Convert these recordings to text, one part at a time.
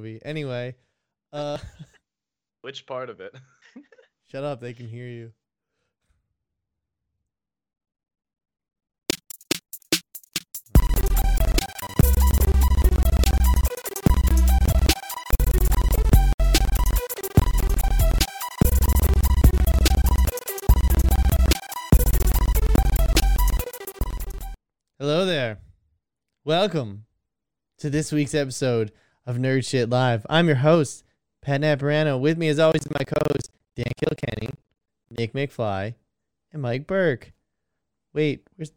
movie. Anyway, uh, Which part of it? shut up. They can hear you. Hello there. Welcome to this week's episode of Nerd Shit Live. I'm your host, Pat Naparano. With me, as always, is my co-host Dan Kilkenny, Nick McFly, and Mike Burke. Wait, where's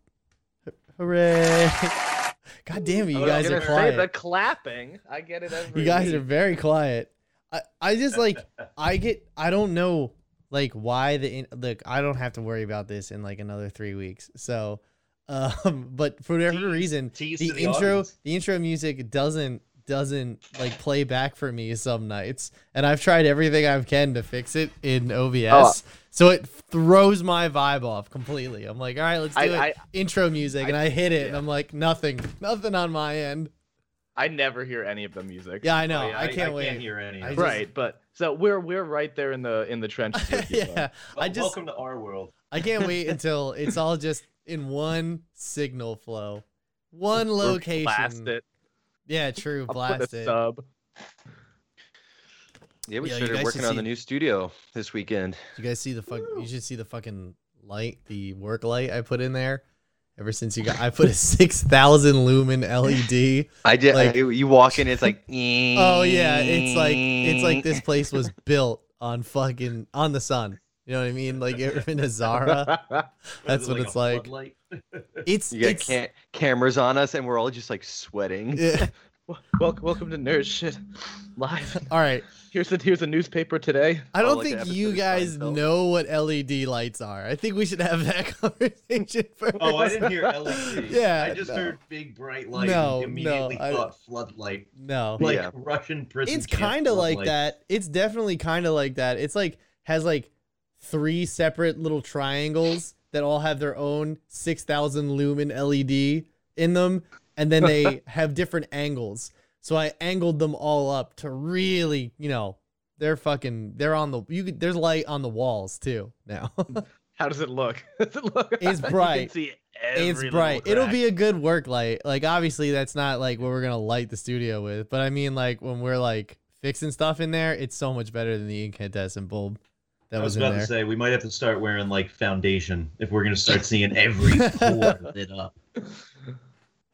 hooray? God damn it, you guys are say quiet. the clapping. I get it every You guys week. are very quiet. I, I just like I get I don't know like why the look I don't have to worry about this in like another three weeks. So, um, but for whatever reason, tease the the intro the intro music doesn't doesn't like play back for me some nights, and I've tried everything I can to fix it in OBS. Oh. So it throws my vibe off completely. I'm like, all right, let's do I- it. I- intro music, I- and I hit it, and. I'm like, nothing, nothing on my end. I never hear any of the music. Yeah, I know. Oh, yeah, I can't wait. can't hear any. I just- Right, but so we're we're right there in the in the trenches. With you, yeah, bud. I just welcome to our world. I can't wait until it's all just in one signal flow, one Or location. Blast it. Yeah, true. I'll Blast put a it. sub. Yeah, we Yeah, started working on see- the new studio this weekend. You guys see the fuck? You should see the fucking light, the work light I put in there. Ever since you got, I put a six thousand lumen LED. I did. Like- I, you walk in, it's like. Oh yeah, it's like it's like this place was built on fucking on the sun. You know what I mean? Like you ever been to Zara? That's it what like it's a like. It's You got it's ca- cameras on us, and we're all just like sweating. yeah. welcome, welcome to Nerd Shit Live. All right. Here's the here's a newspaper today. I don't like an think episode you guys Seinfeld? know what LED lights are. I think we should have that conversation first. Oh, I didn't hear LED. Yeah, I just no. heard big bright light. No, and immediately no, I- thought floodlight, No. like Yeah. Russian prison. it's kind of like floodlight. that. It's definitely kind of like that. It's like has like three separate little triangles that all have their own 6000 lumen LED in them and then they have different angles. So I angled them all up to really, you know, they're fucking they're on the you could, there's light on the walls too now. How does it look? Does it look? It's bright. it's bright. It'll be a good work light. Like obviously that's not like what we're gonna light the studio with, but I mean like when we're like fixing stuff in there, it's so much better than the incandescent bulb that I was, was in about there. to say we might have to start wearing like foundation if we're gonna start seeing every pore lit up.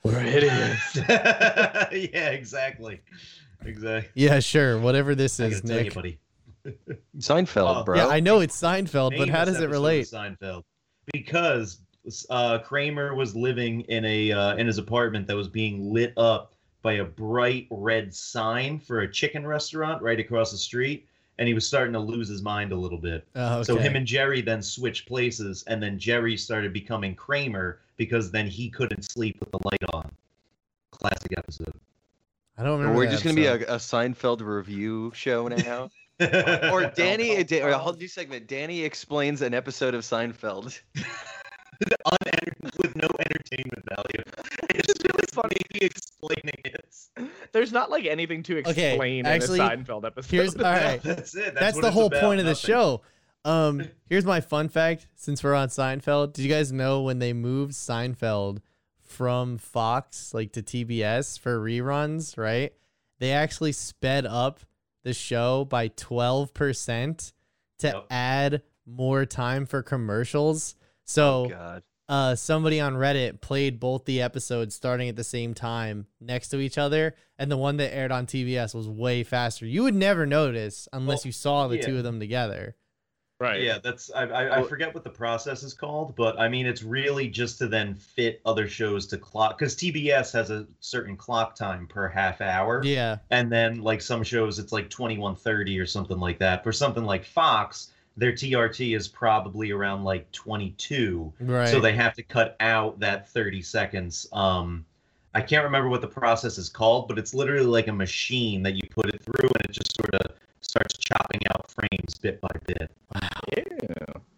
Where it is. yeah, exactly, exactly. yeah, sure. Whatever this is, gotta tell you, Nick. buddy. Seinfeld, Oh, bro. Yeah, I know it's Seinfeld, but how does it relate? Seinfeld, because uh, Kramer was living in a uh, in his apartment that was being lit up by a bright red sign for a chicken restaurant right across the street, and he was starting to lose his mind a little bit. Oh, okay. So him and Jerry then switched places, and then Jerry started becoming Kramer because then he couldn't sleep with the light on. Classic episode. I don't remember. We're that just gonna be a, a Seinfeld review show now. or Danny, Da- or a whole new segment. Danny explains an episode of Seinfeld. With no entertainment value. It's really funny he explaining it. There's not like anything to Okay, explain actually, in a Seinfeld episode. Here's all right. That's it. That's, That's the whole about, point of the show. Um, here's my fun fact. Since we're on Seinfeld, did you guys know when they moved Seinfeld from Fox like to TBS for reruns? Right, they actually sped up the show by twelve percent to Yep. add more time for commercials. Oh So, God. Uh, somebody on Reddit played both the episodes starting at the same time next to each other, and the one that aired on TBS was way faster. You would never notice unless Well, you saw the yeah. two of them together. right. Yeah, that's I, I, I forget what the process is called, but I mean it's really just to then fit other shows to clock because TBS has a certain clock time per half hour, Yeah, and then like some shows it's like twenty one thirty or something like that. For something like Fox, their TRT is probably around like twenty two, right. so they have to cut out that 30 seconds um i can't remember what the process is called but it's literally like a machine that you put it through and it just sort of starts chopping out frames bit by bit Yeah.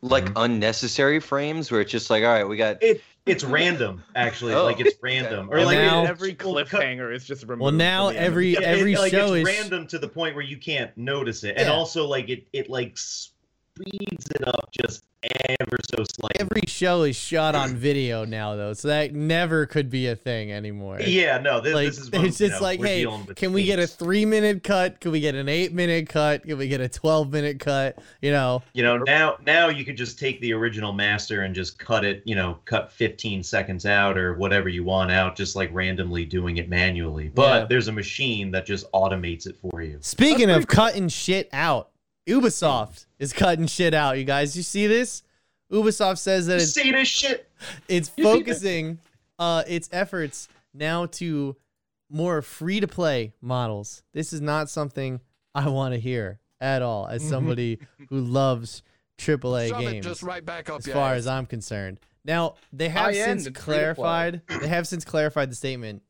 Like Mhm. unnecessary frames where it's just like, all right, we got it it's random actually. Oh. Like it's random, or And like now- every cliffhanger is just removed. Well, now from the end of every Yeah, every it, like, show it's is random to the point where you can't notice it, and also like it it like speeds it up just ever so slightly. every show is shot on video now though, so that never could be a thing anymore. yeah, no, this, like this is what, it's just know, like, hey, can we get a three minute cut? Can we get an eight minute cut? Can we get a twelve minute cut? You know, You know, now now you could just take the original master and just cut it, you know, cut 15 seconds out or whatever you want out, just like randomly doing it manually. But Yeah. there's a machine that just automates it for you. Speaking That's of cutting shit out, Ubisoft is cutting shit out. You guys, you see this? Ubisoft says that You it's see this shit? it's You focusing uh its efforts now to more free to play models. This is not something I want to hear at all as somebody who loves AAA Shove games. just right back up as far ass. as I'm concerned. Now they have High-end since and free to play. clarified. They have since clarified the statement,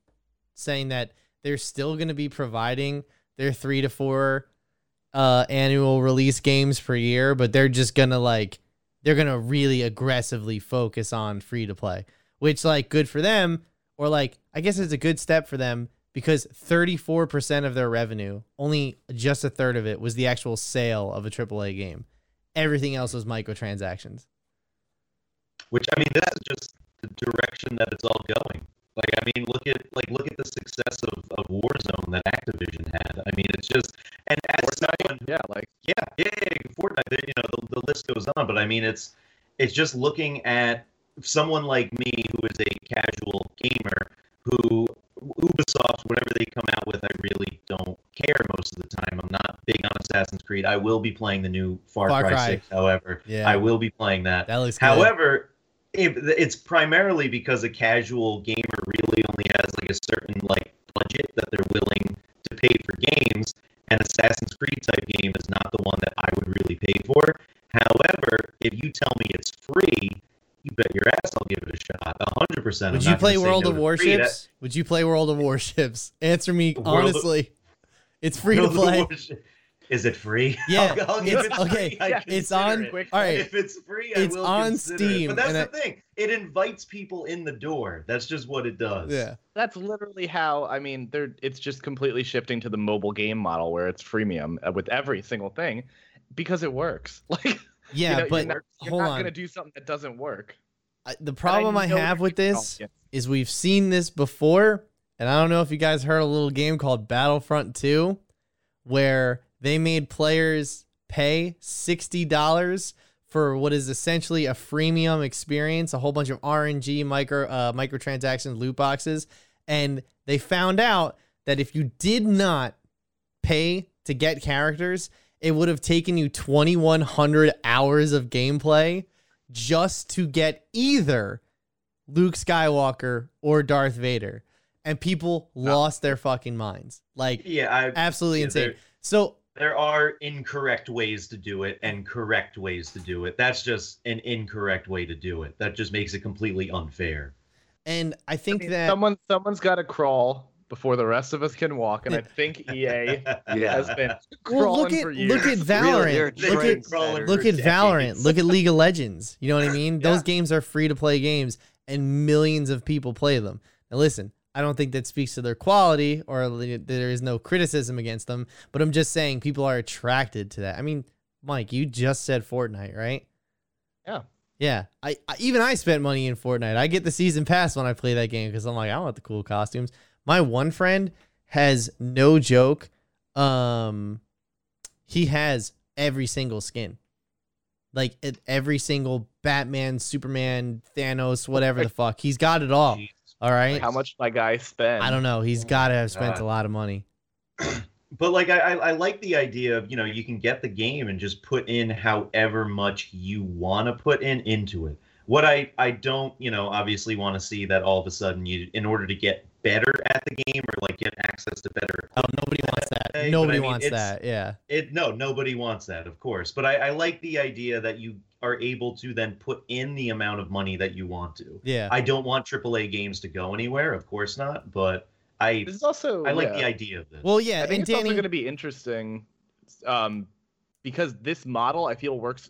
saying that they're still going to be providing their three to four uh, annual release games per year, but they're just gonna like they're gonna really aggressively focus on free to play, which like good for them, or like I guess it's a good step for them because 34% of their revenue, only just a third of it was the actual sale of a AAA game. Everything else was microtransactions. Which I mean, that's just the direction that it's all going. Like I mean, look at like look at the success of, of Warzone that Activision had. I mean, it's just and as someone yeah, like Yeah, yeah, yeah, Fortnite. You know, the, the list goes on, but I mean, it's it's just looking at someone like me who is a casual gamer who Ubisoft, whatever they come out with, I really don't care most of the time. I'm not big on Assassin's Creed. I will be playing the new Far, Far Cry, Cry. 6, however. Yeah. I will be playing that. That looks good. However, it, it's primarily because a casual gamer really only has like a certain like budget that they're willing to pay for games, and Assassin's Creed type game is not the one that I would really pay for. However, if you tell me it's free, you bet your ass I'll give it a shot. A hundred percent. Would you play World no of to. Warships? Would you play World of Warships? Answer me World of- honestly. It's That- free to World of play. Warship- Is it free? Yeah, I'll, I'll it's- it okay, I yeah, it's on- it. all right. If it's free, I It's will on consider it. Steam, But that's and the thing. It invites people in the door. That's just what it does. Yeah. that's literally how I mean, they're it's just completely shifting to the mobile game model where it's freemium uh, with every single thing because it works. Like Yeah, you know, but you're not, you're hold not on. gonna do something that doesn't work. I- the problem I, know have with this count is we've seen this before, and I don't know if you guys heard a little game called Battlefront 2, where they made players pay $60 for what is essentially a freemium experience, a whole bunch of RNG micro uh, microtransactions, loot boxes, and they found out that if you did not pay to get characters, it would have taken you 2100 hours of gameplay just to get either Luke Skywalker or Darth Vader. And people lost their fucking minds. Like Yeah, I, absolutely yeah, insane. So there are incorrect ways to do it and correct ways to do it. That's just an incorrect way to do it. That just makes it completely unfair. and I I think mean, that someone someone's got to crawl before the rest of us can walk, and I think EA Yeah. has been well, crawling look at for years. look at Really, Valorant. They've look at look at Valorant. Look at League of Legends. You know what I mean? Those Yeah. games are free to play games and millions of people play them. Now listen, I don't think that speaks to their quality or there is no criticism against them, but I'm just saying people are attracted to that. I mean, Mike, you just said Fortnite, right? Yeah. Yeah. I, I even I spent money in Fortnite. I get the season pass when I play that game because I'm like, I want the cool costumes. My one friend has no joke. Um he has every single skin. Like every single Batman, Superman, Thanos, whatever the fuck. He's got it all. Jesus. All right. How much my guy spend? I don't know. He's got to have spent God. a lot of money. But like I, I I like the idea of you know you can get the game and just put in however much you want to put in into it. What I I don't you know obviously want to see that all of a sudden you in order to get better at the game or like get access to better Oh, nobody wants that. Hey, Nobody I mean, wants that. Yeah. it no nobody wants that of course but I, I like the idea that you are able to then put in the amount of money that you want to Yeah. i don't want aaa games to go anywhere of course not but i This is also i like yeah. the idea of this well, yeah. I think and it's also going to be interesting, um, because this model I feel works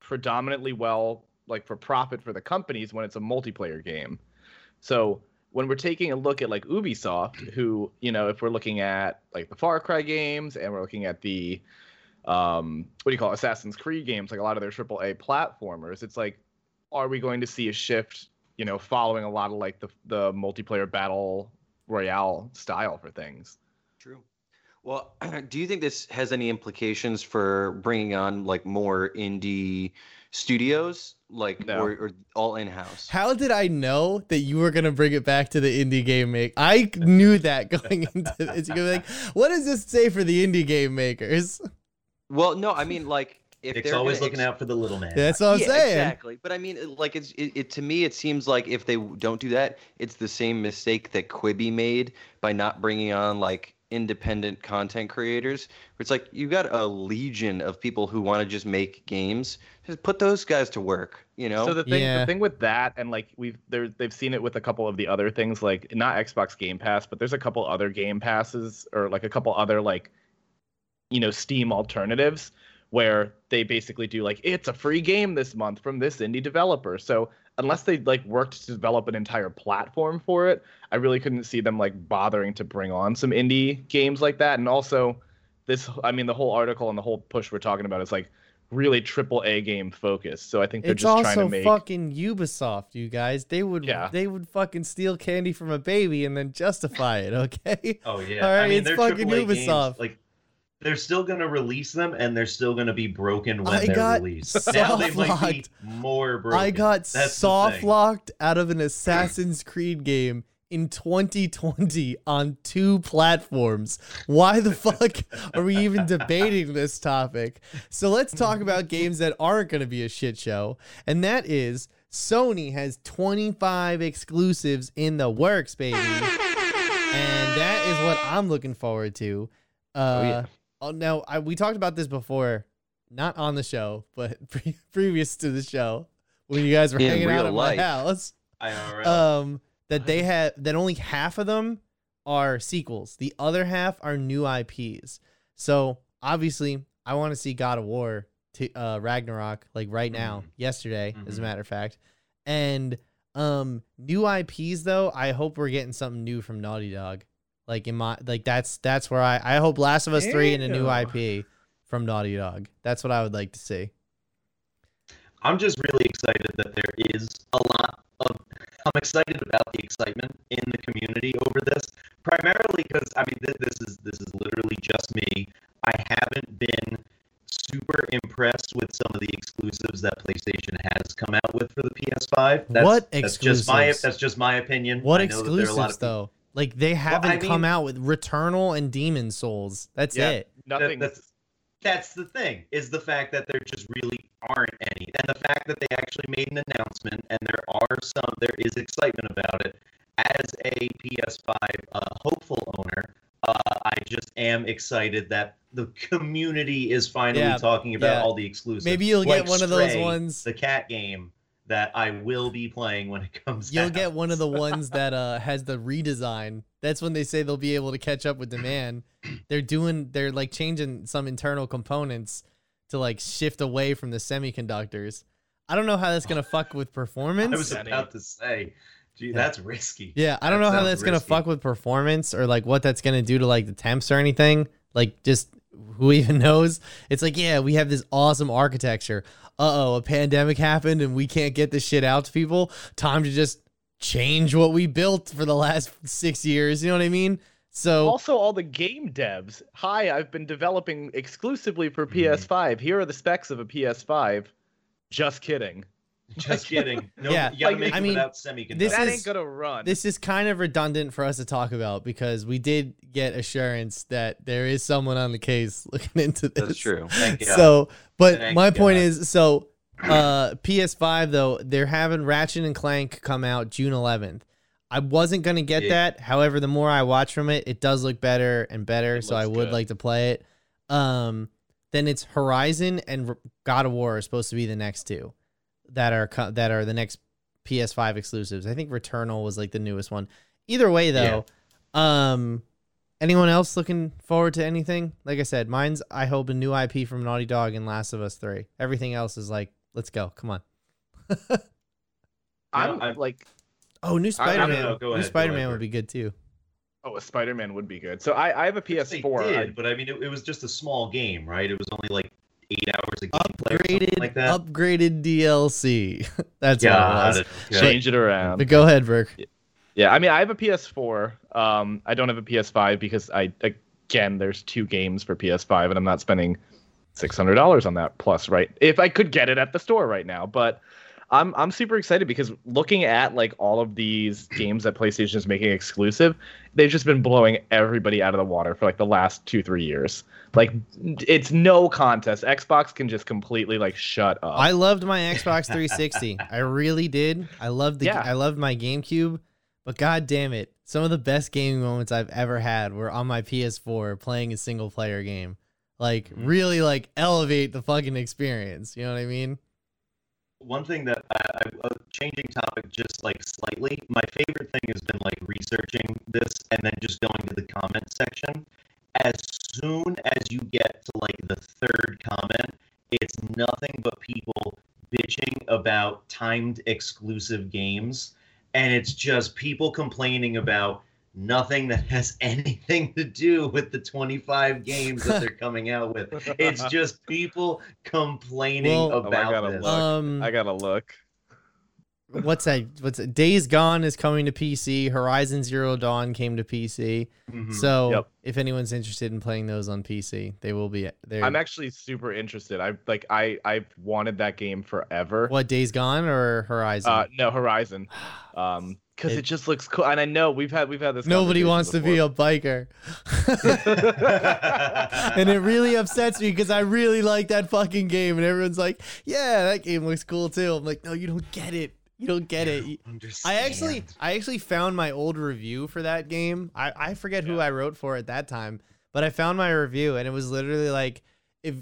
predominantly well like for profit for the companies when it's a multiplayer game. So when we're taking a look at like Ubisoft, who you know, if we're looking at like the Far Cry games and we're looking at the um, what do you call it, Assassin's Creed games, like a lot of their AAA platformers, it's like, are we going to see a shift? You know, following a lot of like the the multiplayer battle royale style for things. True. Well, do you think this has any implications for bringing on like more indie studios, like No. or, or all in house? How did I know that you were gonna bring it back to the indie game make? I knew that going into this. You're gonna be like, what does this say for the indie game makers? Well, no, I mean like if Dick's they're always gonna looking ex- out for the little man. That's what I'm yeah, saying. exactly. But I mean, like it's it, it to me, it seems like if they don't do that, it's the same mistake that Quibi made by not bringing on like independent content creators. It's like you got a legion of people who want to just make games. Just put those guys to work. You know. So the thing, Yeah. the thing with that, and like we've there, they've seen it with a couple of the other things, like not Xbox Game Pass, but there's a couple other Game Passes or like a couple other like, you know, Steam alternatives where they basically do like it's a free game this month from this indie developer. So unless they like worked to develop an entire platform for it, I really couldn't see them like bothering to bring on some indie games like that. And also, this, I mean, the whole article and the whole push we're talking about is like really triple A game focused. So I think they're It's just trying to also make. fucking Ubisoft, you guys. They would Yeah. they would fucking steal candy from a baby and then justify it, okay? Oh yeah. All right, I mean, it's fucking AAA games, Ubisoft. Like they're still gonna release them, and they're still gonna be broken when I they're got released. Now they might be more broken. I got That's soft locked out of an Assassin's Creed game in 2020 on two platforms. Why the fuck are we even debating this topic? So let's talk about games that aren't going to be a shit show. And that is Sony has 25 exclusives in the works, baby. And that is what I'm looking forward to. Uh, yeah. Oh, no, I, we talked about this before, not on the show, but pre- previous to the show when you guys were In hanging out at life. my house. IRL. Um, that they have that only half of them are sequels. The other half are new IPs. So obviously, I want to see God of War, to, uh, Ragnarok, like right now, Mhm. yesterday, as a Mhm. matter of fact. And um, new IPs though, I hope we're getting something new from Naughty Dog. Like in my like that's that's where I I hope Last of Us three and a new IP from Naughty Dog. That's what I would like to see. I'm just really excited that there is a lot of. I'm excited about the excitement in the community over this, primarily because I mean this, this is this is literally just me. I haven't been super impressed with some of the exclusives that PlayStation has come out with for the PS5. That's, What That's just my that's just my opinion. What I know that there are a lot exclusives of people- though? Like they haven't I come mean- out with Returnal and Demon Souls. That's yeah, it. nothing. that's that's the thing is the fact that there just really aren't any and the fact that they actually made an announcement and there are some there is excitement about it as a ps5 uh, hopeful owner uh, i just am excited that the community is finally Yeah, talking about yeah. all the exclusives Maybe you'll get Like one of those ones. the cat game that i will be playing when it comes You'll out. get one of the ones that uh has the redesign. That's when they say they'll be able to catch up with demand. They're doing they're like changing some internal components to like shift away from the semiconductors. I don't know how that's gonna fuck with performance. i was performance. About to say gee that's risky Yeah, I don't That know how sounds that's gonna fuck with performance or like what that's gonna do to like the temps or anything. Like just who even knows? It's like, yeah, we have this awesome architecture. Uh oh, a pandemic happened and we can't get this shit out to people. Time to just change what we built for the last six years. You know what I mean? So also all the game devs. Hi, I've been developing exclusively for Mhm. PS5. Here are the specs of a PS5. Just kidding. Just kidding no Yeah, you gotta like, make I mean, without semiconductors this that is- ain't gonna run. this is kind of redundant for us to talk about because we did get assurance that there is someone on the case looking into this. That's true. Thank God. So, but Thank my point is, so uh, PS5 though they're having Ratchet and Clank come out June 11th. I wasn't gonna get Yeah. that. However, the more I watch from it, it does look better and better. It so I would good. like to play it. Um, then it's Horizon and God of War are supposed to be the next two that are co- that are the next PS5 exclusives. I think Returnal was like the newest one. Either way though, um anyone else looking forward to anything? Like I said, mine's I hope a new IP from Naughty Dog and Last of Us 3. Everything else is like, let's go. Come on. I'm I- like, Oh, new I- I Spider don't Man. Go New ahead, Spider Man ahead, would be good too. oh, a Spider Man would be good. So I, I have a PS4. I- did, but I mean, it, it was just a small game, right? It was only like eight hours of gameplay Upgraded, something like that. upgraded DLC. That's all it was. okay. change it around. But go ahead, Burke. Yeah, I mean, I have a PS4. Um, I don't have a PS5 because I again, there's two games for PS5, and I'm not spending six hundred dollars on that plus. Right, if I could get it at the store right now, but I'm I'm super excited because looking at like all of these games that PlayStation is making exclusive, they've just been blowing everybody out of the water for like the last two three years. Like it's no contest. Xbox can just completely like shut up. I loved my Xbox 360. I really did. I loved the Yeah. I loved my GameCube, but god damn it, some of the best gaming moments I've ever had were on my PS4 playing a single player game. Like Mhm. really like elevate the fucking experience. You know what I mean? One thing that I, I changing topic just like slightly. My favorite thing has been like researching this and then just going to the comment section. As soon as you get to like the third comment, it's nothing but people bitching about timed exclusive games, and it's just people complaining about nothing that has anything to do with the 25 games that they're coming out with. It's just people complaining Well- Oh, I about gotta this. look. Um I gotta look. What's that? What's it? Days Gone is coming to PC. Horizon Zero Dawn came to PC. Mhm. So Yep. if anyone's interested in playing those on PC, they will be there. I'm actually super interested. I like I I've wanted that game forever. what Days Gone or Horizon? Uh, no Horizon, um, because it, It- just looks cool. And I know we've had we've had this. Nobody wants to be a biker. and it really upsets me because I really like that fucking game, and everyone's like, "Yeah, that game looks cool too." I'm like, "No, you don't get it. You don't get it." You- I actually, I actually found my old review for that game. I, I forget who I wrote for at that time, but I found my review, and it was literally like, if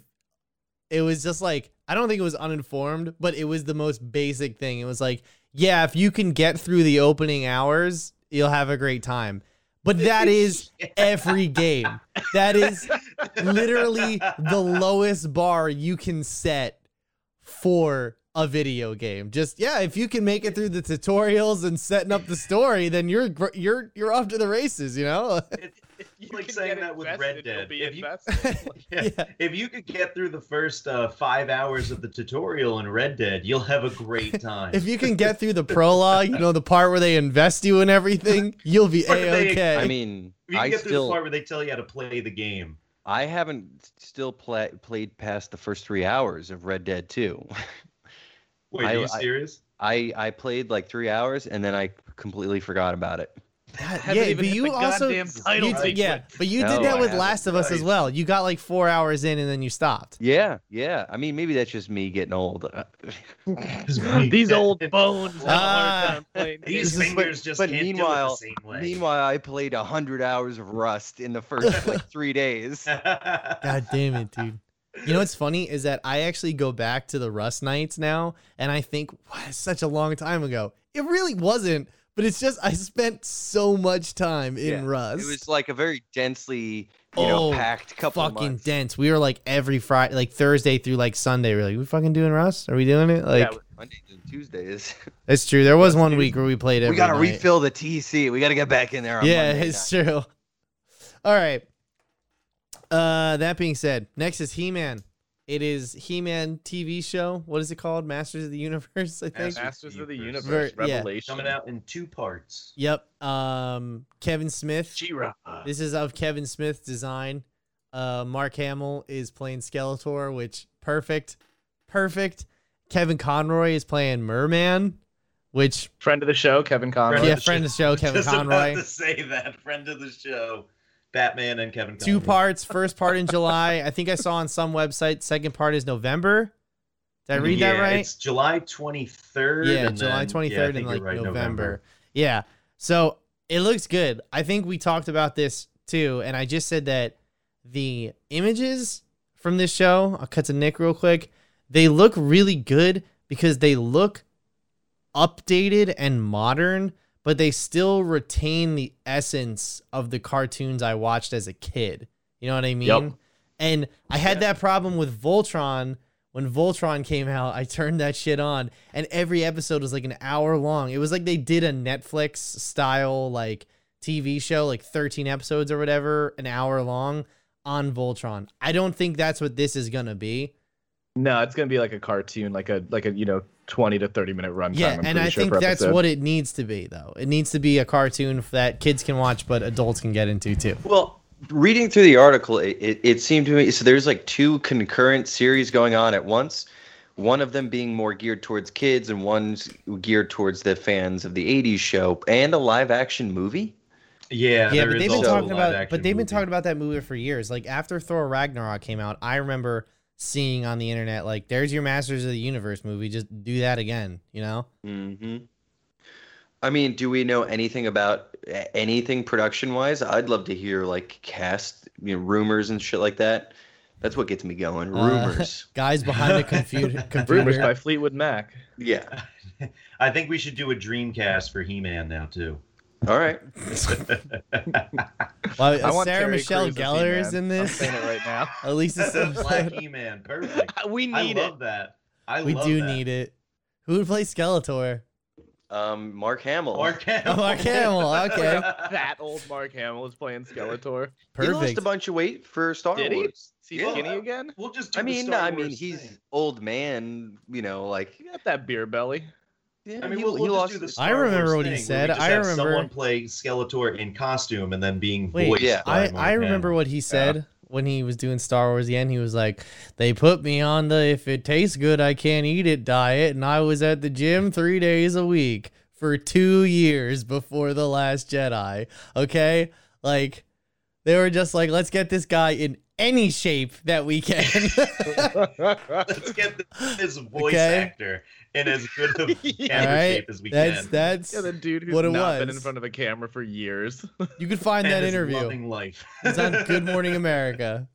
it was just like, I don't think it was uninformed, but it was the most basic thing. It was like, yeah, if you can get through the opening hours, you'll have a great time. But that is every game. That is literally the lowest bar you can set for a video game. Just yeah, if you can make it through the tutorials and setting up the story, then you're you're you're off to the races. You know. It's like saying that with Red Dead. If you, yeah, Yeah. if you could get through the first uh, five hours of the tutorial in Red Dead, you'll have a great time. if you can get through the prologue, you know the part where they invest you and everything, you'll be a okay. I mean, If you can I get through the part where they tell you how to play the game. I haven't still play, played past the first three hours of Red Dead 2. Wait, I- are you serious? I I played like three hours and then I completely forgot about it. God, Haven't yeah, but you also title you d- sequence. yeah, but you No, did that I with. Last of Us as well. You got like four hours in and then you stopped. Yeah, yeah. I mean, maybe that's just me getting old. Uh, These old bones have a Ah. hard time playing These fingers just but can't meanwhile- do it the same way. Meanwhile, I played a hundred hours of Rust in the first like three days. God damn it, dude. You know what's funny is that I actually go back to the Rust nights now, and I think, wow, such a long time ago. It really wasn't, but it's just I spent so much time in Yeah, Rust. It was like a very densely, you know, Oh, packed couple of fucking months. dense. We were like every Friday, like Thursday through like Sunday. We are like, we fucking doing Rust? Are we doing it? Like, Yeah, Mondays and Tuesdays. it's true. There was one week where we played every we gotta night. refill the TC. We gotta get back in there. On yeah, Monday it's night. true. All right. Uh, that being said, next is He Man. It is He Man TV show. What is it called? Masters of the Universe, I think. Masters Masters of the Universe. Universe, Ver- yeah. Revelation. Coming out in two parts. Yep. Um, Kevin Smith. She-Ra. This is of Kevin Smith's design. Uh, Mark Hamill is playing Skeletor, which perfect, perfect. Kevin Conroy is playing Merman, which Friend of the show, Kevin Conroy. yeah, friend of the show, Kevin Just Conroy. about to say that friend of the show, Batman and Kevin. Two Conroy. parts. First part in July. I think I saw on some website. Second part is November. Did I read that right? It's July twenty third. Yeah, July twenty third and like November. Yeah. So it looks good. I think we talked about this too, and I just said that the images from this show, I'll cut to Nick real quick. They look really good because they look updated and modern, but they still retain the essence of the cartoons I watched as a kid. You know what I mean? Yep. And I had Yeah. that problem with Voltron when Voltron came out, I turned that shit on, and every episode was like an hour long. It was like they did a Netflix style like TV show, like 13 episodes or whatever, an hour long on Voltron. I don't think that's what this is gonna be. No, it's gonna be like a cartoon, like a like a you know twenty to thirty minute runtime. Yeah, I'm and I sure, think that's episode. what it needs to be, though. It needs to be a cartoon that kids can watch, but adults can get into too. Well, reading through the article, it, it, it seemed to me so there's like two concurrent series going on at once. One of them being more geared towards kids, and one's geared towards the fans of the '80s show, and a live action movie. Yeah, yeah, there but is they've been also a talking about, live-action but they've been talking about that movie for years. Like after Thor Ragnarok came out, I remember seeing on the internet like, "There's your Masters of the Universe movie. Just do that again." You know? hmm I mean, do we know anything about anything production wise? I'd love to hear like cast, you know, rumors and shit like that. That's what gets me going. Uh, Rumors. Guys behind the computer. computer. Rumors by Fleetwood Mac. yeah. I think we should do a Dreamcast for He-Man now too. All right. Well, I want Sarah Terry Michelle Crews as Gellar is He-Man. in I'm this. saying it right now. At least it's Black He-Man, perfect. we I need it. love that. I we love do that. need it. Who would play Skeletor? Um, Mark Hamill. Mark Hamill. Mark Hamill, okay. Fat old Mark Hamill is playing Skeletor. He lost Perfect. a bunch of weight for Star Did he? Wars. Is he Yeah. skinny again? We'll just do I the mean, Star I Wars mean, he's thing. old man. You know, like He got that beer belly. Yeah, I mean, he, we'll, he we'll lost. just do the I remember Wars what he thing, where said. I remember- someone play Skeletor in costume and then being Wait, voiced yeah. by I, I remember what he said when he was doing Star Wars again. He was like, "They put me on the if it tastes good, I can't eat it diet, and I was at the gym three days a week for two years before the Last Jedi." Okay, like they were just like, "Let's get this guy in any shape that we can." Let's get this voice Okay. actor in as good of Yeah. camera All right, shape as we that's can. that's Yeah, the dude who's what it not been in front of a camera for years. you could find that interview. loving life. It's on Good Morning America.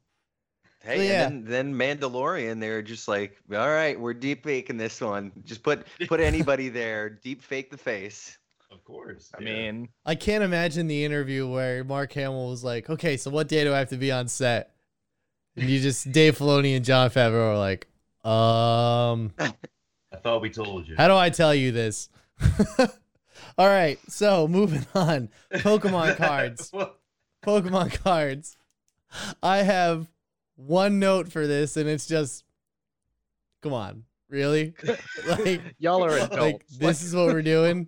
Hey, yeah. and then, then Mandalorian, they're just like, all right, we're deep faking this one. Just put put anybody there, deep fake the face. Of course. I yeah. mean, I can't imagine the interview where Mark Hamill was like, "Okay, so what day do I have to be on set?" And you just Dave Filoni and Jon Favreau are like, "Um, I thought we told you. how do I tell you this?" All right, so moving on. Pokemon cards. Pokemon cards. I have one note for this, and it's just, come on, really? like, y'all are adults. like this is what we're doing.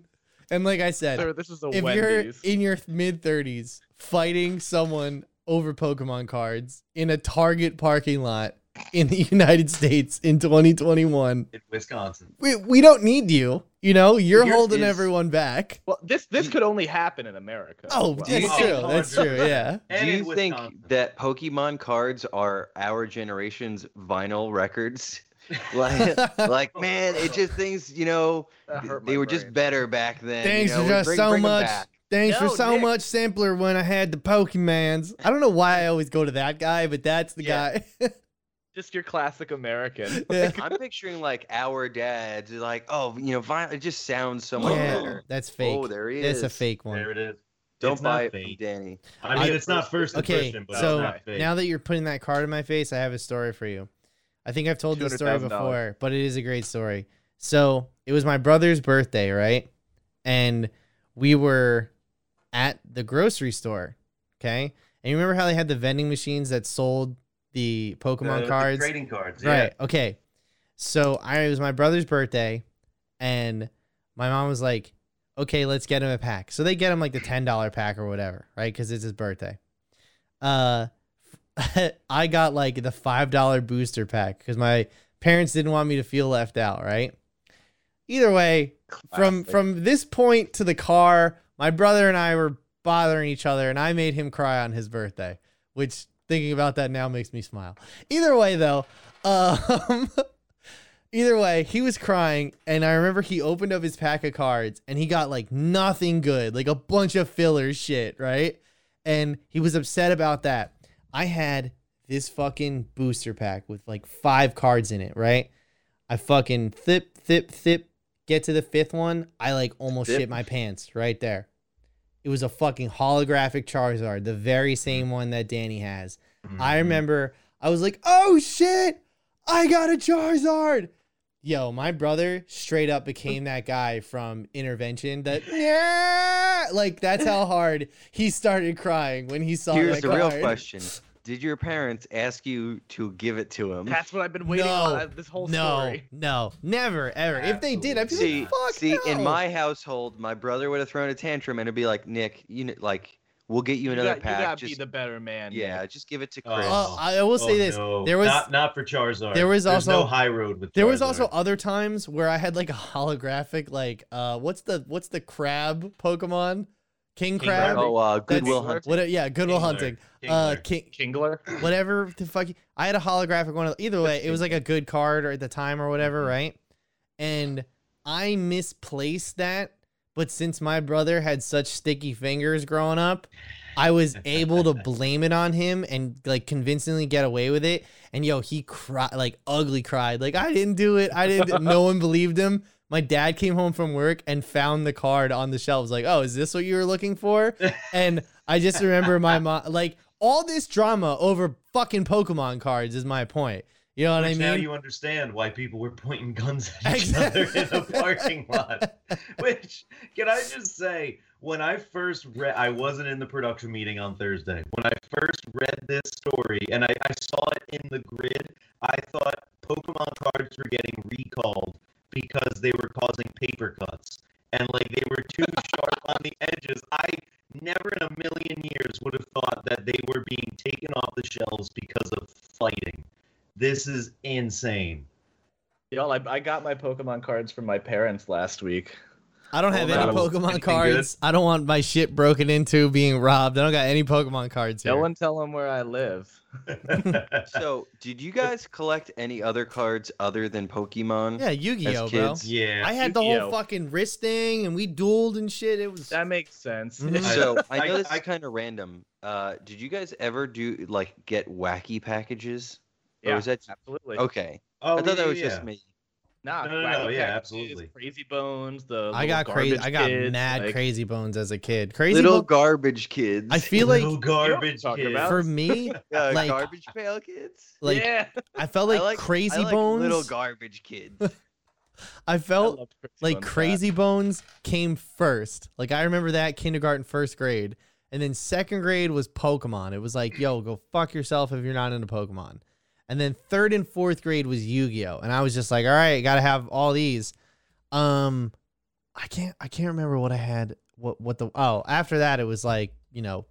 And like I said, Sir, this is a if Wendy's. you're in your mid 30s fighting someone over Pokemon cards in a Target parking lot in the United States in 2021, in Wisconsin. we, we don't need you. You know, you're Here holding is- everyone back. well, this this could only happen in America. Oh, well. that's Oh, true. That's true. Yeah. Do you think Wisconsin. that Pokemon cards are our generation's vinyl records? Like, like oh. man, it just things you know they my were just better back then. Thanks you know, for just bring- so bring 'em much. back. Thanks for so Nick. much simpler when I had the Pokemans. I don't know why I always go to that guy, but that's the Yeah. guy. Just your classic American. yeah. I'm picturing like our dads, like, oh, you know, vinyl. It just sounds so much Yeah, better. that's oh, fake. Oh, there he That's is. a fake one. There it is. Don't It's buy it from. Danny. I mean, it's not first Okay, impression, but so it's not fake. Now that you're putting that card in my face, I have a story for you. I think I've told this story before, but it is a great story. So it was my brother's birthday, right? And we were at the grocery store. Okay. And you remember how they had the vending machines that sold the Pokemon The- the cards? trading cards. Right. Okay. So I it was my brother's birthday, and my mom was like, "Okay, let's get him a pack." So they get him like the ten dollar pack or whatever, right? Because it's his birthday. Uh, I got like the five dollar booster pack because my parents didn't want me to feel left out, right? Either way, from from this point to the car, my brother and I were bothering each other, and I made him cry on his birthday. Which thinking about that now makes me smile. Either way, though, um, either way, he was crying, and I remember he opened up his pack of cards, and he got like nothing good, like a bunch of filler shit, right? And he was upset about that. I had this fucking booster pack with like five cards in it, right? I fucking thip, thip, thip, get to the fifth one. I like almost Thip. shit my pants right there. It was a fucking holographic Charizard, the very same one that Danny has. I Mhm. remember I was like, oh shit, I got a Charizard. Yo, my brother straight up became that guy from Intervention. That yeah, like that's how hard he started crying when he saw Here's the card. real question: Did your parents ask you to give it to him? That's what I've been waiting No, on uh, this whole No, story. no, no, never, ever. If they did, I'd be See, like, fuck see, in my household, my brother would have thrown a tantrum and it'd be like, Nick, you know, like, we'll get you You, another got, pack. you gotta just be the better man. yeah, Nick. just give it to Oh. Chris. Uh, I will say Oh, this: no. there was not not for Charizard. there was There's also- no high road with. There was also other times where I had like a holographic, like uh, what's the what's the crab Pokemon? King King crab. crab? oh, uh, Good Will Hunting. What? Yeah, Goodwill Kingler. Hunting. Uh, Kingler. King, Kingler. whatever the fuck. I had a holographic one. Of, either way, it was like a good card or at the time or whatever, Mhm. right? And I misplaced that, but since my brother had such sticky fingers growing up, I was able to blame it on him and like convincingly get away with it. And yo, he cried like ugly cried. Like I didn't do it. I didn't no one believed him. My dad came home from work and found the card on the shelves. Like, oh, is this what you were looking for? And I just remember my mom like all this drama over fucking Pokemon cards is my point. You know what Which I now mean? you understand why people were pointing guns at each other in a parking lot. Which can I just say, when I first read, I wasn't in the production meeting on Thursday. When I first read this story and I, I saw it in the grid, I thought Pokemon cards were getting recalled because they were causing paper cuts and like they were too sharp on the edges. I never in a million years would have thought that they were being taken off the shelves because of fighting. This is insane. Y'all, I, I got my Pokemon cards from my parents last week. I don't have Oh, any Pokemon anything cards. I don't want my shit broken into, being robbed. I don't got any Pokemon cards here. No one tell them where I live. So, did you guys collect any other cards other than Pokemon? yeah, Yu-Gi-Oh, bro. kids? yeah. I had the whole Yu-Gi-Oh. fucking wrist thing, and we dueled and shit. It was That makes sense. Mhm. So I I- know this I- is kind of random. Uh, did you guys ever do like get wacky packages? Or yeah, was that absolutely. okay? oh, I thought that was yeah. just me. Nah, No, no, no, Wacky yeah, absolutely. Crazy Bones. The I got crazy. I got kids, mad like- crazy bones as a kid. Crazy Little Bo- garbage kids. I feel like Little garbage talking kids. about. for me, uh, like- garbage pail kids. like yeah, I felt like, I like crazy I like bones. Little garbage kids. I I felt loved Crazy like Bones crazy bones came first. Like I remember that kindergarten, first grade, and then second grade was Pokemon. It was like, yo, go fuck yourself if you're not into Pokemon. And then third and fourth grade was Yu-Gi-Oh, and I was just like, all right, gotta have all these. Um, I can't, I can't remember what I had. What, what the? Oh, after that, it was like, you know,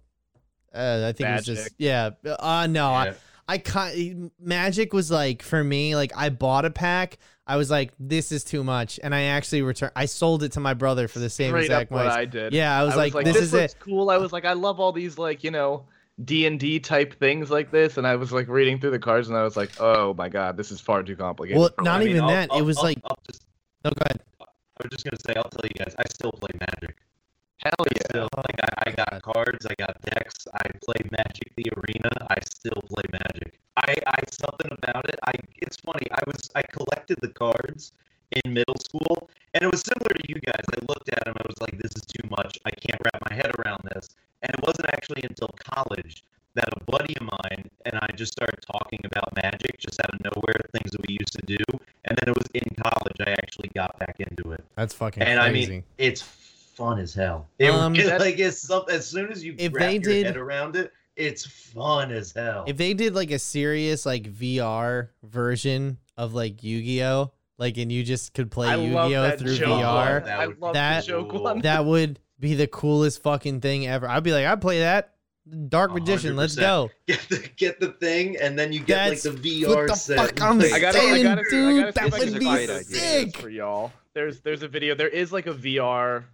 uh, I think it was just, yeah. Uh, no, I, Yeah. I kind magic was like for me like I bought a pack. I was like this is too much, and I actually returned. I sold it to my brother for the same Straight exact price. I did. Yeah, I was, like, this, is looks it. cool. I was like, I love all these like you know D and D type things like this, and I was like reading through the cards, and I was like, oh my god, this is far too complicated. Well, not me. I mean, even I'll- that. It I'll- was I'll- like- I'll just, No, go ahead. I was just gonna say, I'll tell you guys, I still play Magic. hell I yeah. still, like, I, I got cards, I got decks, I play Magic the Arena. I still play Magic. I, I something about it. I it's funny. I was I collected the cards in middle school, and it was similar to you guys. I looked at them, I was like, this is too much. I can't wrap my head around this. And it wasn't actually until college that a buddy of mine and I just started talking about magic just out of nowhere, things that we used to do. And then it was in college I actually got back into it. That's fucking And I crazy. mean, it's fun as hell. It, Um, it, like it's something. As soon as you If wrap they your did- head around it, it's fun as hell. if they did like a serious like VR version of like Yu-Gi-Oh, like and you just could play I Yu-Gi-Oh that through joke VR. That I love that- the joke one. that would be the coolest fucking thing ever. I'd be like, I'd play that. Dark Magician, let's go. get the get the thing, and then you get That's like the what VR the set. fuck and I'm play- I gotta, I gotta, dude, I gotta see that if I would be sick. for y'all. There's there's a video. There is like a VR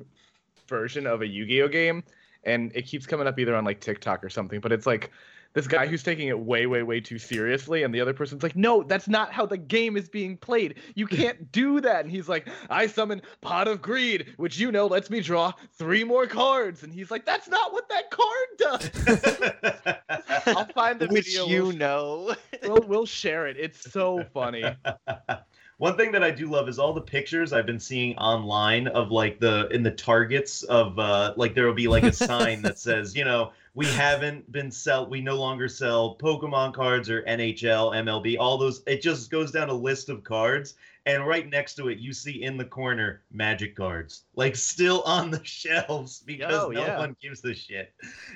version of a Yu-Gi-Oh game, and it keeps coming up either on like TikTok or something. But it's like this guy who's taking it way, way, way too seriously, and the other person's like, "No, that's not how the game is being played. You can't do that." And he's like, "I summon Pot of Greed, which you know lets me draw three more cards." And he's like, "That's not what that card does." I'll find the Which video. you we'll, know. we'll, we'll share it. It's so funny. One thing that I do love is all the pictures I've been seeing online of like the in the targets of uh like there will be like a sign that says, you know, We haven't been sell. We no longer sell Pokemon cards or NHL, MLB. All those. It just goes down a list of cards, and right next to it, you see in the corner Magic cards, like still on the shelves because Oh, no yeah. one gives a shit.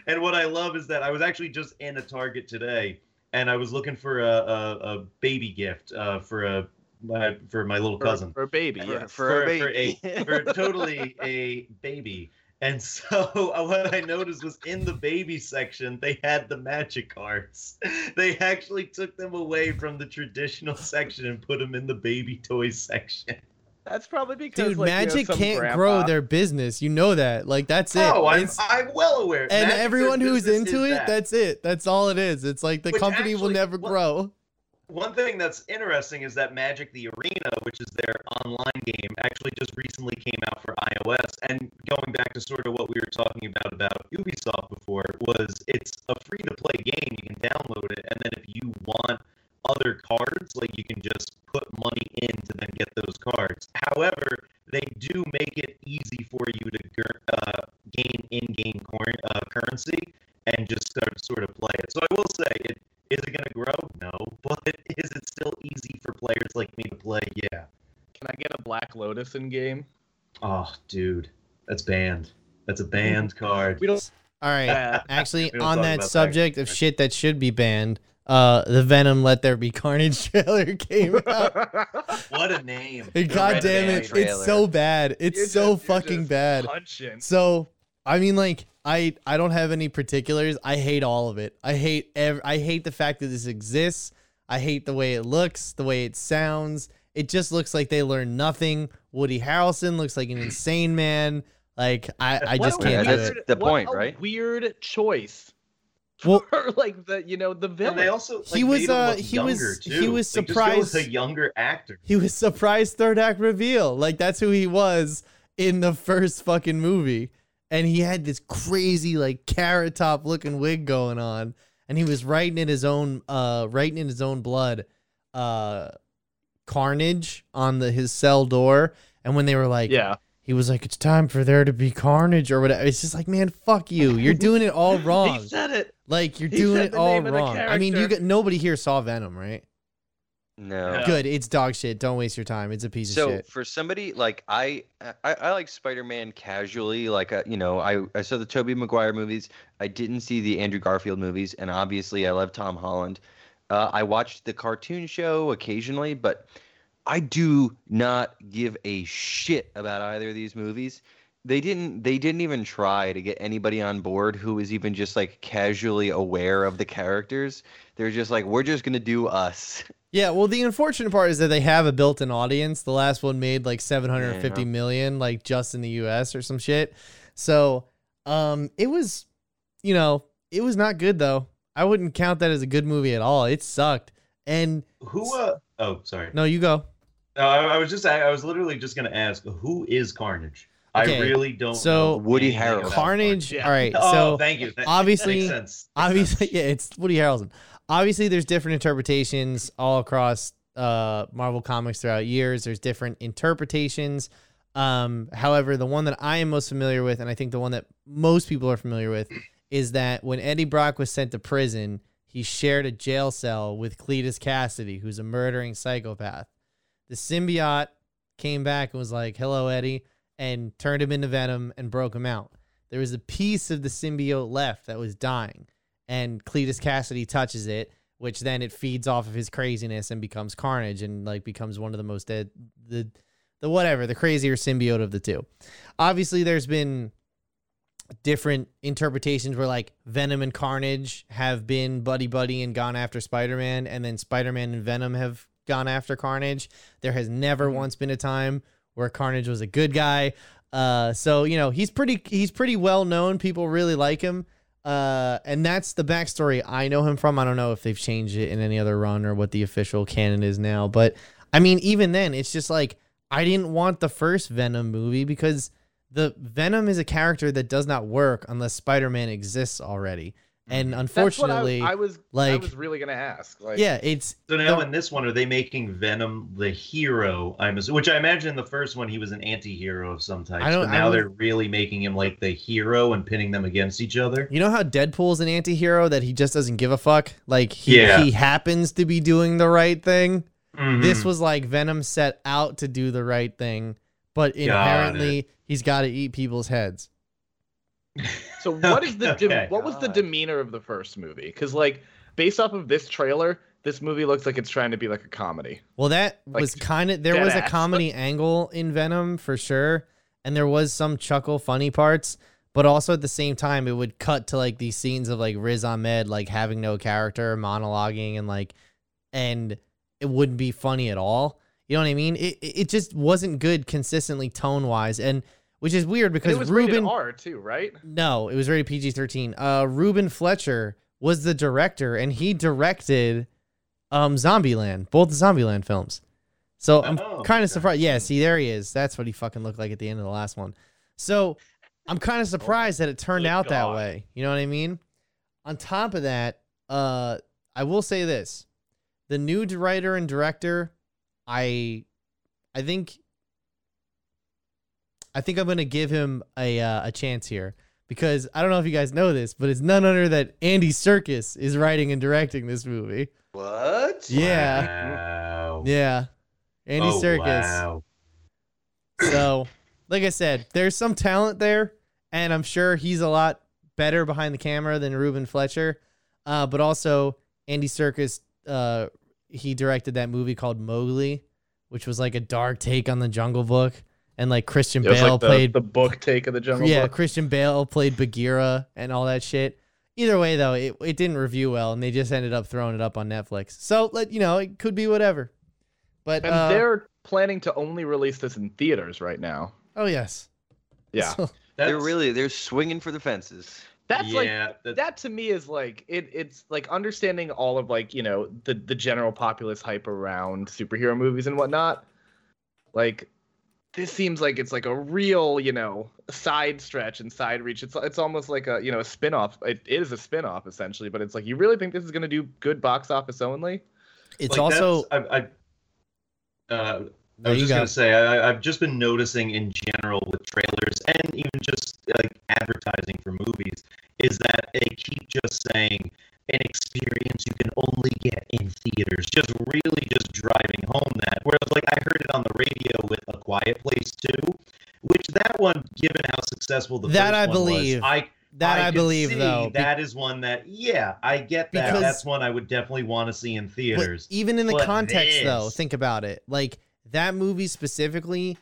And what I love is that I was actually just in a Target today, and I was looking for a a, a baby gift uh, for a my, for my little cousin for, a baby. For- yes. for a for a, for totally a baby. And so uh, what I noticed was in the baby section, they had the magic cards. They actually took them away from the traditional section and put them in the baby toys section. That's probably because Dude, like, you know, Magic can't grandpa- grow their business. You know that. Like that's it. Oh, I'm, I'm well aware. and Magic, everyone who's into it, that. that's it. That's all it is. It's like the Which company will never what- grow. One thing that's interesting is that Magic the Arena, which is their online game, actually just recently came out for iOS. And going back to sort of what we were talking about about Ubisoft before, was it's a free to play game. You can download it, and then if you want other cards, like you can just put money in to then get those cards. However, they do make it easy for you to uh, gain in-game cor- uh, currency and just start sort of play it. So I will say it is it going to grow? No. But is it still easy for players like me to play? Yeah. Can I get a Black Lotus in game? Oh, dude, that's banned. That's a banned card. We don't. All right. Actually, on that about that. subject of shit that should be banned, uh, the Venom Let There Be Carnage trailer came out. What a name! And The God damn it, trailer. it's so bad. It's You're so just- fucking bad. Punching. So, I mean, like, I I don't have any particulars. I hate all of it. I hate ev- I hate the fact that this exists. I hate the way it looks, the way it sounds. It just looks like they learned nothing. Woody Harrelson looks like an insane man. Like I, I just a can't do that's- it. the what point, a right? Weird choice. Well- for like the you know the And villain. they also like, He was, uh, he was- too. he was Like, just go with surprised- a younger actor. He was surprised third act reveal. Like that's who he was in the first fucking movie. And he had this crazy like carrot top looking wig going on. And he was writing in his own uh writing in his own blood uh carnage on the his cell door. And when they were like yeah. he was like, It's time for there to be carnage or whatever. It's just like, man, fuck you. You're doing it all wrong. He said it. Like you're he doing it all name of the wrong. I mean, you got nobody here saw Venom, right? No. Good. It's dog shit. Don't waste your time. It's a piece So of shit. So for somebody like I, I, I like Spider-Man casually. Like uh, you know, I, I saw the Tobey Maguire movies. I didn't see the Andrew Garfield movies, and obviously I love Tom Holland. Uh, I watched the cartoon show occasionally, but I do not give a shit about either of these movies. They didn't. They didn't even try to get anybody on board who was even just like casually aware of the characters. They're just like, we're just gonna do us. Yeah, well, the unfortunate part is that they have a built-in audience. The last one made like seven hundred fifty Yeah. million, like just in the U.S. or some shit. So, um, it was, you know, it was not good though. I wouldn't count that as a good movie at all. It sucked. And Who? Uh, oh, sorry. no, you go. No, I, I was just I was literally just gonna ask who is Carnage. Okay, I really don't. so- know Woody Harrelson. about Carnage. Yeah. All right. Oh, so thank you. That, obviously- makes sense. Obviously, yeah, it's Woody Harrelson. Obviously, there's different interpretations all across uh, Marvel comics throughout years. There's different interpretations. Um, however, the one that I am most familiar with, and I think the one that most people are familiar with, is that when Eddie Brock was sent to prison, he shared a jail cell with Cletus Cassidy, who's a murdering psychopath. The symbiote came back and was like, "Hello, Eddie," and turned him into Venom and broke him out. There was a piece of the symbiote left that was dying, and Cletus Cassidy touches it, which then it feeds off of his craziness and becomes Carnage and like becomes one of the most dead the the whatever the crazier symbiote of the two. Obviously, there's been different interpretations where like Venom and Carnage have been buddy buddy and gone after Spider-Man and then Spider-Man and Venom have gone after Carnage. There has never once been a time where Carnage was a good guy. Uh so you know, he's pretty he's pretty well known. People really like him. Uh and that's the backstory I know him from. I don't know if they've changed it in any other run or what the official canon is now, but I mean even then it's just like I didn't want the first Venom movie because the Venom is a character that does not work unless Spider-Man exists already. And That's what unfortunately, I, I was I was really gonna ask. Like, yeah, it's So now the- in this one, are they making Venom the hero? I'm ass- which I imagine in the first one he was an anti-hero of some type. I don't- But I now don't- they're really making him like the hero and pinning them against each other. You know how Deadpool's an anti-hero that he just doesn't give a fuck? Like he, Yeah. he happens to be doing the right thing. This Mhm. was like Venom set out to do the right thing, but inherently he's got to eat people's heads. So what is the de- Okay. what was the demeanor of the first movie? Because like based off of this trailer, this movie looks like it's trying to be like a comedy. Well, that Like, was kind of there was a comedy angle in Venom for sure, and there was some chuckle funny parts, but also at the same time it would cut to like these scenes of like Riz Ahmed like having no character, monologuing, and like, and it wouldn't be funny at all. You know what I mean? It it it just wasn't good consistently tone wise, and which is weird And because it was Ruben. R too, right? No, it was rated PG thirteen. Uh, Ruben Fleischer was the director, and he directed um Zombieland, both the Zombieland films. So I'm Oh, kind of surprised. Yeah, see, there he is. That's what he fucking looked like at the end of the last one. So I'm kind of surprised that it turned good out that way. You know what I mean? On top of that, uh, I will say this: the new writer and director, I, I think, I think I'm gonna give him a uh, a chance here because I don't know if you guys know this, but it's none other that Andy Serkis is writing and directing this movie. What? Yeah, Wow. yeah, Andy oh, Serkis. Wow. So, like I said, there's some talent there, and I'm sure he's a lot better behind the camera than Ruben Fleischer. Uh, but also, Andy Serkis, uh, he directed that movie called Mowgli, which was like a dark take on the Jungle Book, and like Christian It was Bale like the, played the book take of the Jungle yeah, Book. Christian Bale played Bagheera and all that shit. Either way, though, it, it didn't review well, and they just ended up throwing it up on Netflix. So, let you know, it could be whatever. But And uh, they're planning to only release this in theaters right now. oh yes, Yeah. So- They're really they're swinging for the fences. That's like yeah, that- that to me is like it it's like understanding all of like you know the the general populace hype around superhero movies and whatnot like this seems like it's like a real you know side stretch and side reach. It's it's almost like a you know a spin-off. It is a spin-off essentially but it's like you really think this is going to do good box office only? It's like, also I, I, uh, I was just gonna say I, I've just been noticing in general with trailers and even just like advertising for movies is that they keep just saying an experience you can only get in theaters, just really just driving home that. Whereas like I heard it on the radio with A Quiet Place too, which that one, given how successful the That I believe. was, I That I, could believe though. that is one that yeah I get that Because- that's one I would definitely want to see in theaters. even in the But context though, think about it. Like that movie specifically, i-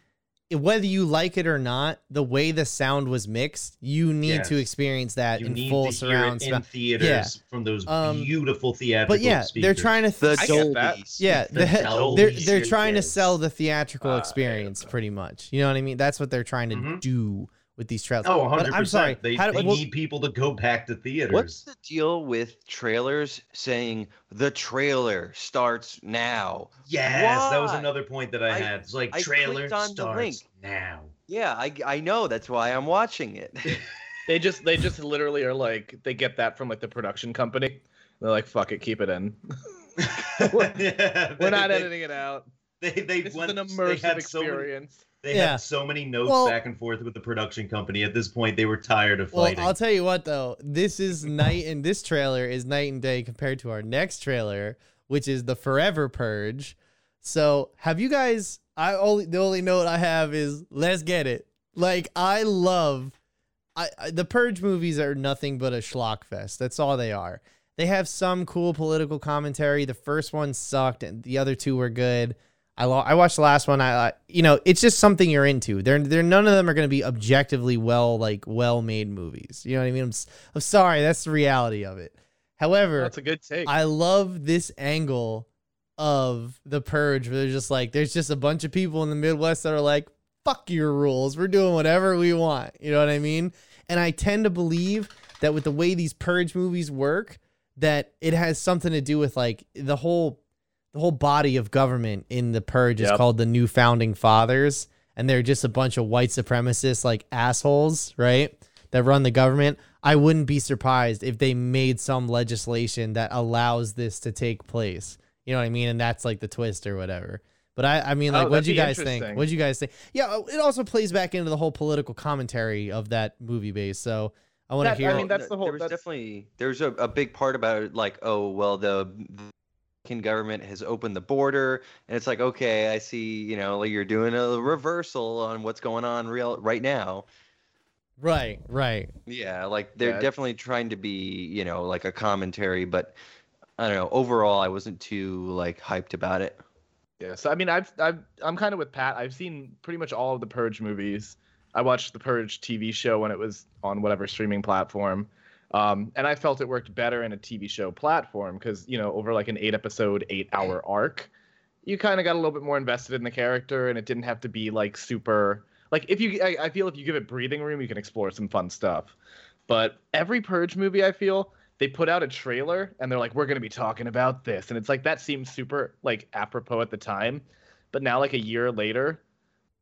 whether you like it or not, the way the sound was mixed, you need to experience that you in need full to surround hear it in sound. theaters from those Um, beautiful theatrical But yeah, speakers. they're trying to The Dolby. yeah, the the, Dolby they're they're trying to sell the theatrical Ah, experience yeah. pretty much. You know what I mean? That's what they're trying to Mhm. do with these trailers. Oh, But I'm sorry. They, how do- they well- need people to go back to theaters. What's the deal with trailers saying the trailer starts now? yes, that was another point that I, I- had. It's like I trailer clicked on the starts link. now. Yeah, I, I know. That's why I'm watching it. they just they just literally are like they get that from like the production company they're like fuck it keep it in Yeah, we're not they, editing it out They they this went. is an they immersive had so many- experience They Yeah. had so many notes Well- back and forth with the production company. At this point, they were tired of Well, fighting. I'll tell you what though, this is night and this trailer is night and day compared to our next trailer, which is the Forever Purge. So, have you guys? I only the only note I have is let's get it. Like I love, I, I the Purge movies are nothing but a schlock fest. That's all they are. They have some cool political commentary. The first one sucked, and the other two were good. I lo- I watched the last one. I, I you know it's just something you're into. They're they're none of them are going to be objectively well like well made movies. You know what I mean? I'm I'm sorry, that's the reality of it. However, that's a good take I love this angle of the purge where they're just like there's just a bunch of people in the Midwest that are like fuck your rules. We're doing whatever we want. You know what I mean? And I tend to believe that with the way these purge movies work that it has something to do with like the whole the whole body of government in the purge is called the new founding fathers and they're just a bunch of white supremacists like assholes, right? That run the government. I wouldn't be surprised if they made some legislation that allows this to take place. You know what I mean? And that's like the twist or whatever. But I, I mean, Oh, like, what'd that'd you guys think? What'd you guys think? Yeah, uh, it also plays back into the whole political commentary of that movie base. So I want to That- I mean, that's the whole- There was definitely there's a, a big part about it, like, oh well, the American government has opened the border, and it's like, okay, I see, you know, like you're doing a reversal on what's going on real right now. right, right. Yeah, like they're Yeah. definitely trying to be, you know, like a commentary, but I don't know. Overall, I wasn't too like hyped about it. Yeah, so I mean, I've, I've I'm kind of with Pat. I've seen pretty much all of the Purge movies. I watched the Purge TV show when it was on whatever streaming platform, um, and I felt it worked better in a TV show platform because you know over like an eight episode, eight hour arc, you kind of got a little bit more invested in the character, and it didn't have to be like super. Like if you, I, I feel if you give it breathing room, you can explore some fun stuff. But every Purge movie, I feel they put out a trailer and they're like, we're going to be talking about this. And it's like, that seems super like apropos at the time. But now, like a year later,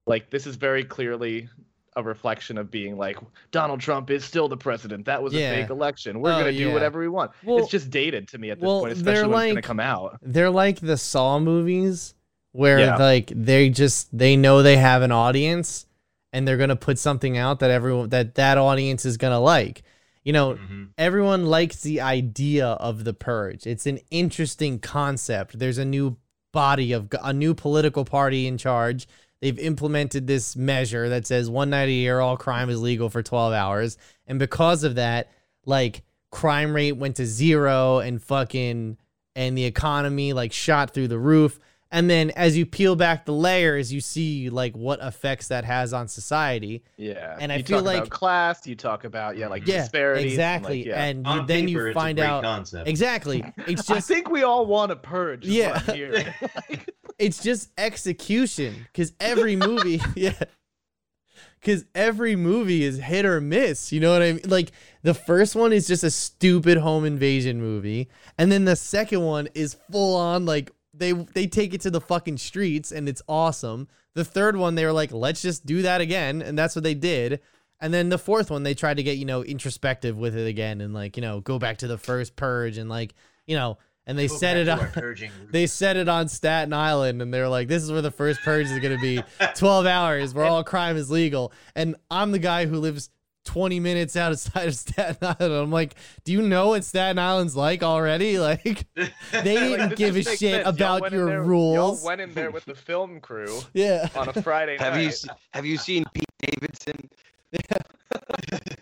like this is very clearly a reflection of being like, Donald Trump is still the president. That was Yeah. a fake election. We're Oh, going to do yeah. whatever we want. Well- it's just dated to me at this well, point, they're especially when it's going like- to come out. They're like the Saw movies where Yeah. like they just they know they have an audience and they're gonna put something out that everyone that that audience is gonna like. You know, Mhm. everyone likes the idea of the purge. It's an interesting concept. There's a new body of a new political party in charge. They've implemented this measure that says one night a year all crime is legal for 12 hours. And because of that, like crime rate went to zero and fucking and the economy like shot through the roof. And then as you peel back the layers, you see like what effects that has on society. Yeah. And I you feel talk like- about class, you talk about, yeah, like mm-hmm. Yeah, disparities. and, exactly. like, yeah. And you, On then paper, you it's a find great out concept. exactly. It's just I think we all want a purge. Yeah. what it's just execution because every movie yeah because every movie is hit or miss you know what i mean like the first one is just a stupid home invasion movie and then the second one is full on like they they take it to the fucking streets and it's awesome the third one they were like let's just do that again and that's what they did and then the fourth one they tried to get you know introspective with it again and like you know go back to the first purge and like you know and they Go set it to up our purging roots. they set it on Staten Island and they're like, this is where the first purge is going to be 12 hours where all crime is legal. And I'm the guy who lives 20 minutes outside of Staten Island. I'm like, do you know what Staten Island's like already? Like, they didn't this give a shit sense. Y'all about your there- rules. Y'all went in there with the film crew Yeah. on a Friday Have night. you have you seen Pete Davidson?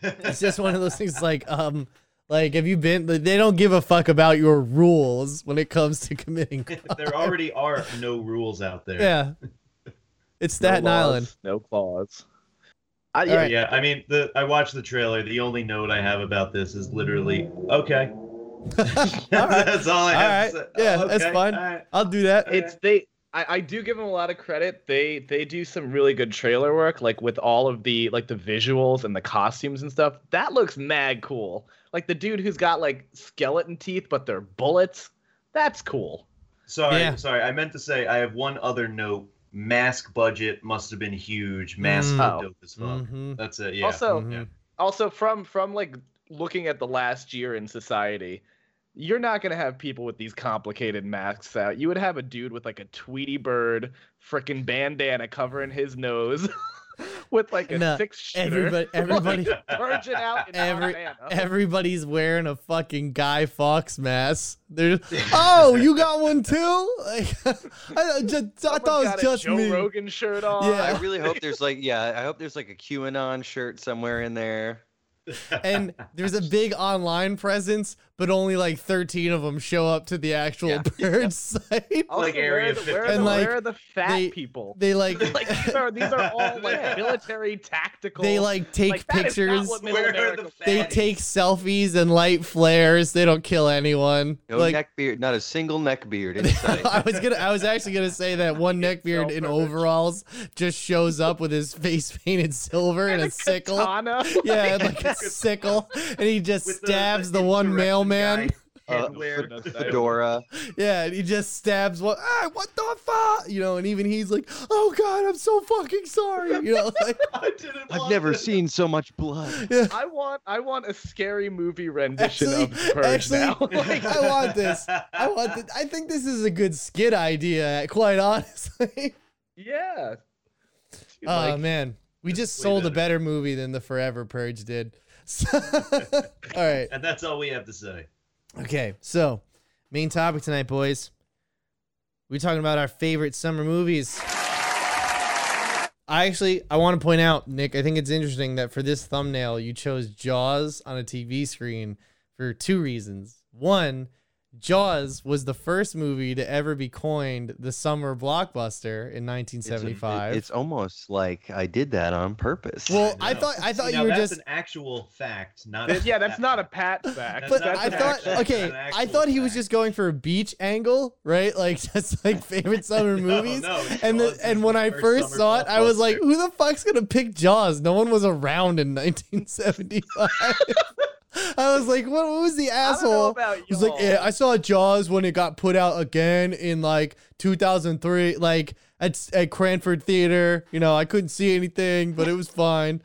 It's just one of those things like, um, like, have you been, like, they don't give a fuck about your rules when it comes to committing crime. there already are no rules out there. Yeah. It's No Staten laws, Island. No clause. I, yeah, right. Yeah, I mean, the I watched the trailer. The only note I have about this is literally okay. That's all I All have right. to say. Yeah, oh, that's Okay, fine. all right. I'll do that. it's they I, I do give them a lot of credit they they do some really good trailer work like with all of the like the visuals and the costumes and stuff that looks mad cool like the dude who's got like skeleton teeth but they're bullets that's cool Sorry, Yeah. sorry. I meant to say I have one other note. Mask budget must have been huge. Mask Mm. Dope as fuck. Mhm. That's it. Yeah. also Mhm. yeah. also from from like looking at the last year in society you're not gonna have people with these complicated masks out. You would have a dude with like a Tweety Bird freaking bandana covering his nose with like a No, six shooter. everybody- everybody- Virgin out in Every- Everybody's wearing a fucking Guy Fawkes mask. They're just, oh, you got one too? Like, I, just, I thought it was a just Joe me. Rogan shirt on. Yeah. I really hope there's like yeah, I hope there's like a QAnon shirt somewhere in there. And there's a big online presence, but only like 13 of them show up to the actual Yeah. purge site. Also, Like Area are where, are 51. the, And, like, where are the fat they- people? They like, like these are these are all like military tactical. they like take like, that is not pictures. what middle Where are America the They take selfies and light flares. They don't kill anyone. No like, neck beard, not a single neck beard inside. I was gonna. I was actually gonna say that one neckbeard in Self-image. overalls just shows up with his face painted silver and a sickle. katana. Yeah, and like a sickle, and he just With stabs the, the one insurrection mailman. Guy. uh, fedora. Yeah, and he just stabs what ah, what the fuck? You know, and even he's like, Oh god, I'm so fucking sorry. You know, like I didn't I've never this. seen so much blood. yeah. I want I want a scary movie rendition Actually- of Purge actually- now. Like, I want this. I want th- I think this is a good skit idea, quite honestly. yeah. Dude, Oh like, man. We just sold a better. better movie than the Forever Purge did. So- all right. And that's all we have to say. Okay, so main topic tonight, boys. We're talking about our favorite summer movies. I actually I want to point out, Nick, I think it's interesting that for this thumbnail you chose Jaws on a TV screen for two reasons. One, Jaws was the first movie to ever be coined the summer blockbuster in 1975. It's almost like I did that on purpose. well, I I thought I thought See, you now were that's just an actual fact, not. th- a- yeah, that's not a pat fact. That's But I thought actual- okay, I thought he was just going for a beach angle, right? Like just like favorite summer No, movies. no, and the, and when the I first first saw it, I was like, "Who the fuck's gonna pick Jaws?" No one was around in 1975. I was like, "What, what was the I don't know asshole?" about He's like, "Yeah, I saw Jaws when it got put out again in like 2003, like at at Cranford Theater. You know, I couldn't see anything, but it was fine."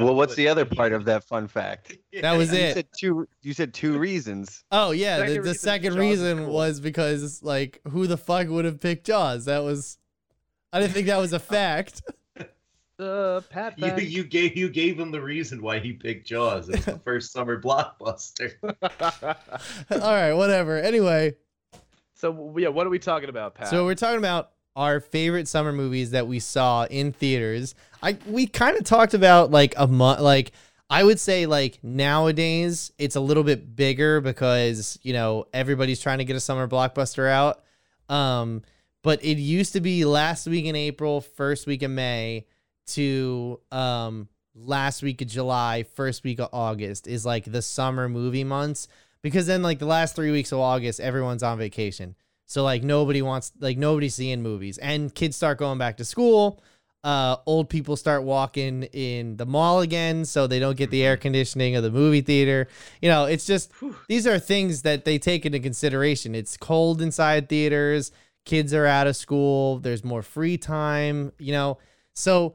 Well, what's the other part of that fun fact? That was You it. said two. You said two reasons. Oh yeah, Second the, the reason second Jaws is reason cool. was because like who the fuck would have picked Jaws? That was I didn't think that was a fact. the pat You, you gave you gave him the reason why he picked Jaws. It was the first summer blockbuster. All right, whatever. Anyway, so yeah, what are we talking about, Pat? so we're talking about our favorite summer movies that we saw in theaters. I we kind of talked about like a month like I would say like nowadays it's a little bit bigger because, you know, everybody's trying to get a summer blockbuster out. Um but it used to be last week in April, first week in May to um last week of July, first week of August is like the summer movie months because then like the last 3 weeks of August everyone's on vacation. So like nobody wants like nobody's seeing movies and kids start going back to school. Uh, old people start walking in the mall again, so they don't get the air conditioning of the movie theater. You know, it's just these are things that they take into consideration. It's cold inside theaters. Kids are out of school. There's more free time. You know, so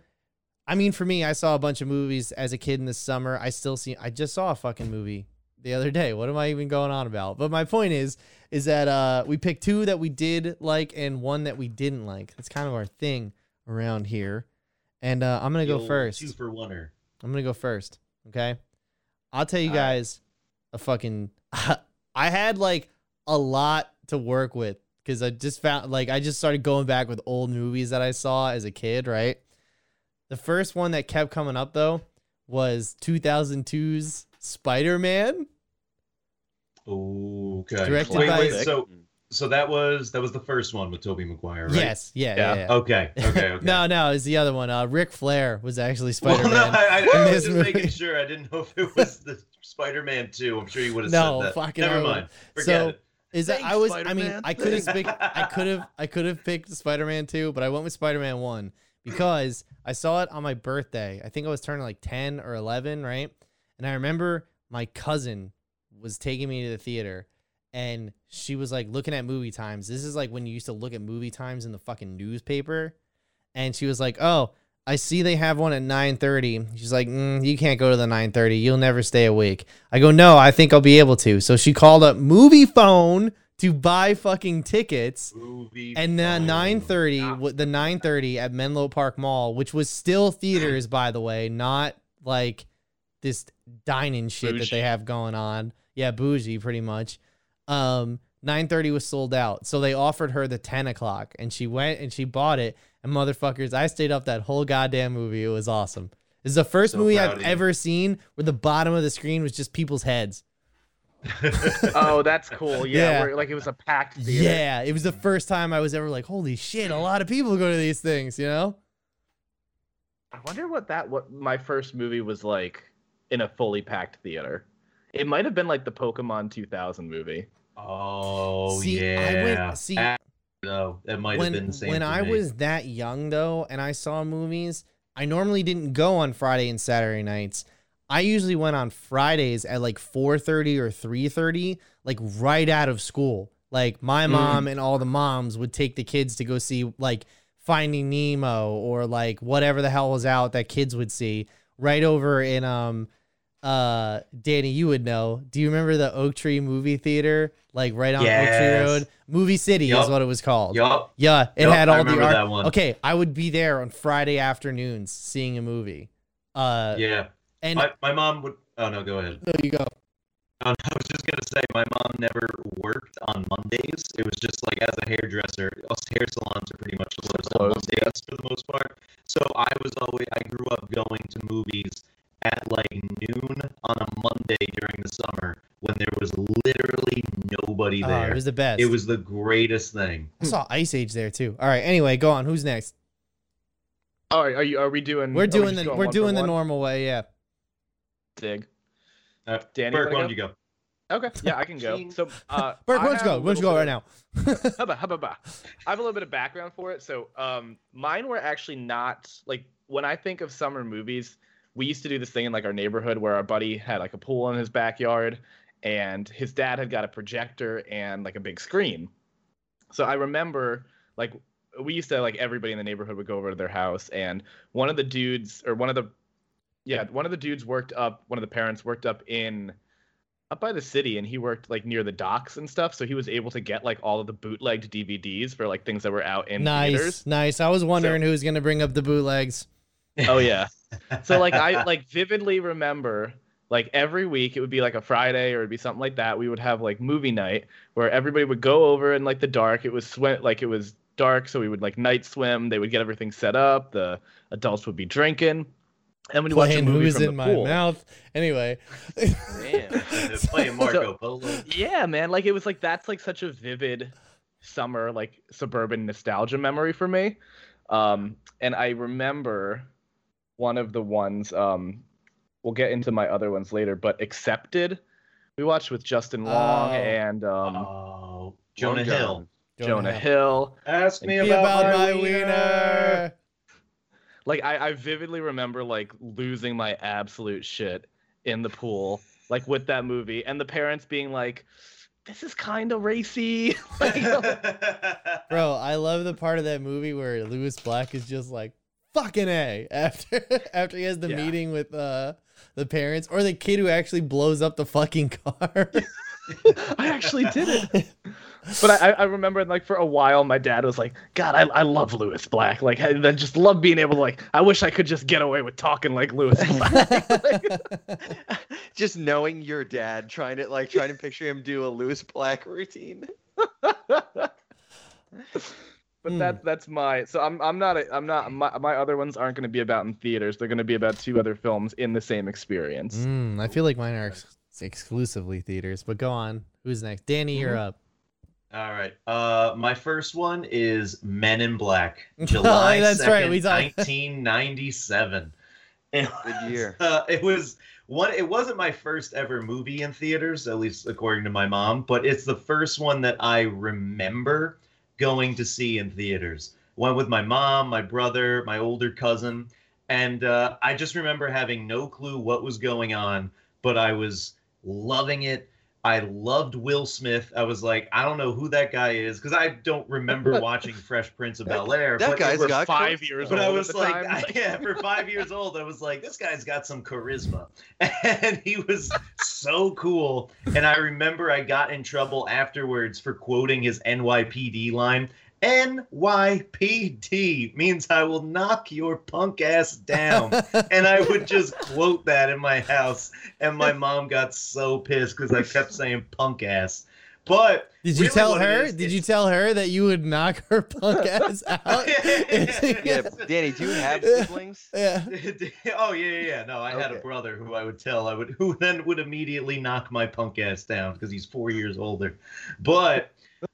I mean, for me, I saw a bunch of movies as a kid in the summer. I still see. I just saw a fucking movie the other day. What am I even going on about? But my point is, is that uh, we picked two that we did like and one that we didn't like. That's kind of our thing around here. And uh, I'm gonna The go first. Two for oneer. I'm gonna go first. Okay. I'll tell you All right. guys a fucking. I had like a lot to work with because I just found like I just started going back with old movies that I saw as a kid. Right. The first one that kept coming up though was 2002's Spider Man. Okay. Directed wait, by- wait. So, so that was that was the first one with Tobey Maguire, right? Yes. Yeah. Yeah. Yeah. yeah. Okay. Okay. Okay. No, no, it's the other one. Uh, Ric Flair was actually Well, Spider no, Man. I, I, I was just movie. making sure. I didn't know if it was the Spider-Man 2. I'm sure you would have No, said that. fucking Never I would- mind. Forget So, it. Is that I was? I mean, Spider-Man. I could have picked. I could have. I could have picked Spider-Man two, but I went with Spider-Man one because I saw it on my birthday. I think I was turning like ten or eleven, right? And I remember my cousin was taking me to the theater, and she was like looking at movie times. This is like when you used to look at movie times in the fucking newspaper, and she was like, "Oh." I see they have one at 9:30. She's like, mm, "You can't go to the 9:30. You'll never stay awake." I go, "No, I think I'll be able to." So she called up Moviefone to buy fucking tickets. Movie And the 9:30, Ah. w- the 9:30 at Menlo Park Mall, which was still theaters by the way, not like this dining shit that they have going on. Yeah, bougie pretty much. Um, 9:30 was sold out, so they offered her the 10 o'clock, and she went and she bought it. And motherfuckers, I stayed up that whole goddamn movie. It was awesome. This is the first So movie I've ever seen where the bottom of the screen was just people's heads. Oh, that's cool. Yeah, Yeah. Where, like it was a packed theater. Yeah, it was the first time I was ever like, holy shit, a lot of people go to these things, you know? I wonder what that what my first movie was like in a fully packed theater. It might have been like the Pokemon 2000 movie. Oh See, I yeah. went- see- Ah, no, that might have when been the same. when I me. was that young though, and I saw movies, I normally didn't go on Friday and Saturday nights. I usually went on Fridays at like 4:30 or 3:30, like right out of school. Like my Mm. mom and all the moms would take the kids to go see like Finding Nemo or like whatever the hell was out that kids would see right over in um uh Danny you would know. Do you remember the Oak Tree movie theater like right on Oak Tree Road? Movie City is what it was called. Yup. Yeah, it Yup, had all the remember art. that one. Okay, I would be there on Friday afternoons seeing a movie. Uh Yeah. And My, my mom would. Oh no, go ahead. there you go. Um, I was just gonna say, my mom never worked on Mondays. It was just like as a hairdresser, us hair salons are pretty much closed on Closed, Mondays for the most part. So I was always, I grew up going to movies at like noon on a Monday during the summer when there was literally nobody Oh, there. it was the best. it was the greatest thing. I saw Ice Age there too. All right. Anyway, go on. Who's next? Oh, are you? Are we doing? We're are we doing the we're doing the one? normal way. Yeah. Dig. Uh, Danny, Burke, wanna why don't you go? Okay, yeah, I can go. So, uh, Bert, I why don't you go? a Why don't you go right now? hubba, hubba, hubba. I have a little bit of background for it. So, um, mine were actually not like when I think of summer movies. We used to do this thing in like our neighborhood where our buddy had like a pool in his backyard, and his dad had got a projector and like a big screen. So I remember like we used to like everybody in the neighborhood would go over to their house, and one of the dudes or one of the yeah one of the dudes worked up one of the parents worked up in up by the city and he worked like near the docks and stuff so he was able to get like all of the bootlegged dvds for like things that were out in nice, theaters nice. Nice. I was wondering who was gonna bring up the bootlegs. oh yeah so like i like vividly remember like every week it would be like a friday or it'd be something like that we would have like movie night where everybody would go over in like the dark it was swim like it was dark so we would like night swim they would get everything set up the adults would be drinking and we'd watch a movie who's from in the my pool. mouth. Anyway. Man. Playing Marco Polo. yeah man like it was like that's like such a vivid summer like suburban nostalgia memory for me um and i remember one of the ones um we'll get into my other ones later but accepted we watched with justin long Oh. and um Oh, Jonah Hill. John- jonah hill Ask me about, about my, my wiener. wiener. Like I, I vividly remember like losing my absolute shit in the pool like with that movie and the parents being like this is kind of racy Bro, I love the part of that movie where Lewis Black is just like fucking a after after he has the Yeah. meeting with uh the parents or the kid who actually blows up the fucking car. I actually did it. But I, I remember like for a while my dad was like, God, I, I love Lewis Black. Like I, I just love being able to like I wish I could just get away with talking like Lewis Black. Just knowing your dad, trying to like trying to picture him do a Lewis Black routine. but Hmm. that that's my so I'm I'm not a, I'm not my, my other ones aren't going to be about in theaters. They're going to be about two other films in the same experience. Mm, I feel like mine are ex- exclusively theaters, but go on. Who's next? Danny, you're up. All right. Uh, my first one is Men in Black, July Oh, that's 2nd, right, we talked- 1997. It Good was, year. Uh, it was one. It wasn't my first ever movie in theaters, at least according to my mom, but it's the first one that I remember going to see in theaters. Went with my mom, my brother, my older cousin, and uh, I just remember having no clue what was going on, but I was loving it. I loved Will Smith. I was like, I don't know who that guy is because I don't remember watching Fresh Prince of Bel Air. That but- guy's got five charisma. years but. I was like, time. yeah, for five years old, I was like, this guy's got some charisma. And he was so cool. And I remember I got in trouble afterwards for quoting his NYPD line. NYPD means I will knock your punk ass down. and I would just quote that in my house. And my mom got so pissed because I kept saying punk ass. But Did you really tell her? is, Did you tell her that you would knock her punk ass out? Yeah, Danny, do you have siblings? yeah. oh yeah, yeah, yeah. No, I had a brother who I would tell I would who then would immediately knock my punk ass down because he's four years older. But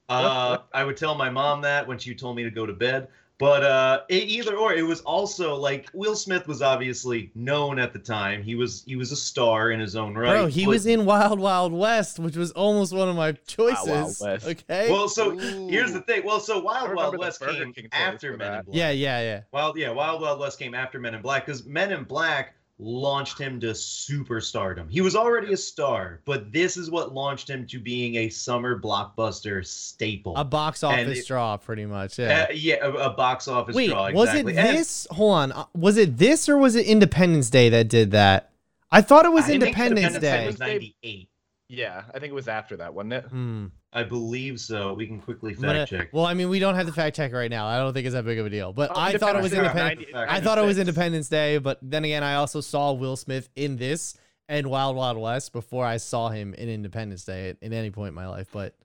uh, I would tell my mom that when she told me to go to bed. But uh, it, either or, it was also like Will Smith was obviously known at the time. He was he was a star in his own right. Bro, he But- was in Wild Wild West, which was almost one of my choices. Wild West. Okay. Well, so here's the thing. Well, so Wild Wild West came after Men in. Black. yeah, yeah, yeah. Wild, yeah, Wild Wild West came after Men in Black because Men in Black launched him to superstardom. He was already a star, but this is what launched him to being a summer blockbuster staple. A box office it- draw, pretty much. Yeah. Uh, yeah, a, a box office Wait, draw. was it. And this? Hold on. uh, Was it this or was it Independence Day that did that? I thought it was I think Independence, Day. was 98. Yeah, I think it was after that, wasn't it? Hmm. I believe so. We can quickly I'm gonna- fact check. well, I mean, we don't have the fact check right now. I don't think it's that big of a deal. But Oh, I thought it was Independence Independence. Day, I thought it was Independence Day, but then again, I also saw Will Smith in this and Wild Wild West before I saw him in Independence Day at, at any point in my life. But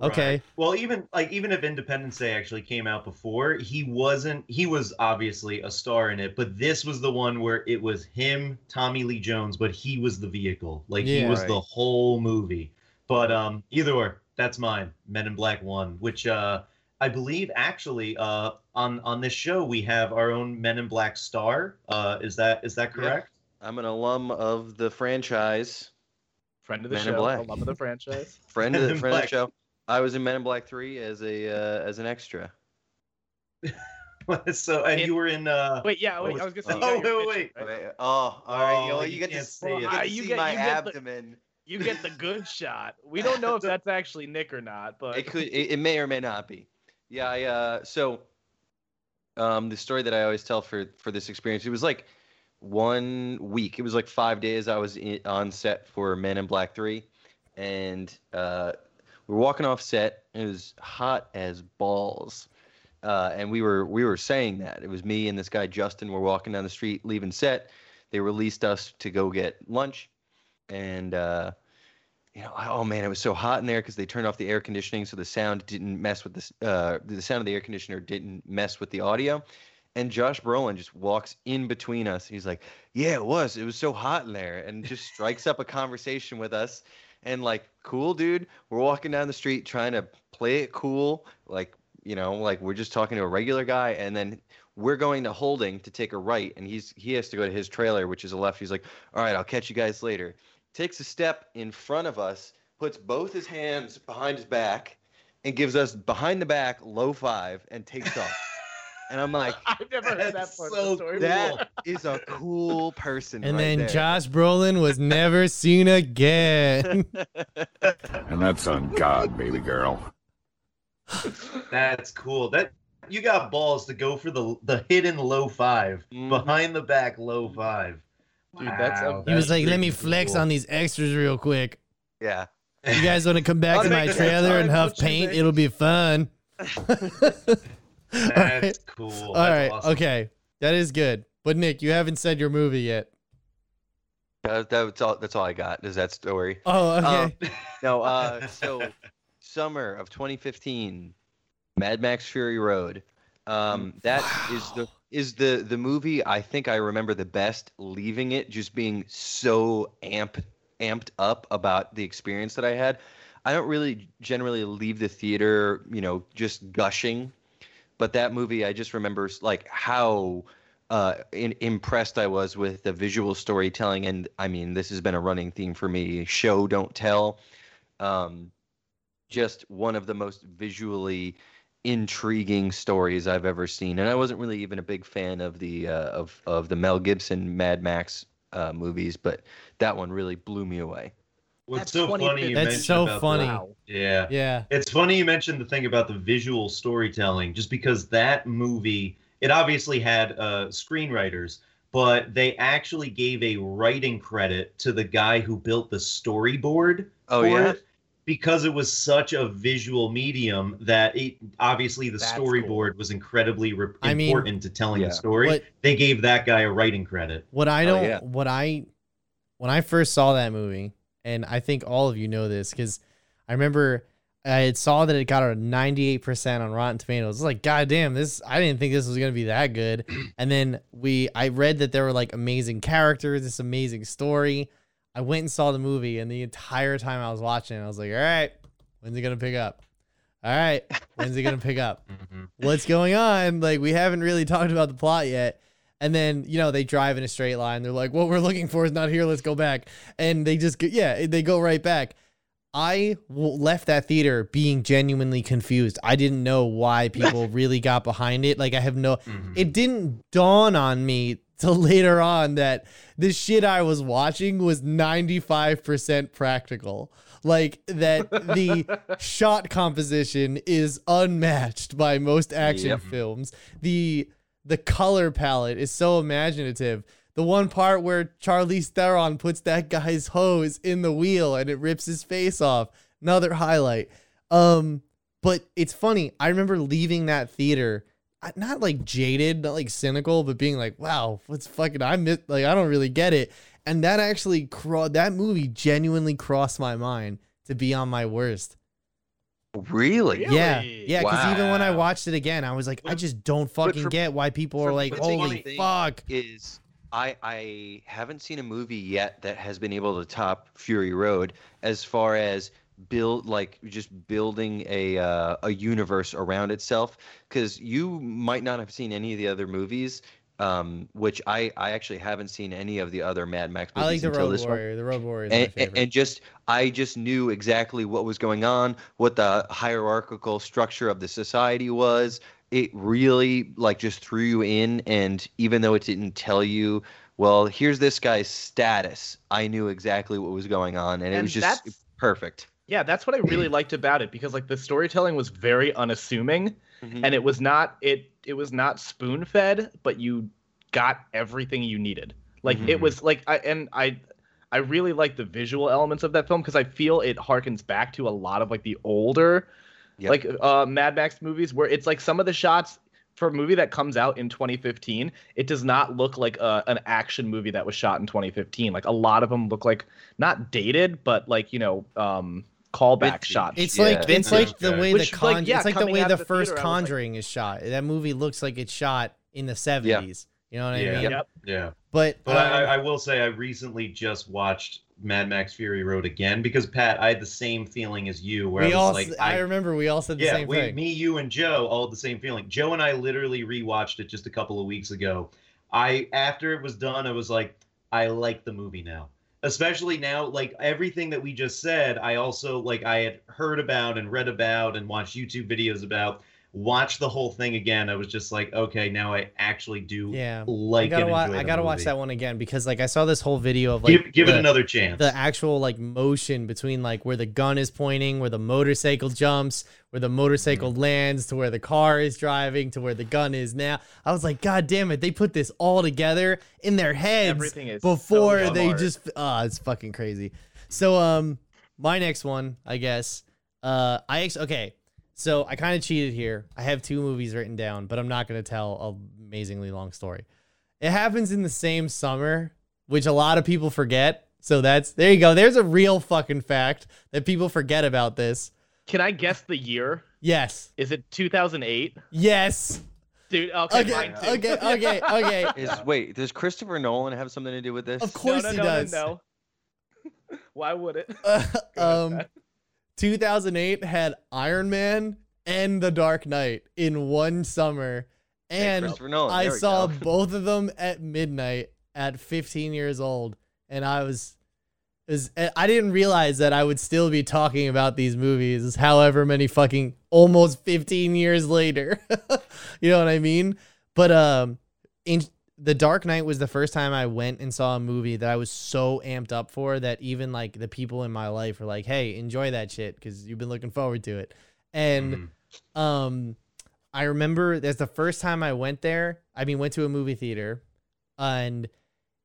okay. Right. Well, even like even if Independence Day actually came out before, he wasn't. He was obviously a star in it, but this was the one where it was him, Tommy Lee Jones, but he was the vehicle. Like he was Right. the whole movie. But um, either or, that's mine. Men in Black One, which uh, I believe actually uh on on this show we have our own Men in Black star. Uh, is that is that Yeah. correct? I'm an alum of the franchise, Friend of the Men in show, Black. I love the franchise. friend of the in friend of the show. I was in Men in Black Three as a uh, as an extra. so and In- you were in uh. Wait, yeah, wait, was- I was gonna say. you oh, got wait, picture, wait, right? Wait, oh, all right. you, Oh, know, you you get to, see, say you it. get to you see get- my you get the- abdomen. You get the good shot. We don't know if that's actually Nick or not, but it could it, it may or may not be yeah i uh so um the story that i always tell for for this experience it was like one week it was like five days i was in, on set for men in black 3 and uh we were walking off set it was hot as balls uh and we were we were saying that it was me and this guy justin were walking down the street leaving set they released us to go get lunch and uh you know, oh man, it was so hot in there because they turned off the air conditioning, so the sound didn't mess with this. Uh, the sound of the air conditioner didn't mess with the audio. And Josh Brolin just walks in between us. He's like, "Yeah, it was. It was so hot in there," and just strikes up a conversation with us. And like, cool, dude. We're walking down the street trying to play it cool, like you know, like we're just talking to a regular guy, and then we're going to Holding to take a right, and he's he has to go to his trailer, which is a left. He's like, "All right, I'll catch you guys later." takes a step in front of us, puts both his hands behind his back, and gives us behind the back low five and takes off. And I'm like, I've never heard that part so of the story. cool. that is a cool person. And right then there. Josh Brolin was never seen again. And that's on God, baby girl. That's cool. That you got balls to go for the the hidden low 5 Mhm. behind the back low five. Dude, that's a- Wow, he was like, "Let me flex cool. on these extras real quick. yeah. You guys want to come back to my trailer and huff paint? It'll be fun." All right. That's cool. All That's right. awesome. Okay. That is good. But Nick, you haven't said your movie yet. That, that's all. That's all I got. Is that story? Oh, okay. Um, No. Uh. So, summer of 2015, Mad Max Fury Road. Um. That is the is the the movie I think I remember the best. Leaving it just being so amped amped up about the experience that I had. I don't really generally leave the theater, you know, just gushing. But that movie, I just remember like how uh, in, impressed I was with the visual storytelling, and I mean, this has been a running theme for me: show don't tell. Um, just one of the most visually intriguing stories I've ever seen, and I wasn't really even a big fan of the uh, of of the Mel Gibson Mad Max uh, movies, but that one really blew me away. What's That's so funny you That's so funny. The, Wow. yeah. yeah. It's funny you mentioned the thing about the visual storytelling, just because that movie, it obviously had uh, screenwriters, but they actually gave a writing credit to the guy who built the storyboard. Oh for yeah, it, because it was such a visual medium that it obviously the That's storyboard was incredibly re- I mean- important to telling Yeah. the story. What They gave that guy a writing credit. what I Oh, don't yeah. what I when I first saw that movie, and I think all of you know this because I remember I had saw that it got a 98% on Rotten Tomatoes. I was like, God damn, this I didn't think this was gonna be that good. And then we I read that there were like amazing characters, this amazing story. I went and saw the movie, and the entire time I was watching, it, I was like, All right, when's it gonna pick up? All right, when's it gonna pick up? Mm-hmm. what's going on? Like, we haven't really talked about the plot yet. And then, you know, they drive in a straight line. They're like, what we're looking for is not here. Let's go back. And they just, go, yeah, they go right back. I left that theater being genuinely confused. I didn't know why people really got behind it. Like I have no Mhm. it didn't dawn on me till later on that the shit I was watching was 95% practical. Like that the shot composition is unmatched by most action Yep. films. The the color palette is so imaginative. The one part where Charlize Theron puts that guy's hose in the wheel and it rips his face off. Another highlight. Um, but it's funny. I remember leaving that theater, not like jaded, not like cynical, but being like, "Wow, what's fucking? I miss like I don't really get it." And that actually, that movie genuinely crossed my mind to be on my worst. Really? Really? Yeah, yeah. Because even when I watched it again, I was like, I just don't fucking for- get why people are like, "Holy fuck!" Is I I haven't seen a movie yet that has been able to top Fury Road as far as build like just building a uh, a universe around itself because you might not have seen any of the other movies um, which I, I actually haven't seen any of the other Mad Max I movies like the until Road this one Warrior. The Road Warrior is and, and, favorite. and just I just knew exactly what was going on, what the hierarchical structure of the society was. It really like just threw you in, and even though it didn't tell you, well, here's this guy's status, I knew exactly what was going on, and, it was just perfect. Yeah, that's what I really liked about it because like the storytelling was very unassuming Mhm. and it was not it it was not spoon fed, but you got everything you needed. Like it Mhm. was like I and I I really like the visual elements of that film because I feel it harkens back to a lot of like the older Yep. like uh Mad Max movies where it's like some of the shots for a movie that comes out in 2015, it does not look like a, an action movie that was shot in 2015. Like a lot of them look like not dated, but like you know, um, callback Vintage. shots. It's Yeah, like it's like the way Which, the like, yeah, it's like the way the the first theater, I was like- Conjuring is shot. That movie looks like it's shot in the seventies. You know what I Yeah. mean? Yep. Yeah. But, But I, um, I will say I recently just watched Mad Max Fury Road again because Pat, I had the same feeling as you, where we I all like, I, remember we all said the yeah, same we, thing. me, you, and Joe all had the same feeling. Joe and I literally rewatched it just a couple of weeks ago. I after it was done, I was like, I like the movie now. Especially now, like everything that we just said, I also like I had heard about and read about and watched YouTube videos about. Watch the whole thing again. I was just like, okay, now I actually do yeah. like I gotta, and wa- I gotta watch that one again because like I saw this whole video of like give give the, it another chance. the actual like motion between like where the gun is pointing, where the motorcycle jumps, where the motorcycle Mm-hmm. lands, to where the car is driving, to where the gun is now. I was like, God damn it, they put this all together in their heads Everything is so before they smart. just ah, it's fucking crazy. So um my next one, I guess. Uh I ex- okay. So I kind of cheated here. I have two movies written down, but I'm not going to tell an amazingly long story. It happens in the same summer, which a lot of people forget. So that's there you go. There's a real fucking fact that people forget about this. Can I guess the year? Yes. Is it 2008? Yes. Dude, okay, Okay. mine too. Okay. Okay. Okay. Is wait, does Christopher Nolan have something to do with this? Of course no, no, he no, does. No, no. Why would it? Uh, Go ahead, um, Pat. 2008 had Iron Man and The Dark Knight in one summer, and I saw both of them at midnight at 15 years old, and I was, is I didn't realize that I would still be talking about these movies, however many fucking almost 15 years later. you know what I mean? But um, in the Dark Knight was the first time I went and saw a movie that I was so amped up for that even like the people in my life were like, "Hey, enjoy that shit because you've been looking forward to it." And Mhm. um I remember that's the first time I went there. I mean, went to a movie theater, and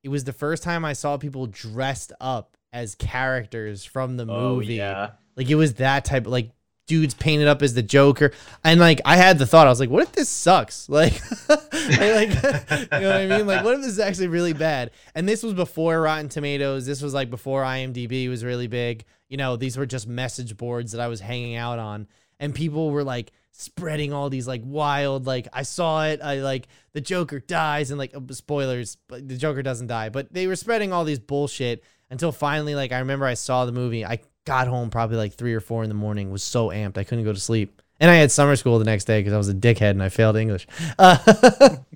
it was the first time I saw people dressed up as characters from the Oh movie. yeah. Like it was that type of like dudes painted up as the Joker. And like I had the thought, I was like, what if this sucks? Like, like you know what I mean? Like, what if this is actually really bad? And this was before Rotten Tomatoes. This was like before IMDb was really big. You know, these were just message boards that I was hanging out on. And people were like spreading all these like wild, like I saw it. I like the Joker dies and like uh, spoilers, but the Joker doesn't die. But they were spreading all these bullshit until finally, like I remember I saw the movie. I got home probably like three or four in the morning. Was so amped I couldn't go to sleep. And I had summer school the next day because I was a dickhead and I failed English. Uh,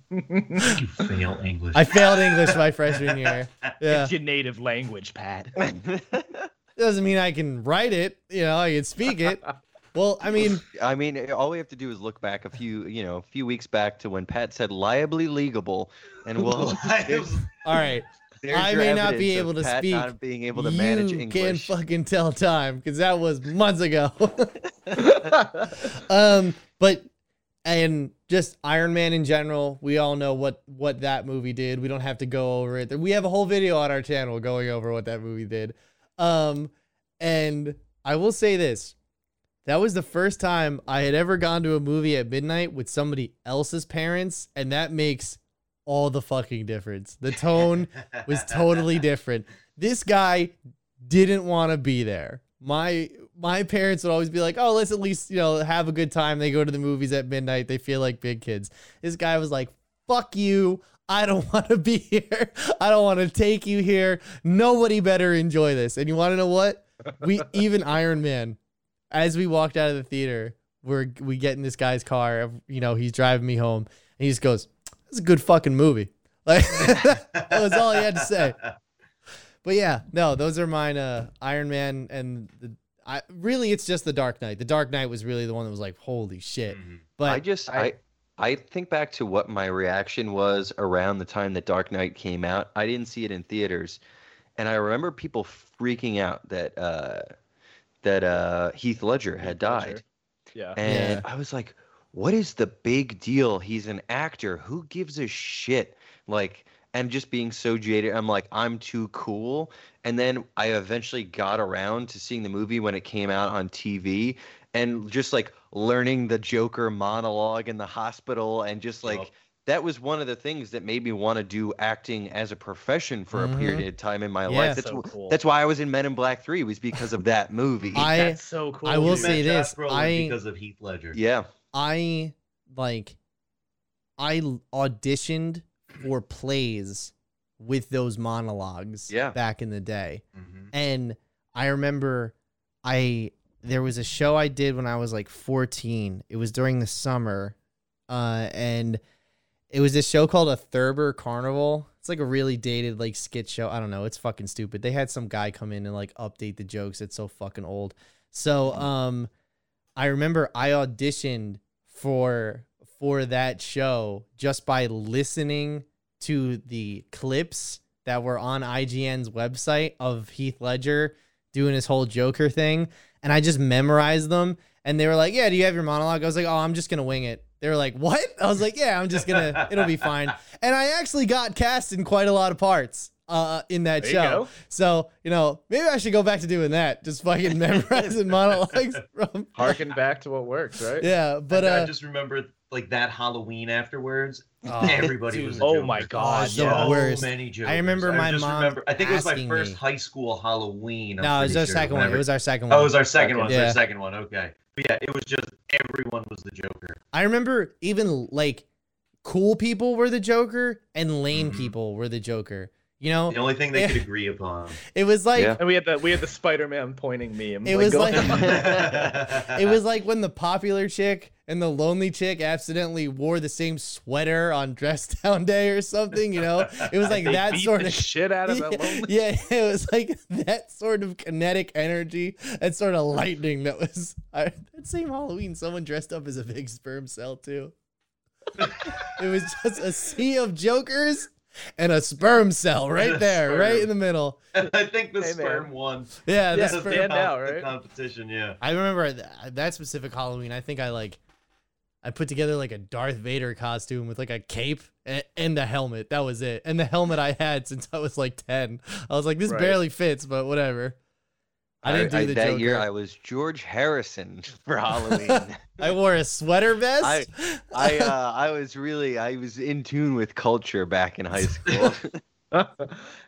you fail English. I failed English my freshman year. Yeah. It's your native language, Pat. Doesn't mean I can write it. You know, I can speak it. Well, I mean, I mean, all we have to do is look back a few, you know, a few weeks back to when Pat said liably legalable, and we'll. all right. I may not be able to Pat speak. Not being able to manage you English. can't fucking tell time because that was months ago. um, but and just Iron Man in general, we all know what what that movie did. We don't have to go over it. We have a whole video on our channel going over what that movie did. Um, and I will say this. That was the first time I had ever gone to a movie at midnight with somebody else's parents, and that makes all the fucking difference. The tone was totally different. This guy didn't want to be there. My my parents would always be like, "Oh, let's at least, you know, have a good time." They go to the movies at midnight. They feel like big kids. This guy was like, "Fuck you. I don't want to be here. I don't want to take you here. Nobody better enjoy this." And you want to know what? We even Iron Man as we walked out of the theater, we're we get in this guy's car, you know, he's driving me home and he just goes, "It's a good fucking movie." Like that was all he had to say. But yeah, no, those are mine. Uh, Iron Man and the. I really, it's just the Dark Knight. The Dark Knight was really the one that was like, holy shit. Mhm. But I just I, I think back to what my reaction was around the time that Dark Knight came out. I didn't see it in theaters, and I remember people freaking out that uh, that uh, Heath Ledger had Heath Ledger. died, yeah. and I was like, "What is the big deal? He's an actor. Who gives a shit?" Like, and just being so jaded, I'm like, I'm too cool. And then I eventually got around to seeing the movie when it came out on TV and just like learning the Joker monologue in the hospital and just like Yup. that was one of the things that made me want to do acting as a profession for Mhm. a period of time in my Yeah. life. That's so cool. that's why I was in Men in Black 3 was because of that movie. I- That's so cool. I will You dude. say Josh this, I- because of Heath Ledger. yeah. I like I auditioned for plays with those monologues Yeah. back in the day. Mhm. And I remember I there was a show I did when I was like 14. It was during the summer. Uh and it was this show called a Thurber Carnival. It's like a really dated like skit show. I don't know. It's fucking stupid. They had some guy come in and like update the jokes. It's so fucking old. So um I remember I auditioned for for that show just by listening to the clips that were on IGN's website of Heath Ledger doing his whole Joker thing, and I just memorized them. And they were like, "Yeah, do you have your monologue?" I was like, "Oh, I'm just gonna wing it." They were like, "What?" I was like, "Yeah, I'm just gonna. It'll be fine." And I actually got cast in quite a lot of parts uh, in that There you show. go. So you know, maybe I should go back to doing that. Just fucking memorizing monologues from. Harken back to what works, right? Yeah, but I uh, just remember like that Halloween afterwards. Oh, everybody was. A Oh my God, it's the yeah. So worst. many jokers. I remember my just mom remember- I think it was my first me- high school Halloween. I'm no, it was our sure, second one. It was our second one. Oh, it was our second one. It was Yeah. our second one. Okay. But yeah, it was just everyone was the Joker. I remember even like cool people were the Joker and lame Mhm. people were the Joker. You know, The only thing they Yeah. could agree upon. it was like Yeah. And we had the we had the Spider-Man pointing meme. It was like- it was like when the popular chick and the lonely chick accidentally wore the same sweater on dress down day or something. You know, it was like They that beat sort the of shit out of that lonely. yeah, it was like that sort of kinetic energy, that sort of lightning that was I, that same Halloween. Someone dressed up as a big sperm cell too. it was just a sea of jokers and a sperm cell right And a there, right in the middle. And I think the Hey, man. sperm won. Yeah, the Yeah, sperm. stand out, the right? competition. Yeah. I remember th- that specific Halloween. I think I like I put together like a Darth Vader costume with like a cape and, and a helmet. That was it. And the helmet I had since I was like 10. I was like this Right. barely fits, but whatever. I didn't do the that Joker. year I was George Harrison for Halloween. I wore a sweater vest. I- I uh, I was really I was in tune with culture back in high school.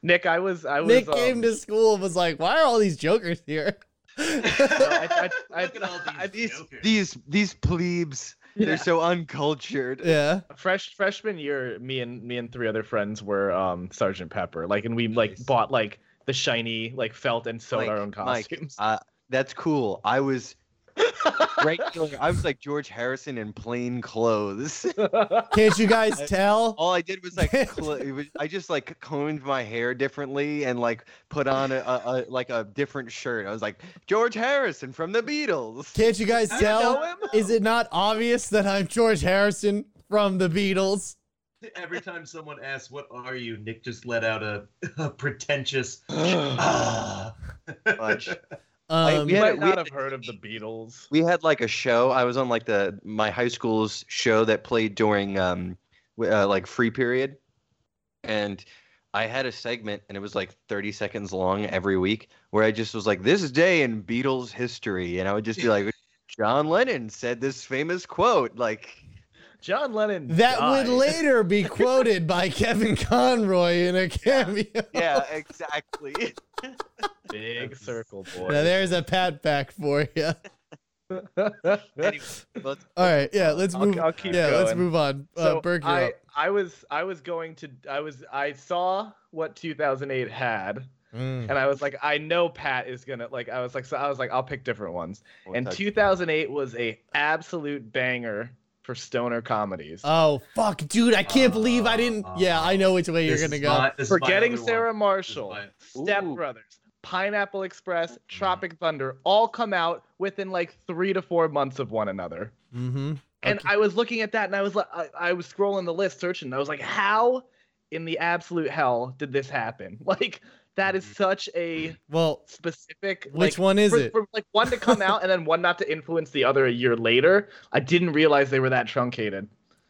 Nick, I was I was Nick um, came to school and was like, "Why are all these jokers here?" I, I, I, Look at all I- these these these these plebes, Yeah. they're so uncultured. yeah. fresh freshman year, me and me and three other friends were um Sergeant Pepper. Like, and we like Nice. bought like the shiny like felt and sewed Mike, our own Mike, costumes. Uh, that's cool. I was regular. I was like George Harrison in plain clothes. Can't you guys tell? All I did was like cl- it was, I just like combed my hair differently and like put on a, a, a like a different shirt. I was like George Harrison from the Beatles. Can't you guys know tell? Is it not obvious that I'm George Harrison from the Beatles? Every time someone asks, "What are you?" Nick just let out a, a pretentious. ah. Fudge. I- Um, we You had- might we not had- have heard of the Beatles. We had like a show. I was on like the my high school's show that played during um uh, like free period, and I had a segment and it was like 30 seconds long every week where I just was like, "This day in Beatles history," and I would just be like, "John Lennon said this famous quote," like. John Lennon. that died. would later be quoted by Kevin Conroy in a cameo. Yeah, exactly. Big circle boy. Now there's a pat back for you. anyway, let's- All right, yeah, let's I'll- move. I'll keep yeah, let's move on. Uh, so Burke, you're I, up. I was I was going to I was I saw what 2008 had Mm. and I was like I know Pat is gonna like I was like so I was like I'll pick different ones and touch- 2008 was a absolute banger for stoner comedies. Oh fuck, dude! I can't believe I didn't. Yeah, I know which way you're gonna go. my- this is my Forgetting. Sarah Marshall, my- Step Brothers, Pineapple Express, Tropic Thunder all come out within like three to four months of one another. Mm-hmm. And I was looking at that and I was like, I, I was scrolling the list searching. And I was like, how in the absolute hell did this happen? Like, that is such a Well, specific. which like, one is for, it? For like one to come out and then one not to influence the other a year later. I didn't realize they were that truncated.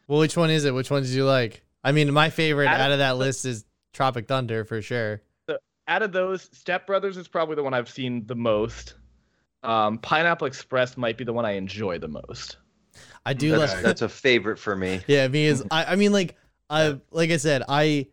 Well, which one is it? Which one did you like? I mean, my favorite Out of- out of that list is Tropic Thunder for sure. Out of those, Step Brothers is probably the one I've seen the most. Um, Pineapple Express might be the one I enjoy the most. I do That's, like. that's a favorite for me. Yeah, me is. I, I mean, like, I like I said, I,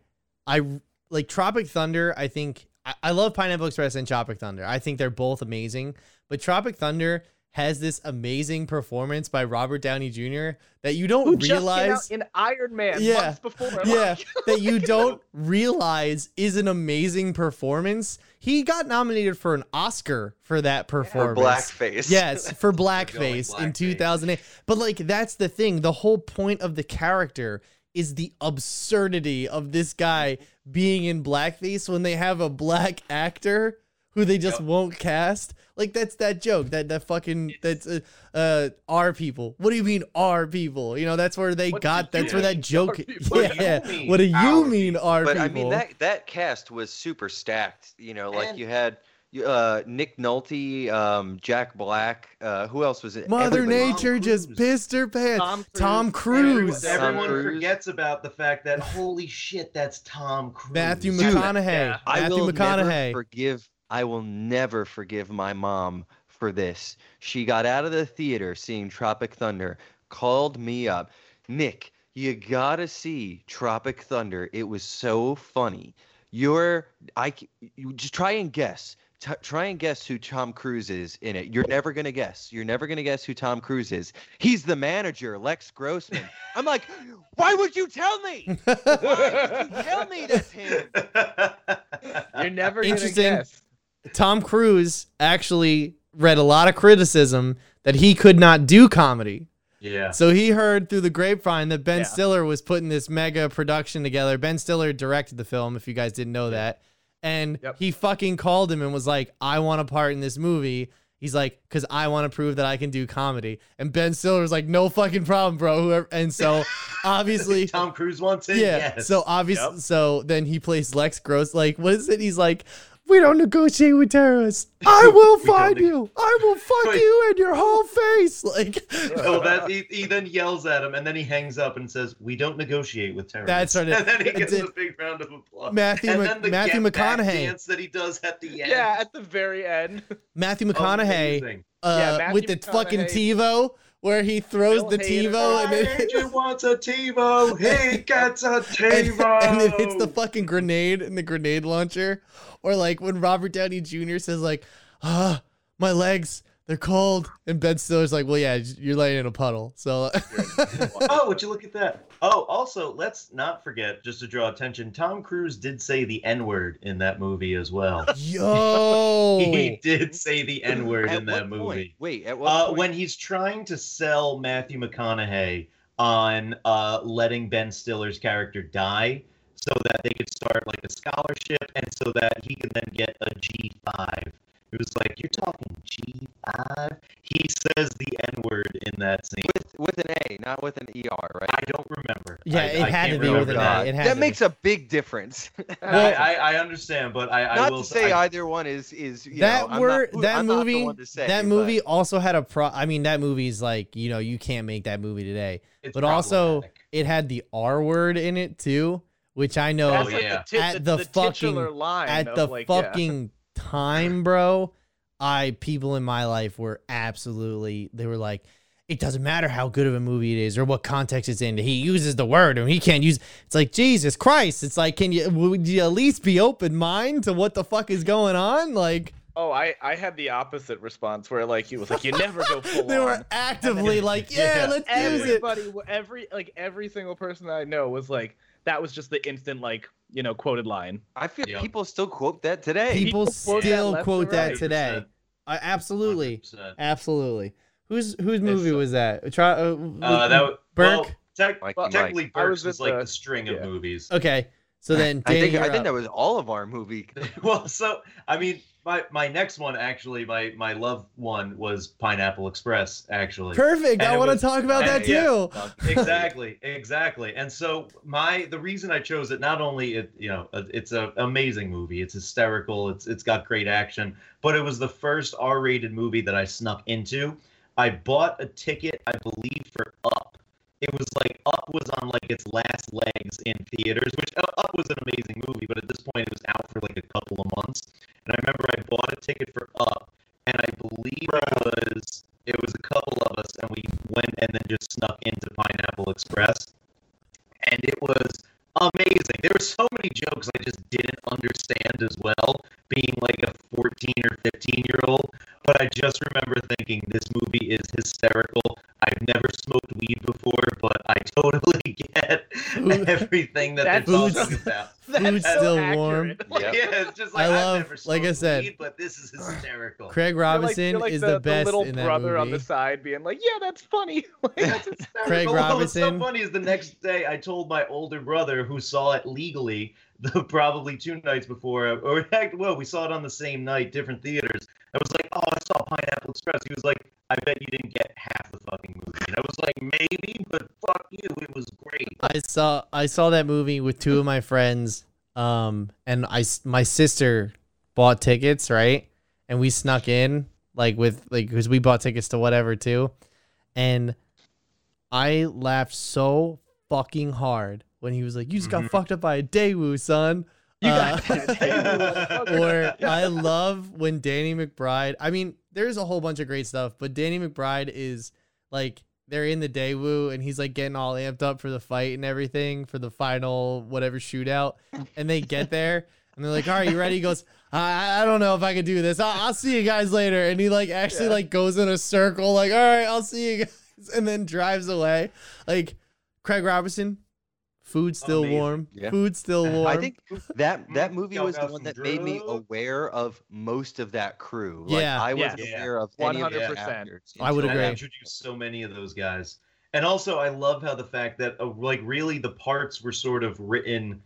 I like Tropic Thunder. I think I, I love Pineapple Express and Tropic Thunder. I think they're both amazing. But Tropic Thunder has this amazing performance by Robert Downey Jr. that you don't Who just realize. came out in Iron Man Yeah, months before. yeah, Like, that you don't realize is an amazing performance. He got nominated for an Oscar for that For performance. blackface. Yes, for going blackface in 2008. But like that's the thing. The whole point of the character is the absurdity of this guy being in blackface when they have a black actor who they just Yep. won't cast. Like that's that joke. That that fucking that's uh, uh our people. What do you mean our people? You know, that's where they What got do you that's where that joke our people? What do you Yeah. mean, What do you our mean our but? I mean that that cast was super stacked. You know, like And- you had you- uh, Nick Nolte, um, Jack Black. Uh, who else was it? Mother Everybody- Nature Tom just Cruise. pissed her pants. Tom Tom Cruise. Cruise. Everyone- Everyone Cruise. forgets about the fact that holy shit, that's Tom Cruise. Matthew Dude, McConaughey. yeah. I Matthew will McConaughey. never forgive. I will never forgive my mom for this. She got out of the theater seeing Tropic Thunder, called me up, Nick. You gotta see Tropic Thunder. It was so funny. You're I. c- You just try and guess. T- try and guess who Tom Cruise is in it. You're never gonna guess. You're never gonna guess who Tom Cruise is. He's the manager, Les Grossman. I'm like, why would you tell me? Why would you tell me that's him? You're never Interesting. gonna guess. Tom Cruise actually read a lot of criticism that he could not do comedy. yeah. So he heard through the grapevine that Ben Yeah. Stiller was putting this mega production together. Ben Stiller directed the film, if you guys didn't know that. And Yep. he fucking called him and was like, I want a part in this movie. He's like, because I want to prove that I can do comedy. And Ben Stiller was like, no fucking problem, bro. Whoever. And so obviously, Tom Cruise wants it. yeah. Yes. So obviously, Yep. so then he plays Les Gross. Like, what is it? He's like, we don't negotiate with terrorists. I will find neg- you. I will fuck Wait. you in your whole face. Like, Oh, that he, he then yells at him, and then he hangs up and says, "We don't negotiate with terrorists." That's right. And then he gets a big round of applause. Matthew and Mc- then the Matthew McConaughey. dance that he does at the end. Yeah, at the very end. Matthew McConaughey Amazing. uh, Yeah, Matthew with the fucking TiVo where he throws Bill the Hader. TiVo and My then, agent wants a TiVo. He gets a and, TiVo. and it hits the fucking grenade in the grenade launcher. Or like when Robert Downey Jr. says like, ah, my legs, they're cold. And Ben Stiller's like, well, yeah, you're laying in a puddle. So Oh, would you look at that? Oh, also, let's not forget, just to draw attention, Tom Cruise did say the N word in that movie as well. yo, He did say the N word At in that movie. point? Wait, at what Uh, point? when he's trying to sell Matthew McConaughey on uh, letting Ben Stiller's character die so that they could start like a scholarship and so that he could then get a G5. It was like, you're talking G5? He says the N word in that scene. with with an A, not with an ER, right? I don't remember. yeah, I- it I had to be with an that. A. It had that makes be. a big difference. I, I, I understand, but I, I not will to say I, either one is is you that know, I'm word, not, that I'm not the movie, one to say, that but- movie also had a pro. I mean, that movie's like you know you can't make that movie today. it's but also it had the R word in it too, which I know Oh, like yeah. the, tit- At the, the the fucking- line at of the like, yeah. Time, bro. I people in my life were absolutely they were like, it doesn't matter how good of a movie it is or what context it's in. He uses the word and he can't use. It's like Jesus Christ. It's like, can you would you at least be open mind to what the fuck is going on? Like Oh, I I had the opposite response where like he was like, you never go full they on. were actively like, yeah, Yeah. let's use it. Everybody, every like every single person that I know was like, that was just the instant like you know quoted line. I feel Yep. people still quote that today. People quote that still left quote that right. today. I, absolutely, 100%. absolutely. Whose whose movie so- was that? Try uh, Uh, that was, Burke. Well, tech, Mikey Well, technically, I Burks was was, like the- the string of movies. Okay, so then I think I you're think that was all of our movie. well, so I mean, my my next one actually, my my love one was Pineapple Express. Actually, perfect. And I want to talk about and that yeah. too. exactly, exactly. And so my the reason I chose it, not only it you know uh, it's an amazing movie, it's hysterical, it's it's got great action, but it was the first R-rated movie that I snuck into. I bought a ticket, I believe, for Up. It was like Up was on like its last legs in theaters, which uh, Up was an amazing movie, but at this point it was out for like a couple of months. And I remember I bought a ticket for Up, and I believe it was it was a couple of us, and we went and then just snuck into Pineapple Express, and it was amazing. There were so many jokes I just didn't understand as well, being like a 14 or 15 year old. But I just remember thinking this movie is hysterical. I've never smoked weed before, but I totally get Food- everything that That's they're so- talking about. Food's so still accurate. warm. Like, Yep. Yeah, it's just like I love- have never like I said, weed, but this is hysterical. Craig you're like- Robinson you're like is the, the, best little in that brother movie. on the side being like, yeah, that's funny. like, that's hysterical. Craig Well, what's so funny is the next day I told my older brother who saw it legally the probably two nights before, or fact, well, we saw it on the same night, different theaters. I was like, "Oh, I saw Pineapple Express." He was like, "I bet you didn't get half the fucking movie." And I was like, "Maybe, but fuck you, it was great." I saw I saw that movie with two of my friends, um, and I my sister bought tickets right, and we snuck in like with like because we bought tickets to whatever too, and I laughed so fucking hard when he was like, "You just got Mhm. fucked up by a Daewoo, son." You Uh, got. Daewoo, or I love when Danny McBride. I mean, there's a whole bunch of great stuff, but Danny McBride is like they're in the Daewoo and he's like getting all amped up for the fight and everything for the final whatever shootout, and they get there and they're like, "All right, you ready?" He goes, "I I don't know if I can do this. I'll, I'll see you guys later." And he like actually Yeah. like goes in a circle, like, "All right, I'll see you guys," and then drives away. Like Craig Robinson, food still Amazing. warm. Yeah. Food still warm. I think that that movie y'all was the got one some that made me drugs? aware of most of that crew. Like, Yeah. I wasn't Yeah. aware of any of the 100%. actors. I would until agree. That that. introduced so many of those guys. And also, I love how the fact that uh, like really the parts were sort of written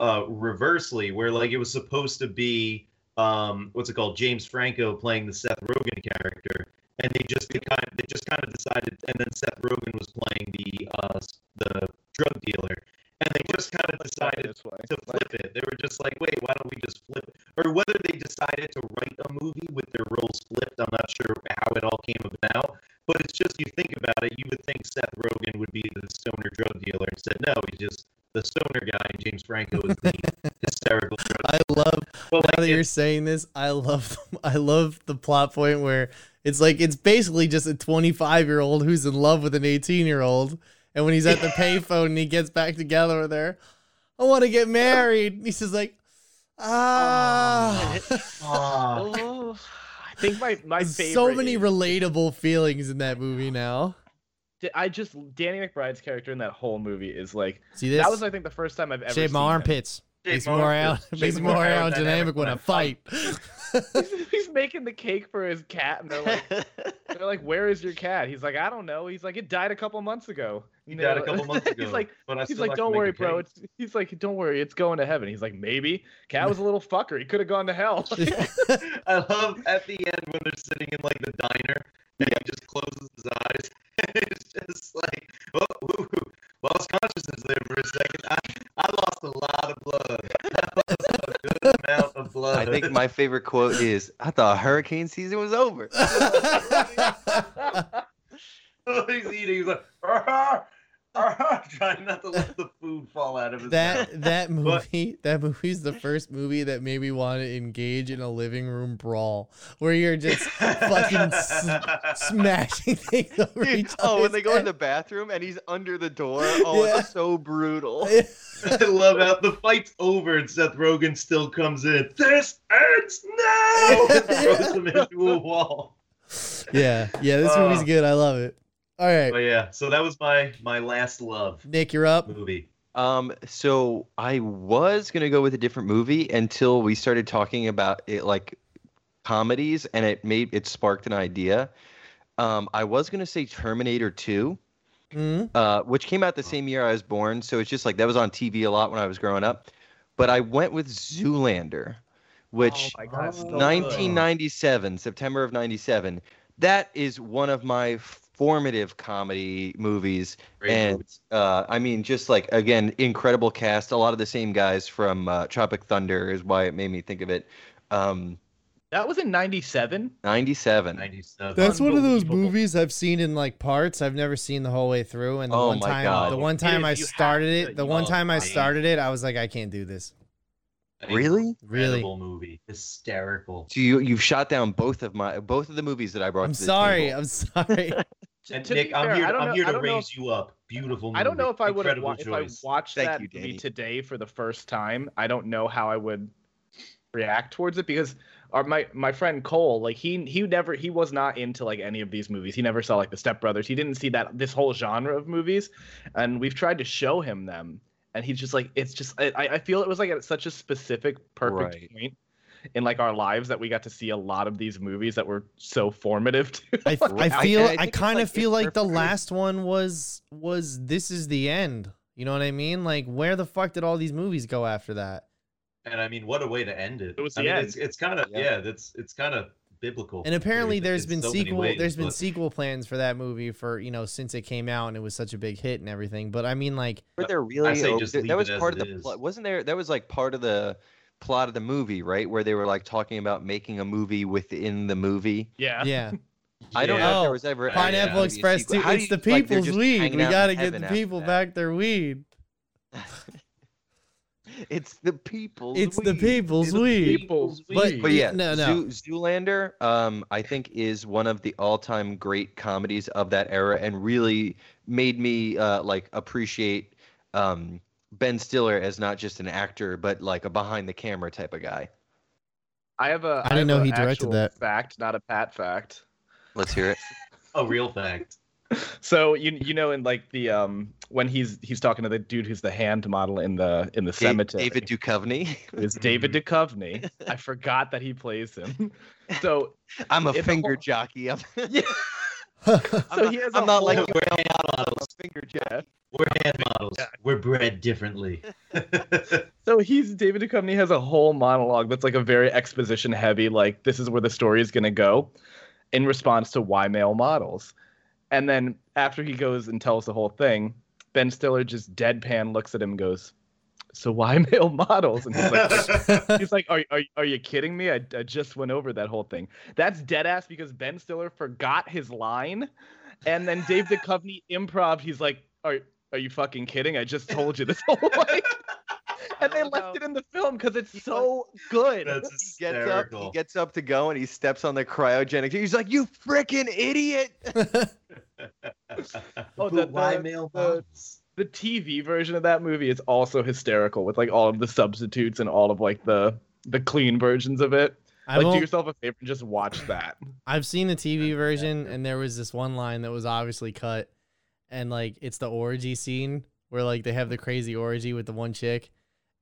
uh, reversely, where like it was supposed to be um, what's it called, James Franco playing the Seth Rogen character, and they just they kind of, they just kind of decided, and then Seth Rogen was playing the uh, the drug dealer, and they just kind of decided this way. to flip it. They were just like, wait, why don't we just flip it? Or whether they decided to write a movie with their roles flipped, I'm not sure how it all came about. But it's just you think about it, you would think Seth Rogen would be the stoner drug dealer. and said, no, he's just the stoner guy, and James Franco is the hysterical drug I love Well, now like, that you're saying this, I love I love the plot point where it's like it's basically just a 25 year old who's in love with an 18 year old, and when he's at the payphone and he gets back together with her, I want to get married. And he's just like, ah, Aw. Oh, I think my my There's favorite. so many is- relatable feelings in that movie now. I just Danny McBride's character in that whole movie is like See this? that was I think the first time I've ever Shave my seen him. Armpits. Shave Makes my me more armpits. aer- Shave more more aerodynamic aerodynamic when I fight. he's, he's making the cake for his cat, and they're like, they're like, "Where is your cat?" He's like, "I don't know." He's like, "It died a couple months ago." He died a couple months ago. he's like, but I he's still like, like "Don't worry, bro." It's he's like, "Don't worry, it's going to heaven." He's like, "Maybe." Cat was a little fucker. He could have gone to hell. I love at the end when they're sitting in like the diner and he just closes his eyes. it's just like, oh, ooh, ooh, lost consciousness there for a second. I, I lost a lot of blood. I lost a good amount of blood. I think my favorite quote is, "I thought hurricane season was over." he's eating. He's like, trying not to let the food fall out of his mouth. that that But- movie that movie's the first movie that made me want to engage in a living room brawl where you're just fucking s- smashing things over Dude, each oh, when they go in the bathroom and he's under the door. Oh, Yeah. it's so brutal. I love how the fight's over and Seth Rogen still comes in. This ends now. throws him into a wall. yeah yeah this movie's good i love it all right But yeah, so that was my my last love nick you're up movie. Um, so I was gonna go with a different movie until we started talking about it like comedies, and it made it sparked an idea. Um, I was gonna say Terminator 2, Mhm. uh, which came out the same year I was born, so it's just like that was on TV a lot when I was growing up. But I went with Zoolander, which oh my god, it's good. 1997, September of 97. That is one of my formative comedy movies. Great and uh, I mean, just like, again, incredible cast. A lot of the same guys from uh, Tropic Thunder is why it made me think of it. Um, That was in '97. 97. 97. That's one of those movies I've seen in like parts. I've never seen the whole way through. And the Oh one my time, God. the one time Dude, I you have started to- it, the one time I started it, I was like, I can't do this. Really? Really? Incredible movie. Hysterical. So you you've shot down both of my both of the movies that I brought. I'm to sorry. table. I'm sorry. To- And to Nick, be I'm here. To, I'm know- here to don't know raise you up. Beautiful movie. I don't know if I would have wa- if I watched Thank that you, movie today for the first time. I don't know how I would react towards it because our my my friend Cole, like he he never he was not into like any of these movies. He never saw like the Step Brothers. He didn't see that this whole genre of movies, and we've tried to show him them, and he's just like it's just I I feel it was like at such a specific perfect Right. point in like our lives that we got to see a lot of these movies that were so formative to I, I I- feel and I I, kind of like- feel it's like the last one was was this is the end. You know what I mean? Like where the fuck did all these movies go after that? And I mean, what a way to end it. It was I the mean, end. it's it's kind of Yeah. yeah. That's it's kind of biblical. And apparently in- there's in been so sequel ways, there's been but- sequel plans for that movie for, you know, since it came out and it was such a big hit and everything. But I mean like Were there really? say just th- leave that was as part of the is. plot. Wasn't there? That was like part of the plot of the movie, right? Where they were like talking about making a movie within the movie. yeah yeah. I don't Yeah. know if Oh, there was ever Pineapple actually Pineapple gonna be a Express sequel. too. It's you- the people's just weed. We got to get the after people that. back their weed. It's the people's. It's the weed. people's It's the weed. people's But- weed. But yeah, No, no. Zoo, Zoolander, um, I think is one of the all-time great comedies of that era, and really made me uh, like appreciate um, Ben Stiller as not just an actor, but like a behind-the-camera type of guy. I have a I didn't have know a he directed that. fact, not a pat fact. Let's hear it. a real fact. So you you know in like the um when he's he's talking to the dude who's the hand model in the in the Da- cemetery. David Duchovny. is David Duchovny. I forgot that he plays him. So I'm a finger whole- jockey. I'm, yeah, I'm so not, he has I'm a not like you. We're male hand models, I'm models. a finger jack. We're hand models. Yeah. We're bred differently. So he's David Duchovny has a whole monologue that's like a very exposition heavy, like this is where the story is gonna go, in response to why male models. And then after he goes and tells the whole thing, Ben Stiller just deadpan looks at him and goes, So why male models? And he's like he's like, Are are, are you kidding me? I, I just went over that whole thing. That's dead ass because Ben Stiller forgot his line. And then Dave Duchovny improv, he's like, Are are you fucking kidding? I just told you this whole way. and they left no. it in the film because it's so good. That's He gets up. He gets up to go, and he steps on the cryogenic. He's like, "You freaking idiot!" Oh, But the- why the- male the- the TV version of that movie is also hysterical with like all of the substitutes and all of like the the clean versions of it. I like, do yourself a favor and just watch that. I've seen the TV version, and there was this one line that was obviously cut, and like it's the orgy scene where like they have the crazy orgy with the one chick,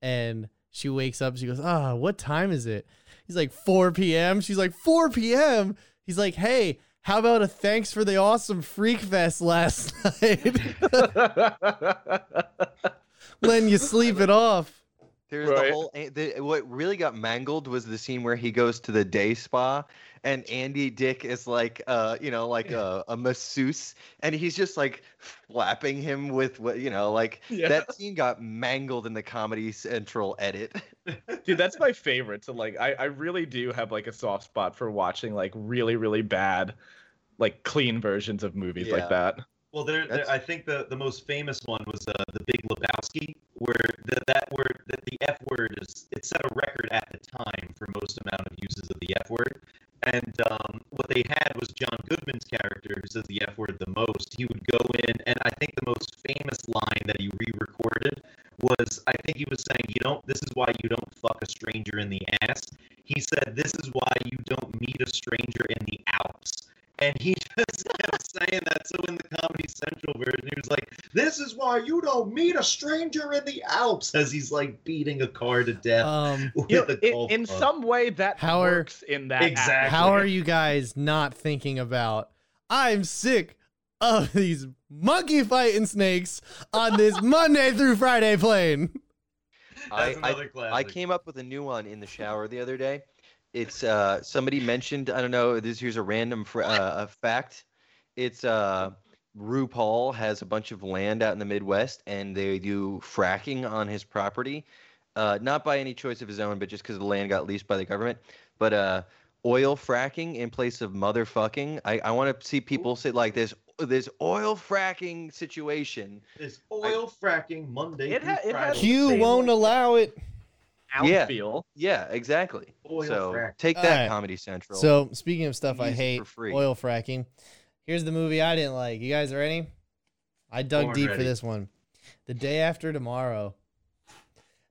and she wakes up, she goes, "Ah, what time is it?" He's like 4 p.m. She's like 4 p.m. He's like, "Hey, how about a thanks for the awesome freak fest last night, letting you sleep it off." There's Right. the whole. The, what really got mangled was the scene where he goes to the day spa, and Andy Dick is like, uh, you know, like a, a masseuse, and he's just like flapping him with what, you know, like Yeah. that scene got mangled in the Comedy Central edit. Dude, that's my favorite. So like I, I really do have like a soft spot for watching like really, really bad, like clean versions of movies Yeah. like that. Well, there, there I think the, the most famous one was uh, the Big Lebowski, where the, that word, that the F word is it set a record at the time for most amount of uses of the F word. And um, what they had was John Goodman's character, who says the F word the most. He would go in, and I think the most famous line that he re-recorded was, I think he was saying, "You don't. This is why you don't fuck a stranger in the ass." He said, "This is why you don't meet a stranger in the Alps." And he just kept saying that. So in the Comedy Central version, he was like, "This is why you don't meet a stranger in the Alps," as he's like beating a car to death Um, with You know, a in, golf in club. some way that How are- works in that Exactly. act. How are you guys not thinking about? I'm sick of these monkey fighting snakes on this Monday through Friday plane. That's I, I, another classic. I came up with a new one in the shower the other day. It's uh somebody mentioned I don't know this here's a random fr- uh, a fact. It's uh RuPaul has a bunch of land out in the Midwest and they do fracking on his property, uh not by any choice of his own, but just because the land got leased by the government. But uh oil fracking in place of motherfucking. I I want to see people say like this this oil fracking situation. This oil fracking Monday It ha- it has- Friday. Q Same. won't allow it. Yeah. Outfeel. Yeah, exactly. Oil so frack. take that, Alright. Comedy Central. So speaking of stuff I Use it hate, for free. oil fracking. Here's the movie I didn't like. You guys ready? I dug Born deep for this one. The day after tomorrow.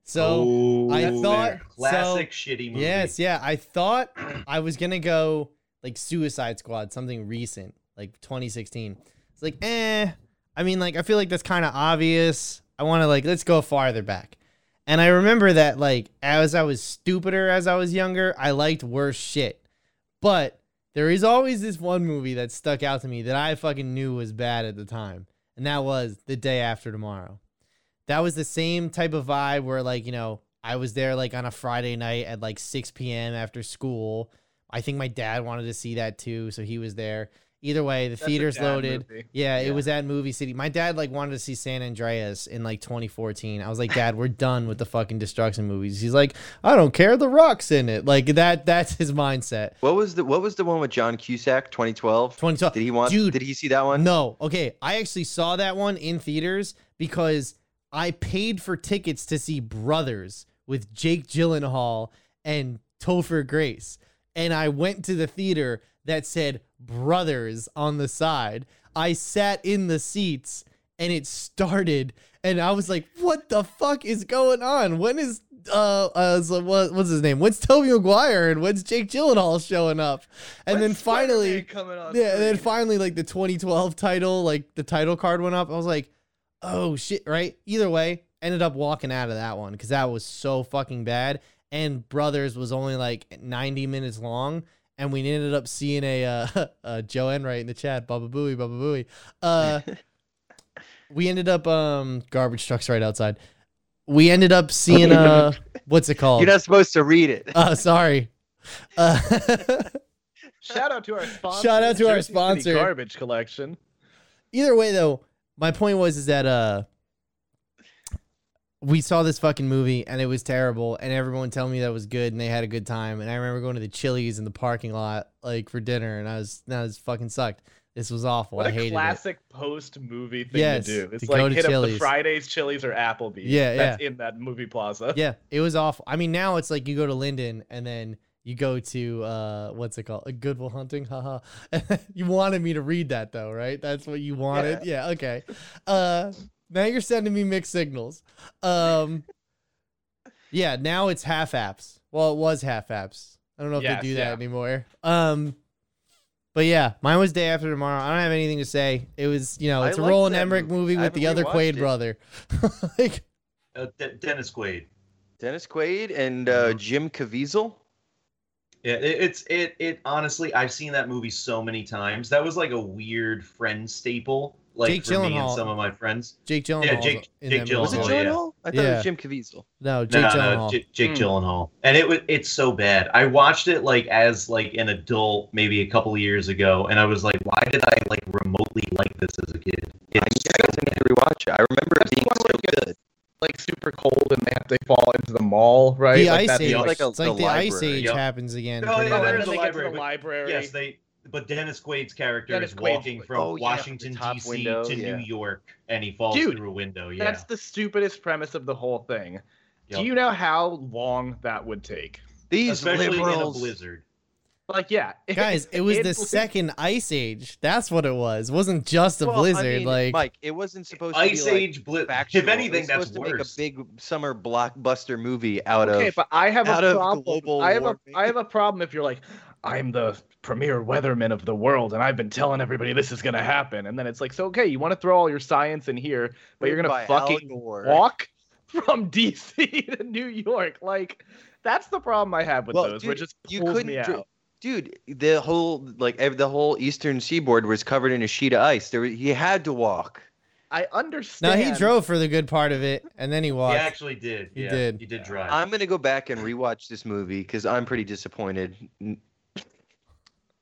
So Oh, I thought- classic shitty movie. Yes, yeah. I thought I was gonna go like Suicide Squad, something recent, like 2016. It's like, eh. I mean, like I feel like that's kind of obvious. I want to like let's go farther back. And I remember that like as I was stupider as I was younger, I liked worse shit. But there is always this one movie that stuck out to me that I fucking knew was bad at the time, and that was The Day After Tomorrow. That was the same type of vibe where like, you know, I was there like on a Friday night at like 6 p.m. after school. I think my dad wanted to see that too, so he was there. Either way, the That's theater's loaded. movie. Yeah, it was at Movie City. My dad like wanted to see San Andreas in like 2014. I was like, Dad, we're done with the fucking destruction movies. He's like, I don't care. The Rock's in it. Like that. That's his mindset. What was the what was the one with John Cusack 2012? 2012. Did he want Dude, did he see that one? No. Okay. I actually saw that one in theaters because I paid for tickets to see Brothers with Jake Gyllenhaal and Topher Grace. And I went to the theater that said Brothers on the side. I sat in the seats and it started and I was like, what the fuck is going on? When is uh, uh so what, what's his name? When's Tobey Maguire and when's Jake Gyllenhaal showing up? And then finally coming on yeah, and then finally, like the 2012 title, like the title card went up. I was like, oh shit, right? Either way, ended up walking out of that one because that was so fucking bad. And Brothers was only like 90 minutes long. And we ended up seeing a uh, uh Joe Enright in the chat, Baba Booey, Baba Booey. Uh we ended up um garbage trucks right outside. We ended up seeing uh what's it called? You're not supposed to read it. uh sorry. Uh Shout out to our sponsor. Shout out to our Jersey City sponsor. Garbage collection. either way though my point was is that uh we saw this fucking movie and it was terrible and everyone telling me that was good and they had a good time and i remember going to the chili's in the parking lot like for dinner and i was that was fucking sucked. This was awful. What i a hated classic post movie thing Yes, to do. It's to like hit up the Fridays, Chili's, or Applebee's. Yeah, That's in that movie plaza. yeah it was awful. I mean now it's like you go to linden and then you go to uh what's it called? A goodwill hunting? Haha you wanted me to read that though right? That's what you wanted? Yeah okay. Uh now you're sending me mixed signals um yeah now it's half apps well it was half apps I don't know if Yes, they do yeah. that anymore. Um, but yeah, mine was day after tomorrow. I don't have anything to say. It was, you know, it's a Roland Emmerich movie. movie with the other Quaid it. brother. like, Uh, De- Dennis Quaid. Dennis Quaid and uh, Mhm. Jim Caviezel. Yeah, it, it's it it honestly I've seen that movie so many times. That was like a weird friend staple, like Jake for me and Gyllenhaal. some of my friends. Jake Gyllenhaal. Yeah, Jake- in Jake Gyllenhaal. Was it movie. Oh, yeah. Gyllenhaal? I thought it was Jim Caviezel. No, Jake no, Gyllenhaal. no, J- Jake Hmm. Gyllenhaal, and it was it's so bad. I watched it like as like an adult, maybe a couple of years ago, and I was like, why did I like remotely like this as a kid? I It's guess I need to rewatch it. I remember it That's the being so it good. Like super cold and they have they fall into the mall, right? the like Ice that's Age. like, like a- it's like the the Ice. Age Yep. happens again. Pretty yeah, much. and there's then a they get to library, the but- library. yes, they. But Dennis Quaid's character Dennis is Quaid. walking from Oh, Washington the top D.C. window, to yeah. New York, and he falls Dude, through a window. Yeah, That's the stupidest premise of the whole thing. Yep. Do you know how long that would take? These especially in a liberals. blizzard. Like, yeah, Guys, it was in the Blizzard- second Ice Age. That's what it was. It wasn't just a Well, I blizzard. mean, like, Mike, it wasn't supposed to Ice be like Age Blitz. factual. If anything, it was that's supposed to make a big summer blockbuster movie out Okay, of. Okay, but I have a problem. I have a I have a problem if you're like, I'm the premier weatherman of the world, and I've been telling everybody this is gonna happen, and then it's like, so okay, you want to throw all your science in here, but you're gonna fucking walk from DC to New York, like. That's the problem I have with Well, those, dude, which just you pulls couldn't me out. Dude, the whole like the whole eastern seaboard was covered in a sheet of ice. There, he had to walk. I no, understand. he drove for the good part of it, and then he walked. He actually did. He yeah, did. He did drive. I'm gonna go back and rewatch this movie because I'm pretty disappointed.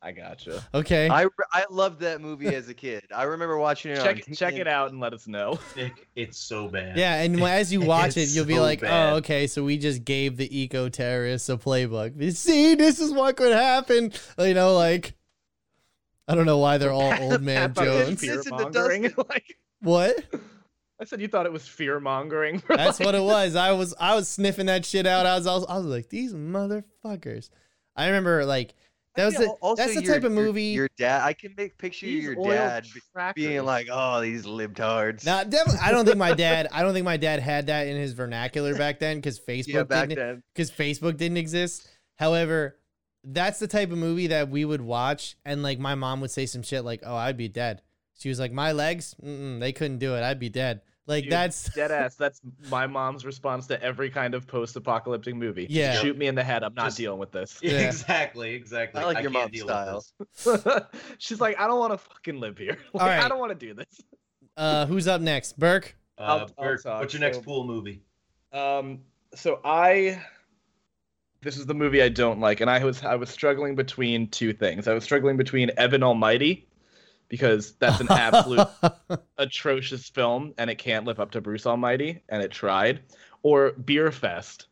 N- I gotcha. okay. I re- I loved that movie as a kid. I remember watching it. on Check check it out and let us know. Nick, it's so bad. Yeah, and when- as you watch it, you'll be like, oh, bad. "Oh, okay, so we just gave the eco terrorists a playbook. See, this is what could happen." You know, like, I don't know why they're all old man I thought it was Jones. It's in fear-mongering, like, What? I said you thought it was fear mongering. That's what it was. I was I was sniffing that shit out. I was I was, I was like, "These motherfuckers." I remember like that was Yeah, the, al- also that's the your- type of movie. Your, dad. I can make picture your dad be- being like, "Oh, these libtards." Now, definitely, I don't think my dad. I don't think my dad had that in his vernacular back then because yeah, Facebook back didn't because Facebook didn't exist. However, that's the type of movie that we would watch, and like my mom would say some shit like, "Oh, I'd be dead." She was like, "My legs, Mm-mm, they couldn't do it. I'd be dead." Like Dude, that's dead ass. That's my mom's response to every kind of post-apocalyptic movie. Yeah. shoot me in the head. I'm not Just- dealing with this. Yeah. Exactly, exactly. I like your mom's style. She's like, I don't want to fucking live here. Like, All right. I don't want to do this. uh, who's up next? Burke. Uh, I'll- I'll talk, what's your next so- pool movie? Um, so I, this is the movie I don't like, and I was I was struggling between two things. I was struggling between Evan Almighty, because that's an absolute atrocious film and it can't live up to Bruce Almighty, and it tried, or Beer Fest,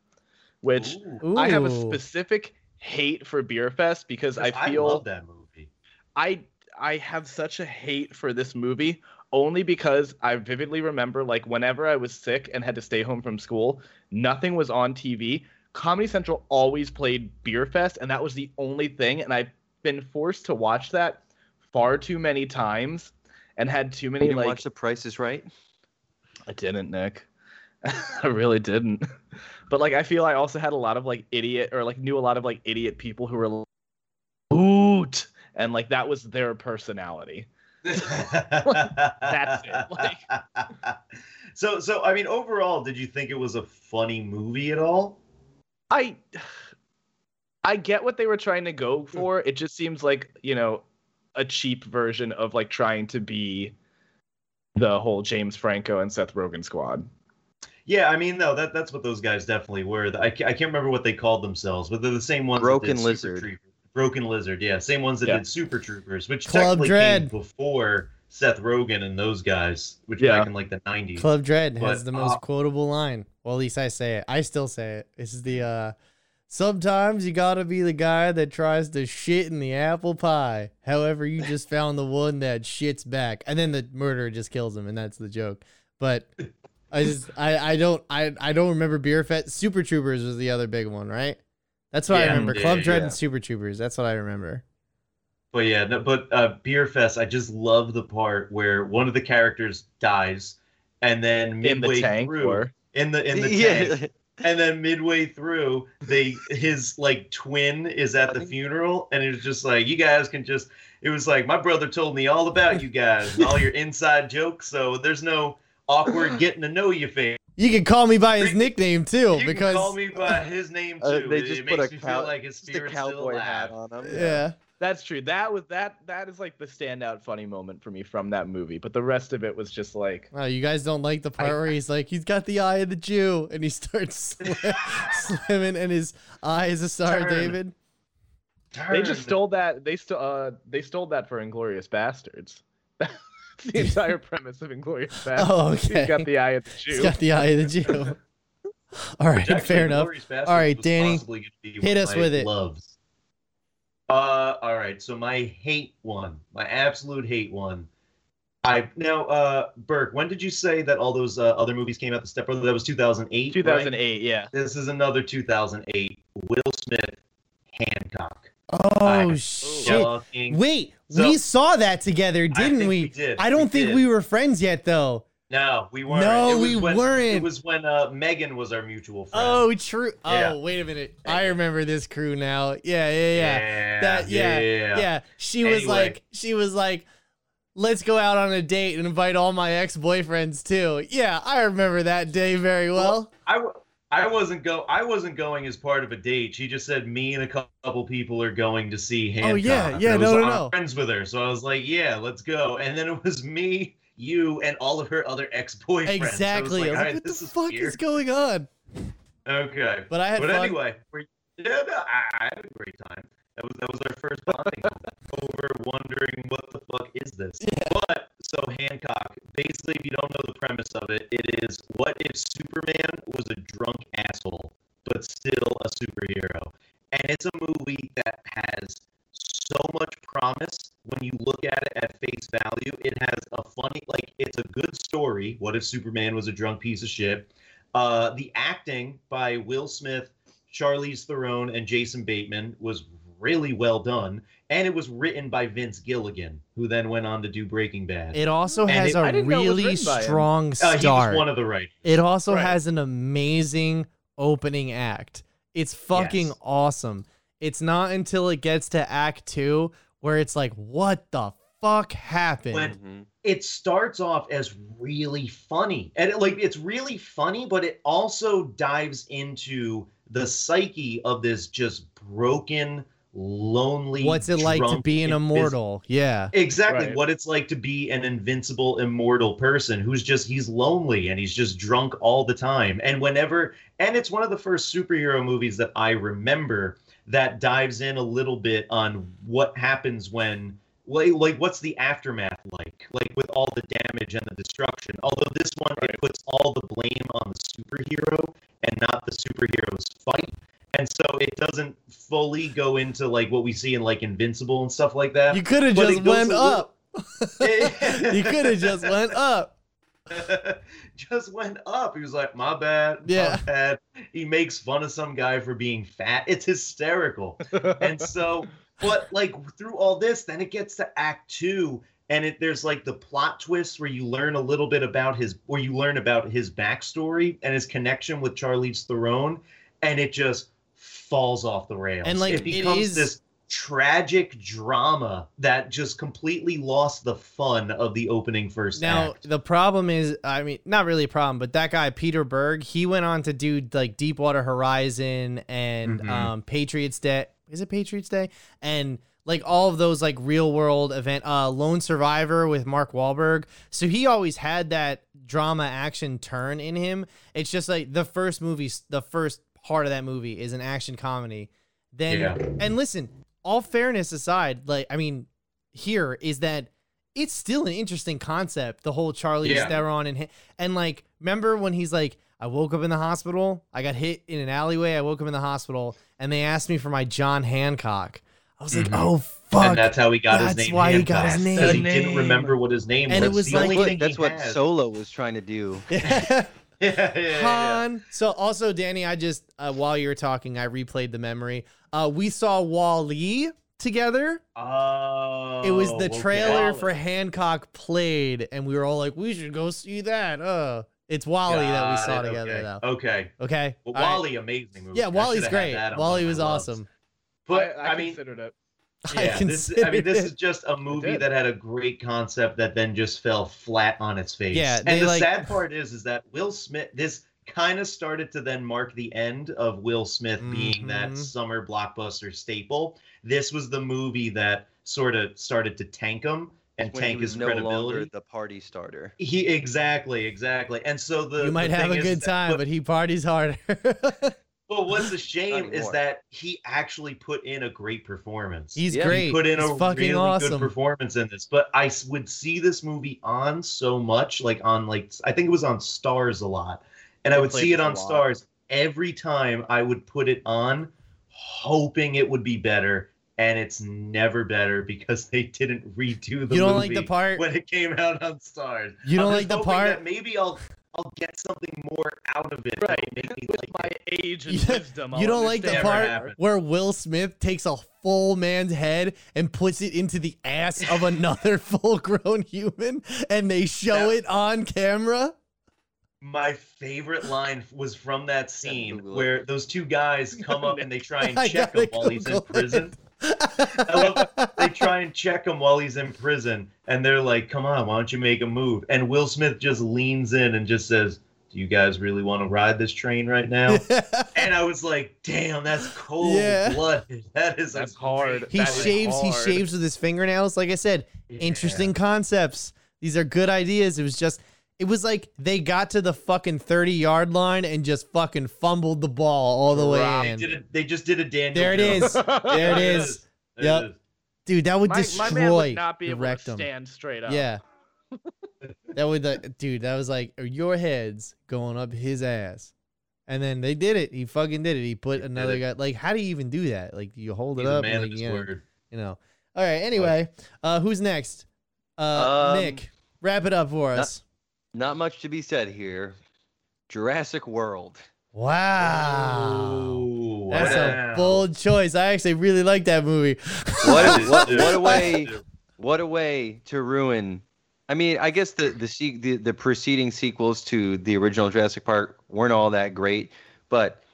which Ooh, I have a specific hate for Beer Fest because I feel I love that movie. I I have such a hate for this movie only because I vividly remember like whenever I was sick and had to stay home from school, nothing was on TV. Comedy Central always played Beer Fest and that was the only thing and I've been forced to watch that far too many times and had too many didn't like watch The Price is Right? I didn't, Nick. I really didn't. But like I feel I also had a lot of like idiot or like knew a lot of like idiot people who were like, oot and like that was their personality. That's it, like- so, so I mean, overall, did you think it was a funny movie at all? I I get what they were trying to go for. It just seems like, you know, a cheap version of like trying to be the whole James Franco and Seth Rogen squad. Yeah, I mean, no, that that's what those guys definitely were. I, I can't remember what they called themselves, but they're the same ones. that Broken did Super Lizard. Troopers. Broken Lizard, yeah, same ones that Yeah. did Super Troopers, which Club technically Dread. came before Seth Rogen and those guys, which Yeah. back in like the '90s. Club Dread has the most uh, quotable line. Well, at least I say it. I still say it. This is the uh sometimes you gotta be the guy that tries to shit in the apple pie. However, you just found the one that shits back. And then the murderer just kills him, and that's the joke. But I just I, I don't I, I don't remember Beer Fest. Super Troopers was the other big one, right? That's what I remember. yeah, Club Dread yeah. and Super Troopers. That's what I remember. But yeah, no, but uh, Beer Fest, I just love the part where one of the characters dies, and then In the tank through, or in the in the yeah, tank, and then midway through, they his like twin is at the funeral, and it was just like you guys can just. It was like my brother told me all about you guys and all your inside jokes, so there's no awkward getting to know you phase. You can call me by his nickname too, You because can call me by his name too. Uh, they it just makes put a me cow- feel like his just a still cowboy hat on him. yeah. That's true. That was that that is like the standout funny moment for me from that movie. But the rest of it was just like Oh, you guys don't like the part where he's like, he's got the eye of the Jew, and he starts sli- slimming, and his eye is a Star Turn. David. they just stole that they still uh they stole that for Inglourious Basterds. That's the entire premise of Inglourious Basterds. Oh, okay. He's got the eye of the He's Jew. got the eye of the Jew. All right, actually, fair enough. All right, Danny, possibly gonna be hit us with it. Loves. Uh, all right. So my hate one, my absolute hate one. I now, uh, Burke. When did you say that all those uh, other movies came out? The Step Brother. That was 2008. 2008, yeah. This is another 2008. Will Smith, Hancock. Oh I- shit! Fucking- Wait, So- we saw that together, didn't we? we did. I don't We think did. we were friends yet, though. No, we weren't. No, It we when, weren't. It was when uh, Megan was our mutual friend. Oh, true. Yeah. Oh, wait a minute. I remember this crew now. Yeah, yeah, yeah. yeah, That yeah, yeah. She was like, she was like, let's go out on a date and invite all my ex boyfriends too. Yeah, I remember that day very well. I, w- I wasn't go I wasn't going as part of a date. She just said me and a couple people are going to see Hancock. Oh, yeah, yeah, no, no, no. friends with her, so I was like, yeah, let's go. And then it was me, you, and all of her other ex boyfriends. exactly. I was like, what the fuck is going on? Okay, But I had but fun. anyway, we're, yeah, no, I, had a great time. That was that was our first bonding over wondering what the fuck is this. But so Hancock, basically, if you don't know the premise of it, it is what if Superman was a drunk asshole but still a superhero, and it's a movie that has so much promise when you look at it at face value. It has a funny, like it's a good story. What if Superman was a drunk piece of shit? Uh, the acting by Will Smith, Charlize Theron, and Jason Bateman was really well done, and it was written by Vince Gilligan, who then went on to do Breaking Bad. It also And has it- a I didn't know it was really written by him. strong uh, he start. was one of the right. It also Right. has an amazing opening act. It's fucking Yes. awesome. It's not until it gets to act two where it's like, what the fuck happened? When- Mhm. it starts off as really funny and it, like it's really funny but it also dives into the psyche of this just broken lonely What's it like to be an invis- immortal? Yeah. exactly Right. what it's like to be an invincible immortal person who's just he's lonely and he's just drunk all the time and whenever and it's one of the first superhero movies that i remember that dives in a little bit on what happens when like, like what's the aftermath like like with all the damage and the destruction although this one it puts all the blame on the superhero and not the superhero's fight and so it doesn't fully go into like what we see in like invincible and stuff like that You could have just went a little- up. you could have just went up. just went up. He was like, "My bad, Yeah. my bad." He makes fun of some guy for being fat. It's hysterical. and so, but like through all this, then it gets to Act Two, and it there's like the plot twist where you learn a little bit about his, where you learn about his backstory and his connection with Charlize Theron, and it just falls off the rails. And, like, it it becomes is- this tragic drama that just completely lost the fun of the opening first Now act. the problem is, I mean, not really a problem, but that guy Peter Berg, he went on to do like Deepwater Horizon and Mhm. um, Patriots Day. Is it Patriots Day? And like all of those like real world event, uh, Lone Survivor with Mark Wahlberg. So he always had that drama action turn in him. It's just like the first movie, the first part of that movie is an action comedy. Then Yeah. and listen, all fairness aside, like I mean, here is that it's still an interesting concept. The whole Charlie Yeah. Theron and hi- and like, remember when he's like, I woke up in the hospital. I got hit in an alleyway. I woke up in the hospital, and they asked me for my John Hancock. I was like, Mhm. oh fuck. and that's how he got his name. That's name. why he got Hancock, his because He didn't remember what his name And it was. was the like- only That's thing what, that's he what has. Solo was trying to do. Yeah, yeah, yeah, yeah. Han. So also, Danny, I just uh, while you were talking, I replayed the memory. Uh, we saw WALL-E together. Oh, it was the okay. trailer for Hancock played, and we were all like, "We should go see that." Uh, It's WALL-E that we saw it, together okay. though. Okay. Okay. Well, All right. WALL-E, amazing movie. Yeah, WALL-E's great. WALL-E was awesome. But I, I, I, mean, considered it. I yeah, this I mean, this is just a movie that had a great concept that then just fell flat on its face. Yeah, and the like- sad part is, is that Will Smith. This kind of started to then mark the end of Will Smith being that Mhm. summer blockbuster staple. This was the movie that sort of started to tank him and when he tank was his no credibility. longer the party starter. He exactly, exactly. And so the you might the have thing a is good that- time, but he parties harder. But what's a shame is that he actually put in a great performance. He's Yeah, great. He put in He's a fucking really awesome. good performance in this. But I would see this movie on so much, like on like I think it was on Starz a lot, and I They would see it on. Starz every time I would put it on, hoping it would be better. And it's never better because they didn't redo the You don't movie like the part- when it came out on Starz. You don't I'm like the part- that maybe I'll I'll get something more out of it. Right. Make me With like my it. age and You- wisdom, you I'll don't like the part where Will Smith takes a full man's head and puts it into the ass of another full-grown human, and they show That- it on camera. My favorite line was from that scene where those two guys come up and they try and check him while he's in prison. it. I love they try and check him while he's in prison, and they're like, "Come on, why don't you make a move?" And Will Smith just leans in and just says, "Do you guys really want to ride this train right now?" and I was like, "Damn, that's cold Yeah. blooded. That is That's hard. he That is shaves. He shaves with his fingernails. Like I said, Yeah. interesting concepts. These are good ideas. It was just, it was like they got to the fucking 30 yard line and just fucking fumbled the ball all the way Right. They in. did it. They just did a Daniel. There it Jones. is. There it is. There Yep. it is. Dude, that would my, my destroy man would not be the able to stand straight up. Yeah. that would, like, dude, that was like your head's going up his ass. And then they did it. He fucking did it. He put He another guy. Like, how do you even do that? Like, you hold it He's a up. man and, of like, his you know, word. you know. All right. Anyway, uh, who's next? Uh, Um, Nick, wrap it up for not- us. Not much to be said here. Jurassic World. Wow. Ooh, That's wow. a bold choice. I actually really like that movie. What a, what, what a way what a way to ruin I mean, I guess the the, se- the the preceding sequels to the original Jurassic Park weren't all that great, but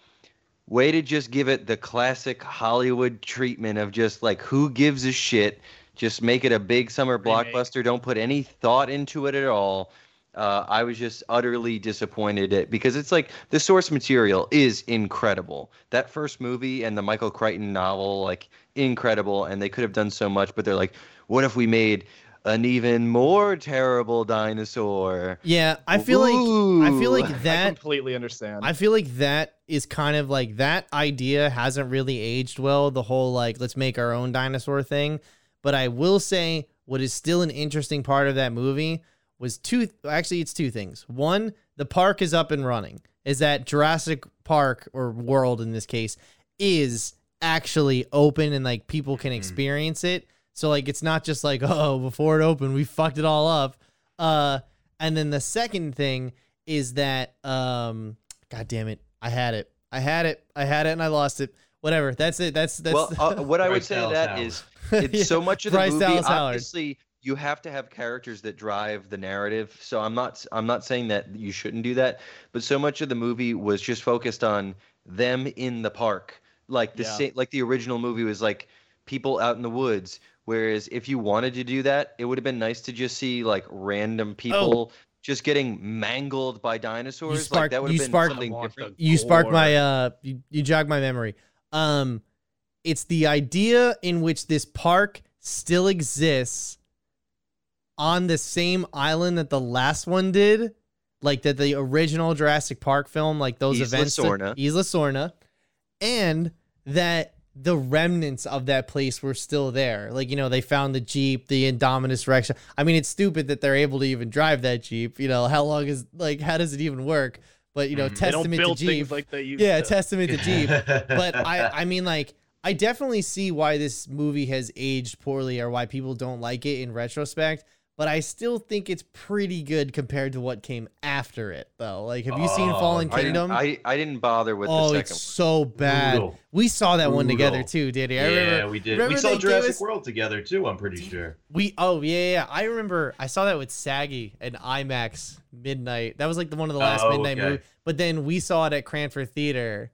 way to just give it the classic Hollywood treatment of just like who gives a shit, just make it a big summer blockbuster, don't put any thought into it at all. Uh, I was just utterly disappointed at because it's like the source material is incredible. That first movie and the Michael Crichton novel, like incredible, and they could have done so much, but they're like, what if we made an even more terrible dinosaur? Yeah, I feel like I feel Ooh. like I that completely understand. I feel like that is kind of like that idea hasn't really aged well. The whole like let's make our own dinosaur thing. But I will say what is still an interesting part of that movie was two. Actually, it's two things. One, the park is up and running. Is that Jurassic Park or World in this case is actually open and like people can experience it. So like it's not just like oh before it opened we fucked it all up. Uh, and then the second thing is that um, god damn it, I had it, I had it, I had it, and I lost it. Whatever. That's it. That's that's. well, uh, what I would say to Dallas that Howard. is it's Yeah, so much of the Bryce movie. Dallas Howard. Obviously, you have to have characters that drive the narrative. So I'm not I'm not saying that you shouldn't do that, but so much of the movie was just focused on them in the park. Like the Yeah. sa- like the original movie was like people out in the woods. Whereas if you wanted to do that, it would have been nice to just see like random people just getting mangled by dinosaurs. like sparked- that would you have been sparked- something different. you sparked my uh you, you jogged my memory um it's the idea in which this park still exists on the same island that the last one did like that the original Jurassic Park film like those Isla events Sorna. Isla Sorna and that the remnants of that place were still there like you know they found the jeep the Indominus Rex I mean it's stupid that they're able to even drive that jeep you know how long is like how does it even work but you know Mhm. don't testament to jeep like they used yeah, to. testament to Jeep. but I, I mean, like, I definitely see why this movie has aged poorly or why people don't like it in retrospect. But I still think it's pretty good compared to what came after it, though. Like, have you seen Oh, Fallen I didn't, Kingdom? I, I didn't bother with oh, the it's second so bad. Brutal. We saw that one together too, did I? I yeah, remember we did. We saw they Jurassic us- World together too. I'm pretty sure. We oh yeah, yeah yeah. I remember I saw that with Saggy and IMAX midnight. That was like the one of the last Oh, midnight okay. movie. But then we saw it at Cranford Theater.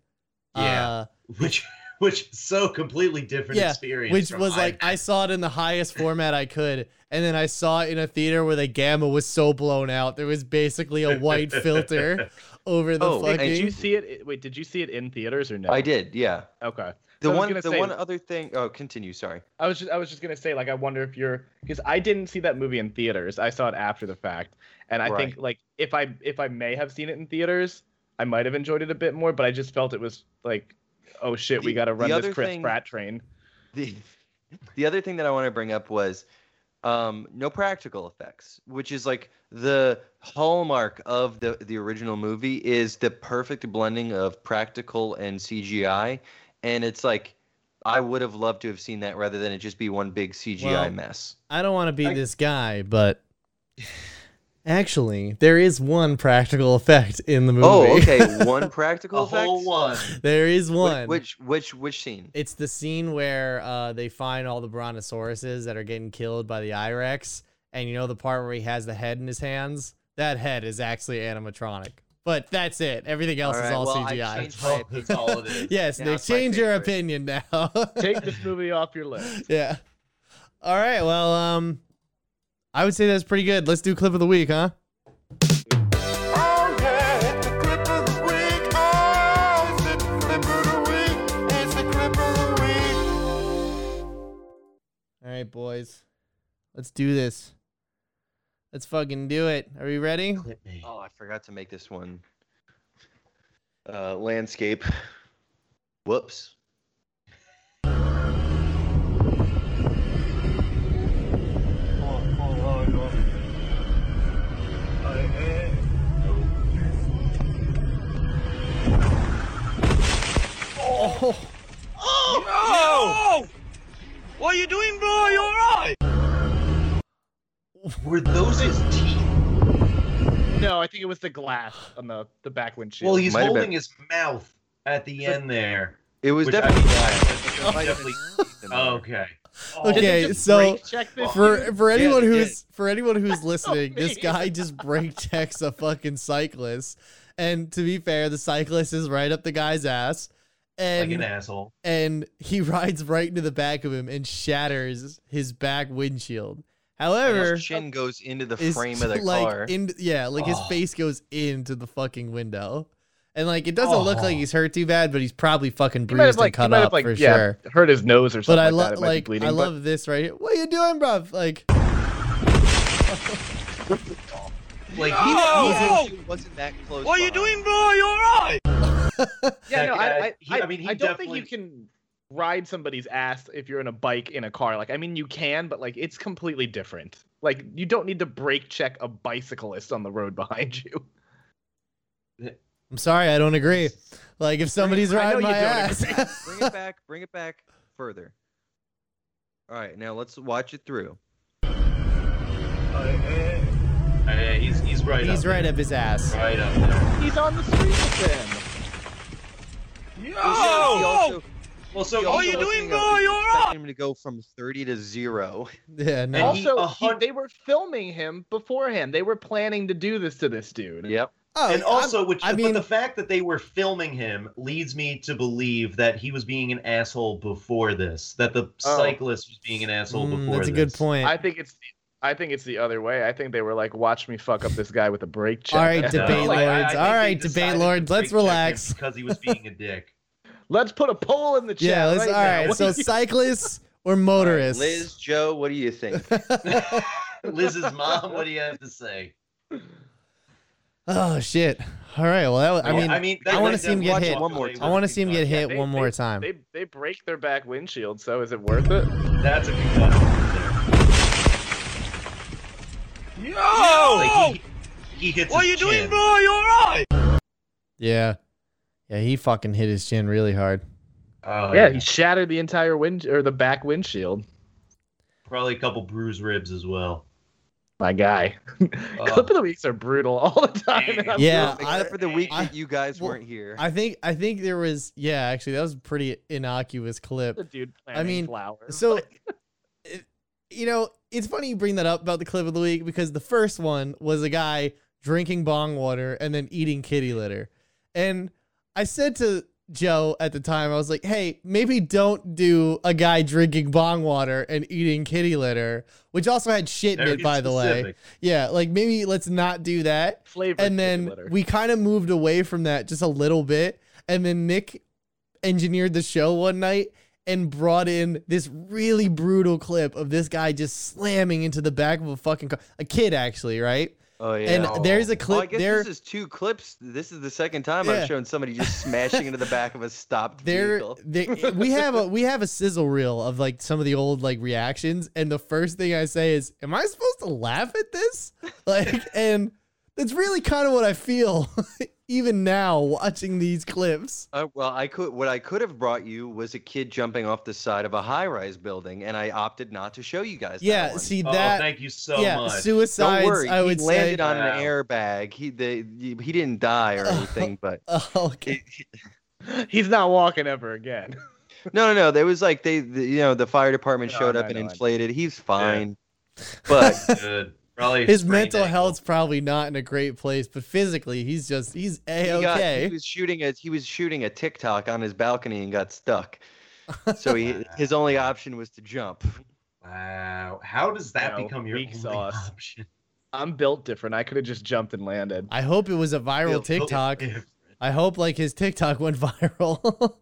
Yeah. uh, Which which is so completely different Yeah, experience. which from was like I saw it in the highest format I could, and then I saw it in a theater where the gamma was so blown out. There was basically a white filter over the Oh, fucking. Did you see it? Wait, did you see it in theaters or no? I did, yeah. Okay. The I was one, the say- one other thing. Oh, continue. Sorry. I was just I was just gonna say like I wonder if you're because I didn't see that movie in theaters. I saw it after the fact, and I think like if I if I may have seen it in theaters, I might have enjoyed it a bit more. But I just felt it was like, oh shit, we got to run this Chris thing- Pratt train. The the other thing that I want to bring up was um, no practical effects, which is like the hallmark of the the original movie is the perfect blending of practical and CGI, and it's like I would have loved to have seen that rather than it just be one big CGI Well, mess. I don't want to be I- this guy, but actually, there is one practical effect in the movie. Oh, okay, one practical a effect. whole one. there is one. Which which which scene? It's the scene where uh, they find all the brontosauruses that are getting killed by the I-Rex, and you know the part where he has the head in his hands. That head is actually animatronic, but that's it. Everything else is all well, I CGI. changed That's all, it is. Yes, Now Nick, change your opinion now. Take this movie off your list. yeah. All right. Well, um, I would say that's pretty good. Let's do clip of the week, huh? Oh yeah, it's the clip of the week. Oh, it's the clip of the week. It's the clip of the week. All right, boys. Let's do this. Let's fucking do it. Are we ready? Oh, I forgot to make this one. Uh, landscape. Whoops. Oh, Oh! No! no! What are you doing, bro? You're alright. Were those his teeth? No, I think it was the glass on the the back windshield. Well, he's Might holding his mouth at the So- end there. It was Which I definitely mean, glass. yeah, It might have been teeth in there. Oh, okay. Did Okay, so brake check this for for anyone they who's for anyone who's oh, listening, this guy just brake checks a fucking cyclist, and to be fair, the cyclist is right up the guy's ass, Like and an asshole. and he rides right into the back of him and shatters his back windshield. And However, his chin goes into the frame of the like car. in yeah, like his Oh. face goes into the fucking window. And like it doesn't look like Oh. he's hurt too bad, but he's probably fucking He have bruised like and he cut up like for yeah, sure. hurt his nose or something. But something I love that. It like bleeding, I but- love this right here. What are you doing, bruv? Like Like He he, wasn't, oh! he wasn't that close. What are you doing, bro? You're right. Yeah, no, guy- I, I, he- I, I mean, he I don't think you can ride somebody's ass if you're in a bike in a car. Like, I mean, you can, but like, it's completely different. Like, you don't need to brake check a bicyclist on the road behind you. I'm sorry, I don't agree. Like if somebody's I know riding you my don't ass. Bring it back. Bring it back further. All right, now let's watch it through. Uh, he's he's right. He's up right there. up his ass. Right up there. He's on the street with them. He also, Well, so he also- also was expecting him to go from 30 to zero. Yeah, no. And he- Also, he- they were filming him beforehand. They were planning to do this to this dude. Yep. Oh, and I'm- also, which I but mean- the fact that they were filming him leads me to believe that he was being an asshole before this. That the Oh. cyclist was being an asshole Mm, before. that's a good point. I think it's. I think it's the other way. I think they were like, "Watch me fuck up this guy with a brake check." All right, And No, debate like, like, I- I lords. think All they right, debate lords, let's brake check him relax. because he was being a dick. Let's put a poll in the chat. yeah, let's right all now. What So you- cyclists or All right, motorists? Liz, Joe, what do you think? Liz's mom, what do you have to say? oh shit. All right. Well, that was, I mean, I mean, I wanna see him get hit. One more time. I want to see him get concussion. hit they- one they- more time. They they break their back windshield. So is it worth it? That's a concussion right there. Like he, he hits what are you doing, bro? You're right. Yeah. Yeah, he fucking hit his chin really hard. Oh, yeah, he shattered the entire wind or the back windshield. probably a couple bruised ribs as well. My guy. Uh, clip of the weeks are brutal all the time. Yeah, I- Except for the week I- that you guys well, weren't here. I think I think there was yeah, actually that was a pretty innocuous clip. the dude planting mean, flowers. so- like- it- you know, it's funny you bring that up about the clip of the week because the first one was a guy drinking bong water and then eating kitty litter. And I said to Joe at the time, I was like, hey, maybe don't do a guy drinking bong water and eating kitty litter, which also had shit in it, by the way. Yeah, like maybe let's not do that. flavored And then we kind of moved away from that just a little bit. And then Nick engineered the show one night and brought in this really brutal clip of this guy just slamming into the back of a fucking car. A kid, actually, right? Oh yeah. And there's a Oh, I clip guess there. this is two clips. This is the second time Yeah. I've shown somebody just smashing into the back of a stopped There, vehicle. they, we have a we have a sizzle reel of like some of the old like reactions, and the first thing I say is, "Am I supposed to laugh at this?" Like, and that's really kind of what I feel even now watching these clips. Uh, well, I could. What I could have brought you was a kid jumping off the side of a high-rise building, and I opted not to show you guys. that Yeah, one. see Oh, that. thank you so yeah, much. suicides. Don't worry, I would he say. landed on Wow. an airbag. He the, he didn't die or anything, but Oh, okay. He's not walking ever again. no, no, no. There was like they, the, you know, the fire department No, showed no, up and no, I inflated. He's fine, but Good. Probably His mental ankle. health's probably not in a great place, but physically, he's just he's a he, he was shooting a he was shooting a TikTok on his balcony and got stuck. So he, his only option was to jump. Wow. How does that No, become your weak only sauce. option? I'm built different. I could have just jumped and landed. I hope it was a viral Feel- TikTok. If- I hope like his TikTok went viral.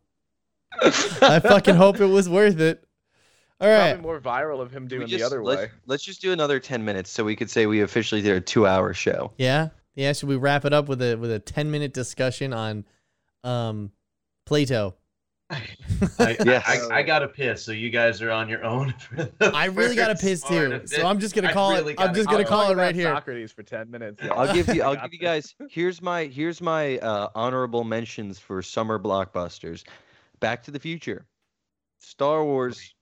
I fucking hope it was worth it. All right. Probably more viral of him doing just- the other let's, way. Let's just do another ten minutes so we could say we officially did a two-hour show. Yeah. Yeah. Should we wrap it up with a with a ten minute discussion on um Plato? I, Yes. I, I gotta piss, so you guys are on your own. I really gotta first piss too. So. I'm just gonna call really it. I'm just gonna I'll call it right here. Socrates for ten minutes. Yeah. I'll give you. I I'll give you guys. Here's my. Here's my uh, honorable mentions for summer blockbusters: Back to the Future, Star Wars,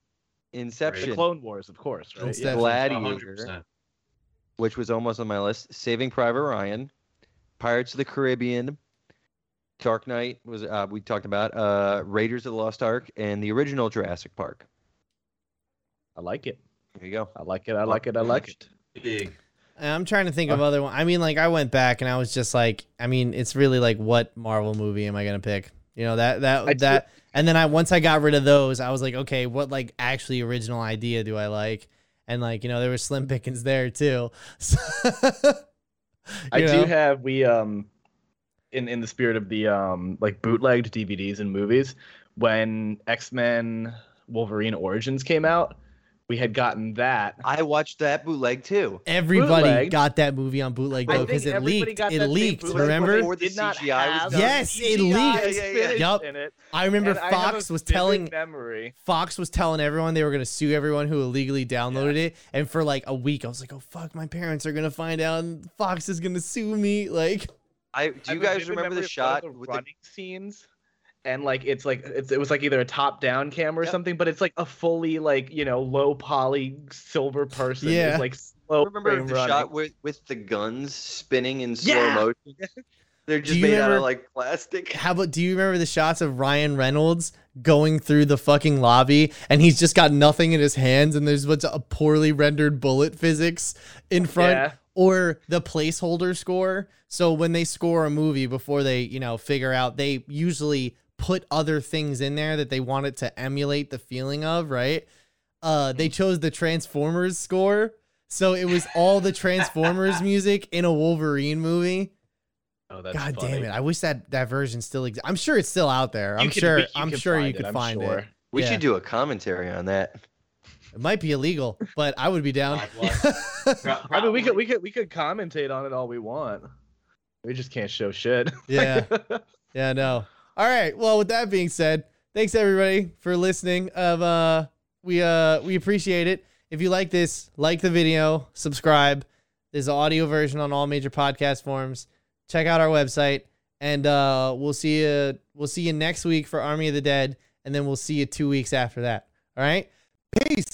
the Inception, Clone Wars, of course, right? Inception. Yeah. Gladiator, 100%. which was almost on my list. Saving Private Ryan, Pirates of the Caribbean, Dark Knight was uh, we talked about. Uh, Raiders of the Lost Ark, and the original Jurassic Park. I like it. There you go. I like it. I like it. I like it. Big. I'm trying to think of other one. I mean, like I went back and I was just like, I mean, it's really like, what Marvel movie am I gonna pick? You know that that I that. And then I once I got rid of those, I was like, okay, what like actually original idea do I like? And like you know, there was Slim pickings there too. So, I you do have we um in in the spirit of the um like bootlegged DVDs and movies when X-Men Wolverine Origins came out, we had gotten that. I watched that bootleg too. Everybody Bootleg. got that movie on bootleg I though think because it everybody leaked. got It that same leaked. bootleg, but Remember? Before the did not CGI was have done. Yes, it CGI leaked. Yeah, yeah, yeah. Yup. in it. I remember And I have a Fox was vivid telling memory. Fox was telling everyone they were gonna sue everyone who illegally downloaded it, and for like a week, I was like, "Oh fuck, my parents are gonna find out, and Fox is gonna sue me." Like, I I do you have a guys vivid remember memory the of shot the with the running scenes? And like it's like it's, it was like either a top down camera or Yep. something, but it's like a fully like you know low poly silver person. Yeah. is, like slow remember frame the running. shot with with the guns spinning in slow Yeah. motion? They're just you made out of like plastic. how about? Do you remember the shots of Ryan Reynolds going through the fucking lobby, and he's just got nothing in his hands, and there's what's a poorly rendered bullet physics in front, Yeah. or the placeholder score. So when they score a movie before they, you know, figure out, they usually put other things in there that they wanted to emulate the feeling of, right? Uh, they chose the Transformers score. So it was all the Transformers music in a Wolverine movie. Oh, that's God funny. damn it! I wish that that version still exists. I'm sure it's still out there. I'm could- sure. I'm sure you find could find sure. it. We Yeah. should do a commentary on that. It might be illegal, but I would be down. I mean, we could we could we could commentate on it all we want. We just can't show shit. yeah. Yeah, no. All right. Well, with that being said, thanks everybody for listening. Of uh we uh we appreciate it. If you like this, like the video, subscribe. There's an audio version on all major podcast forms. Check out our website and uh we'll see you we'll see you next week for Army of the Dead and then we'll see you 2 weeks after that. All right? Peace.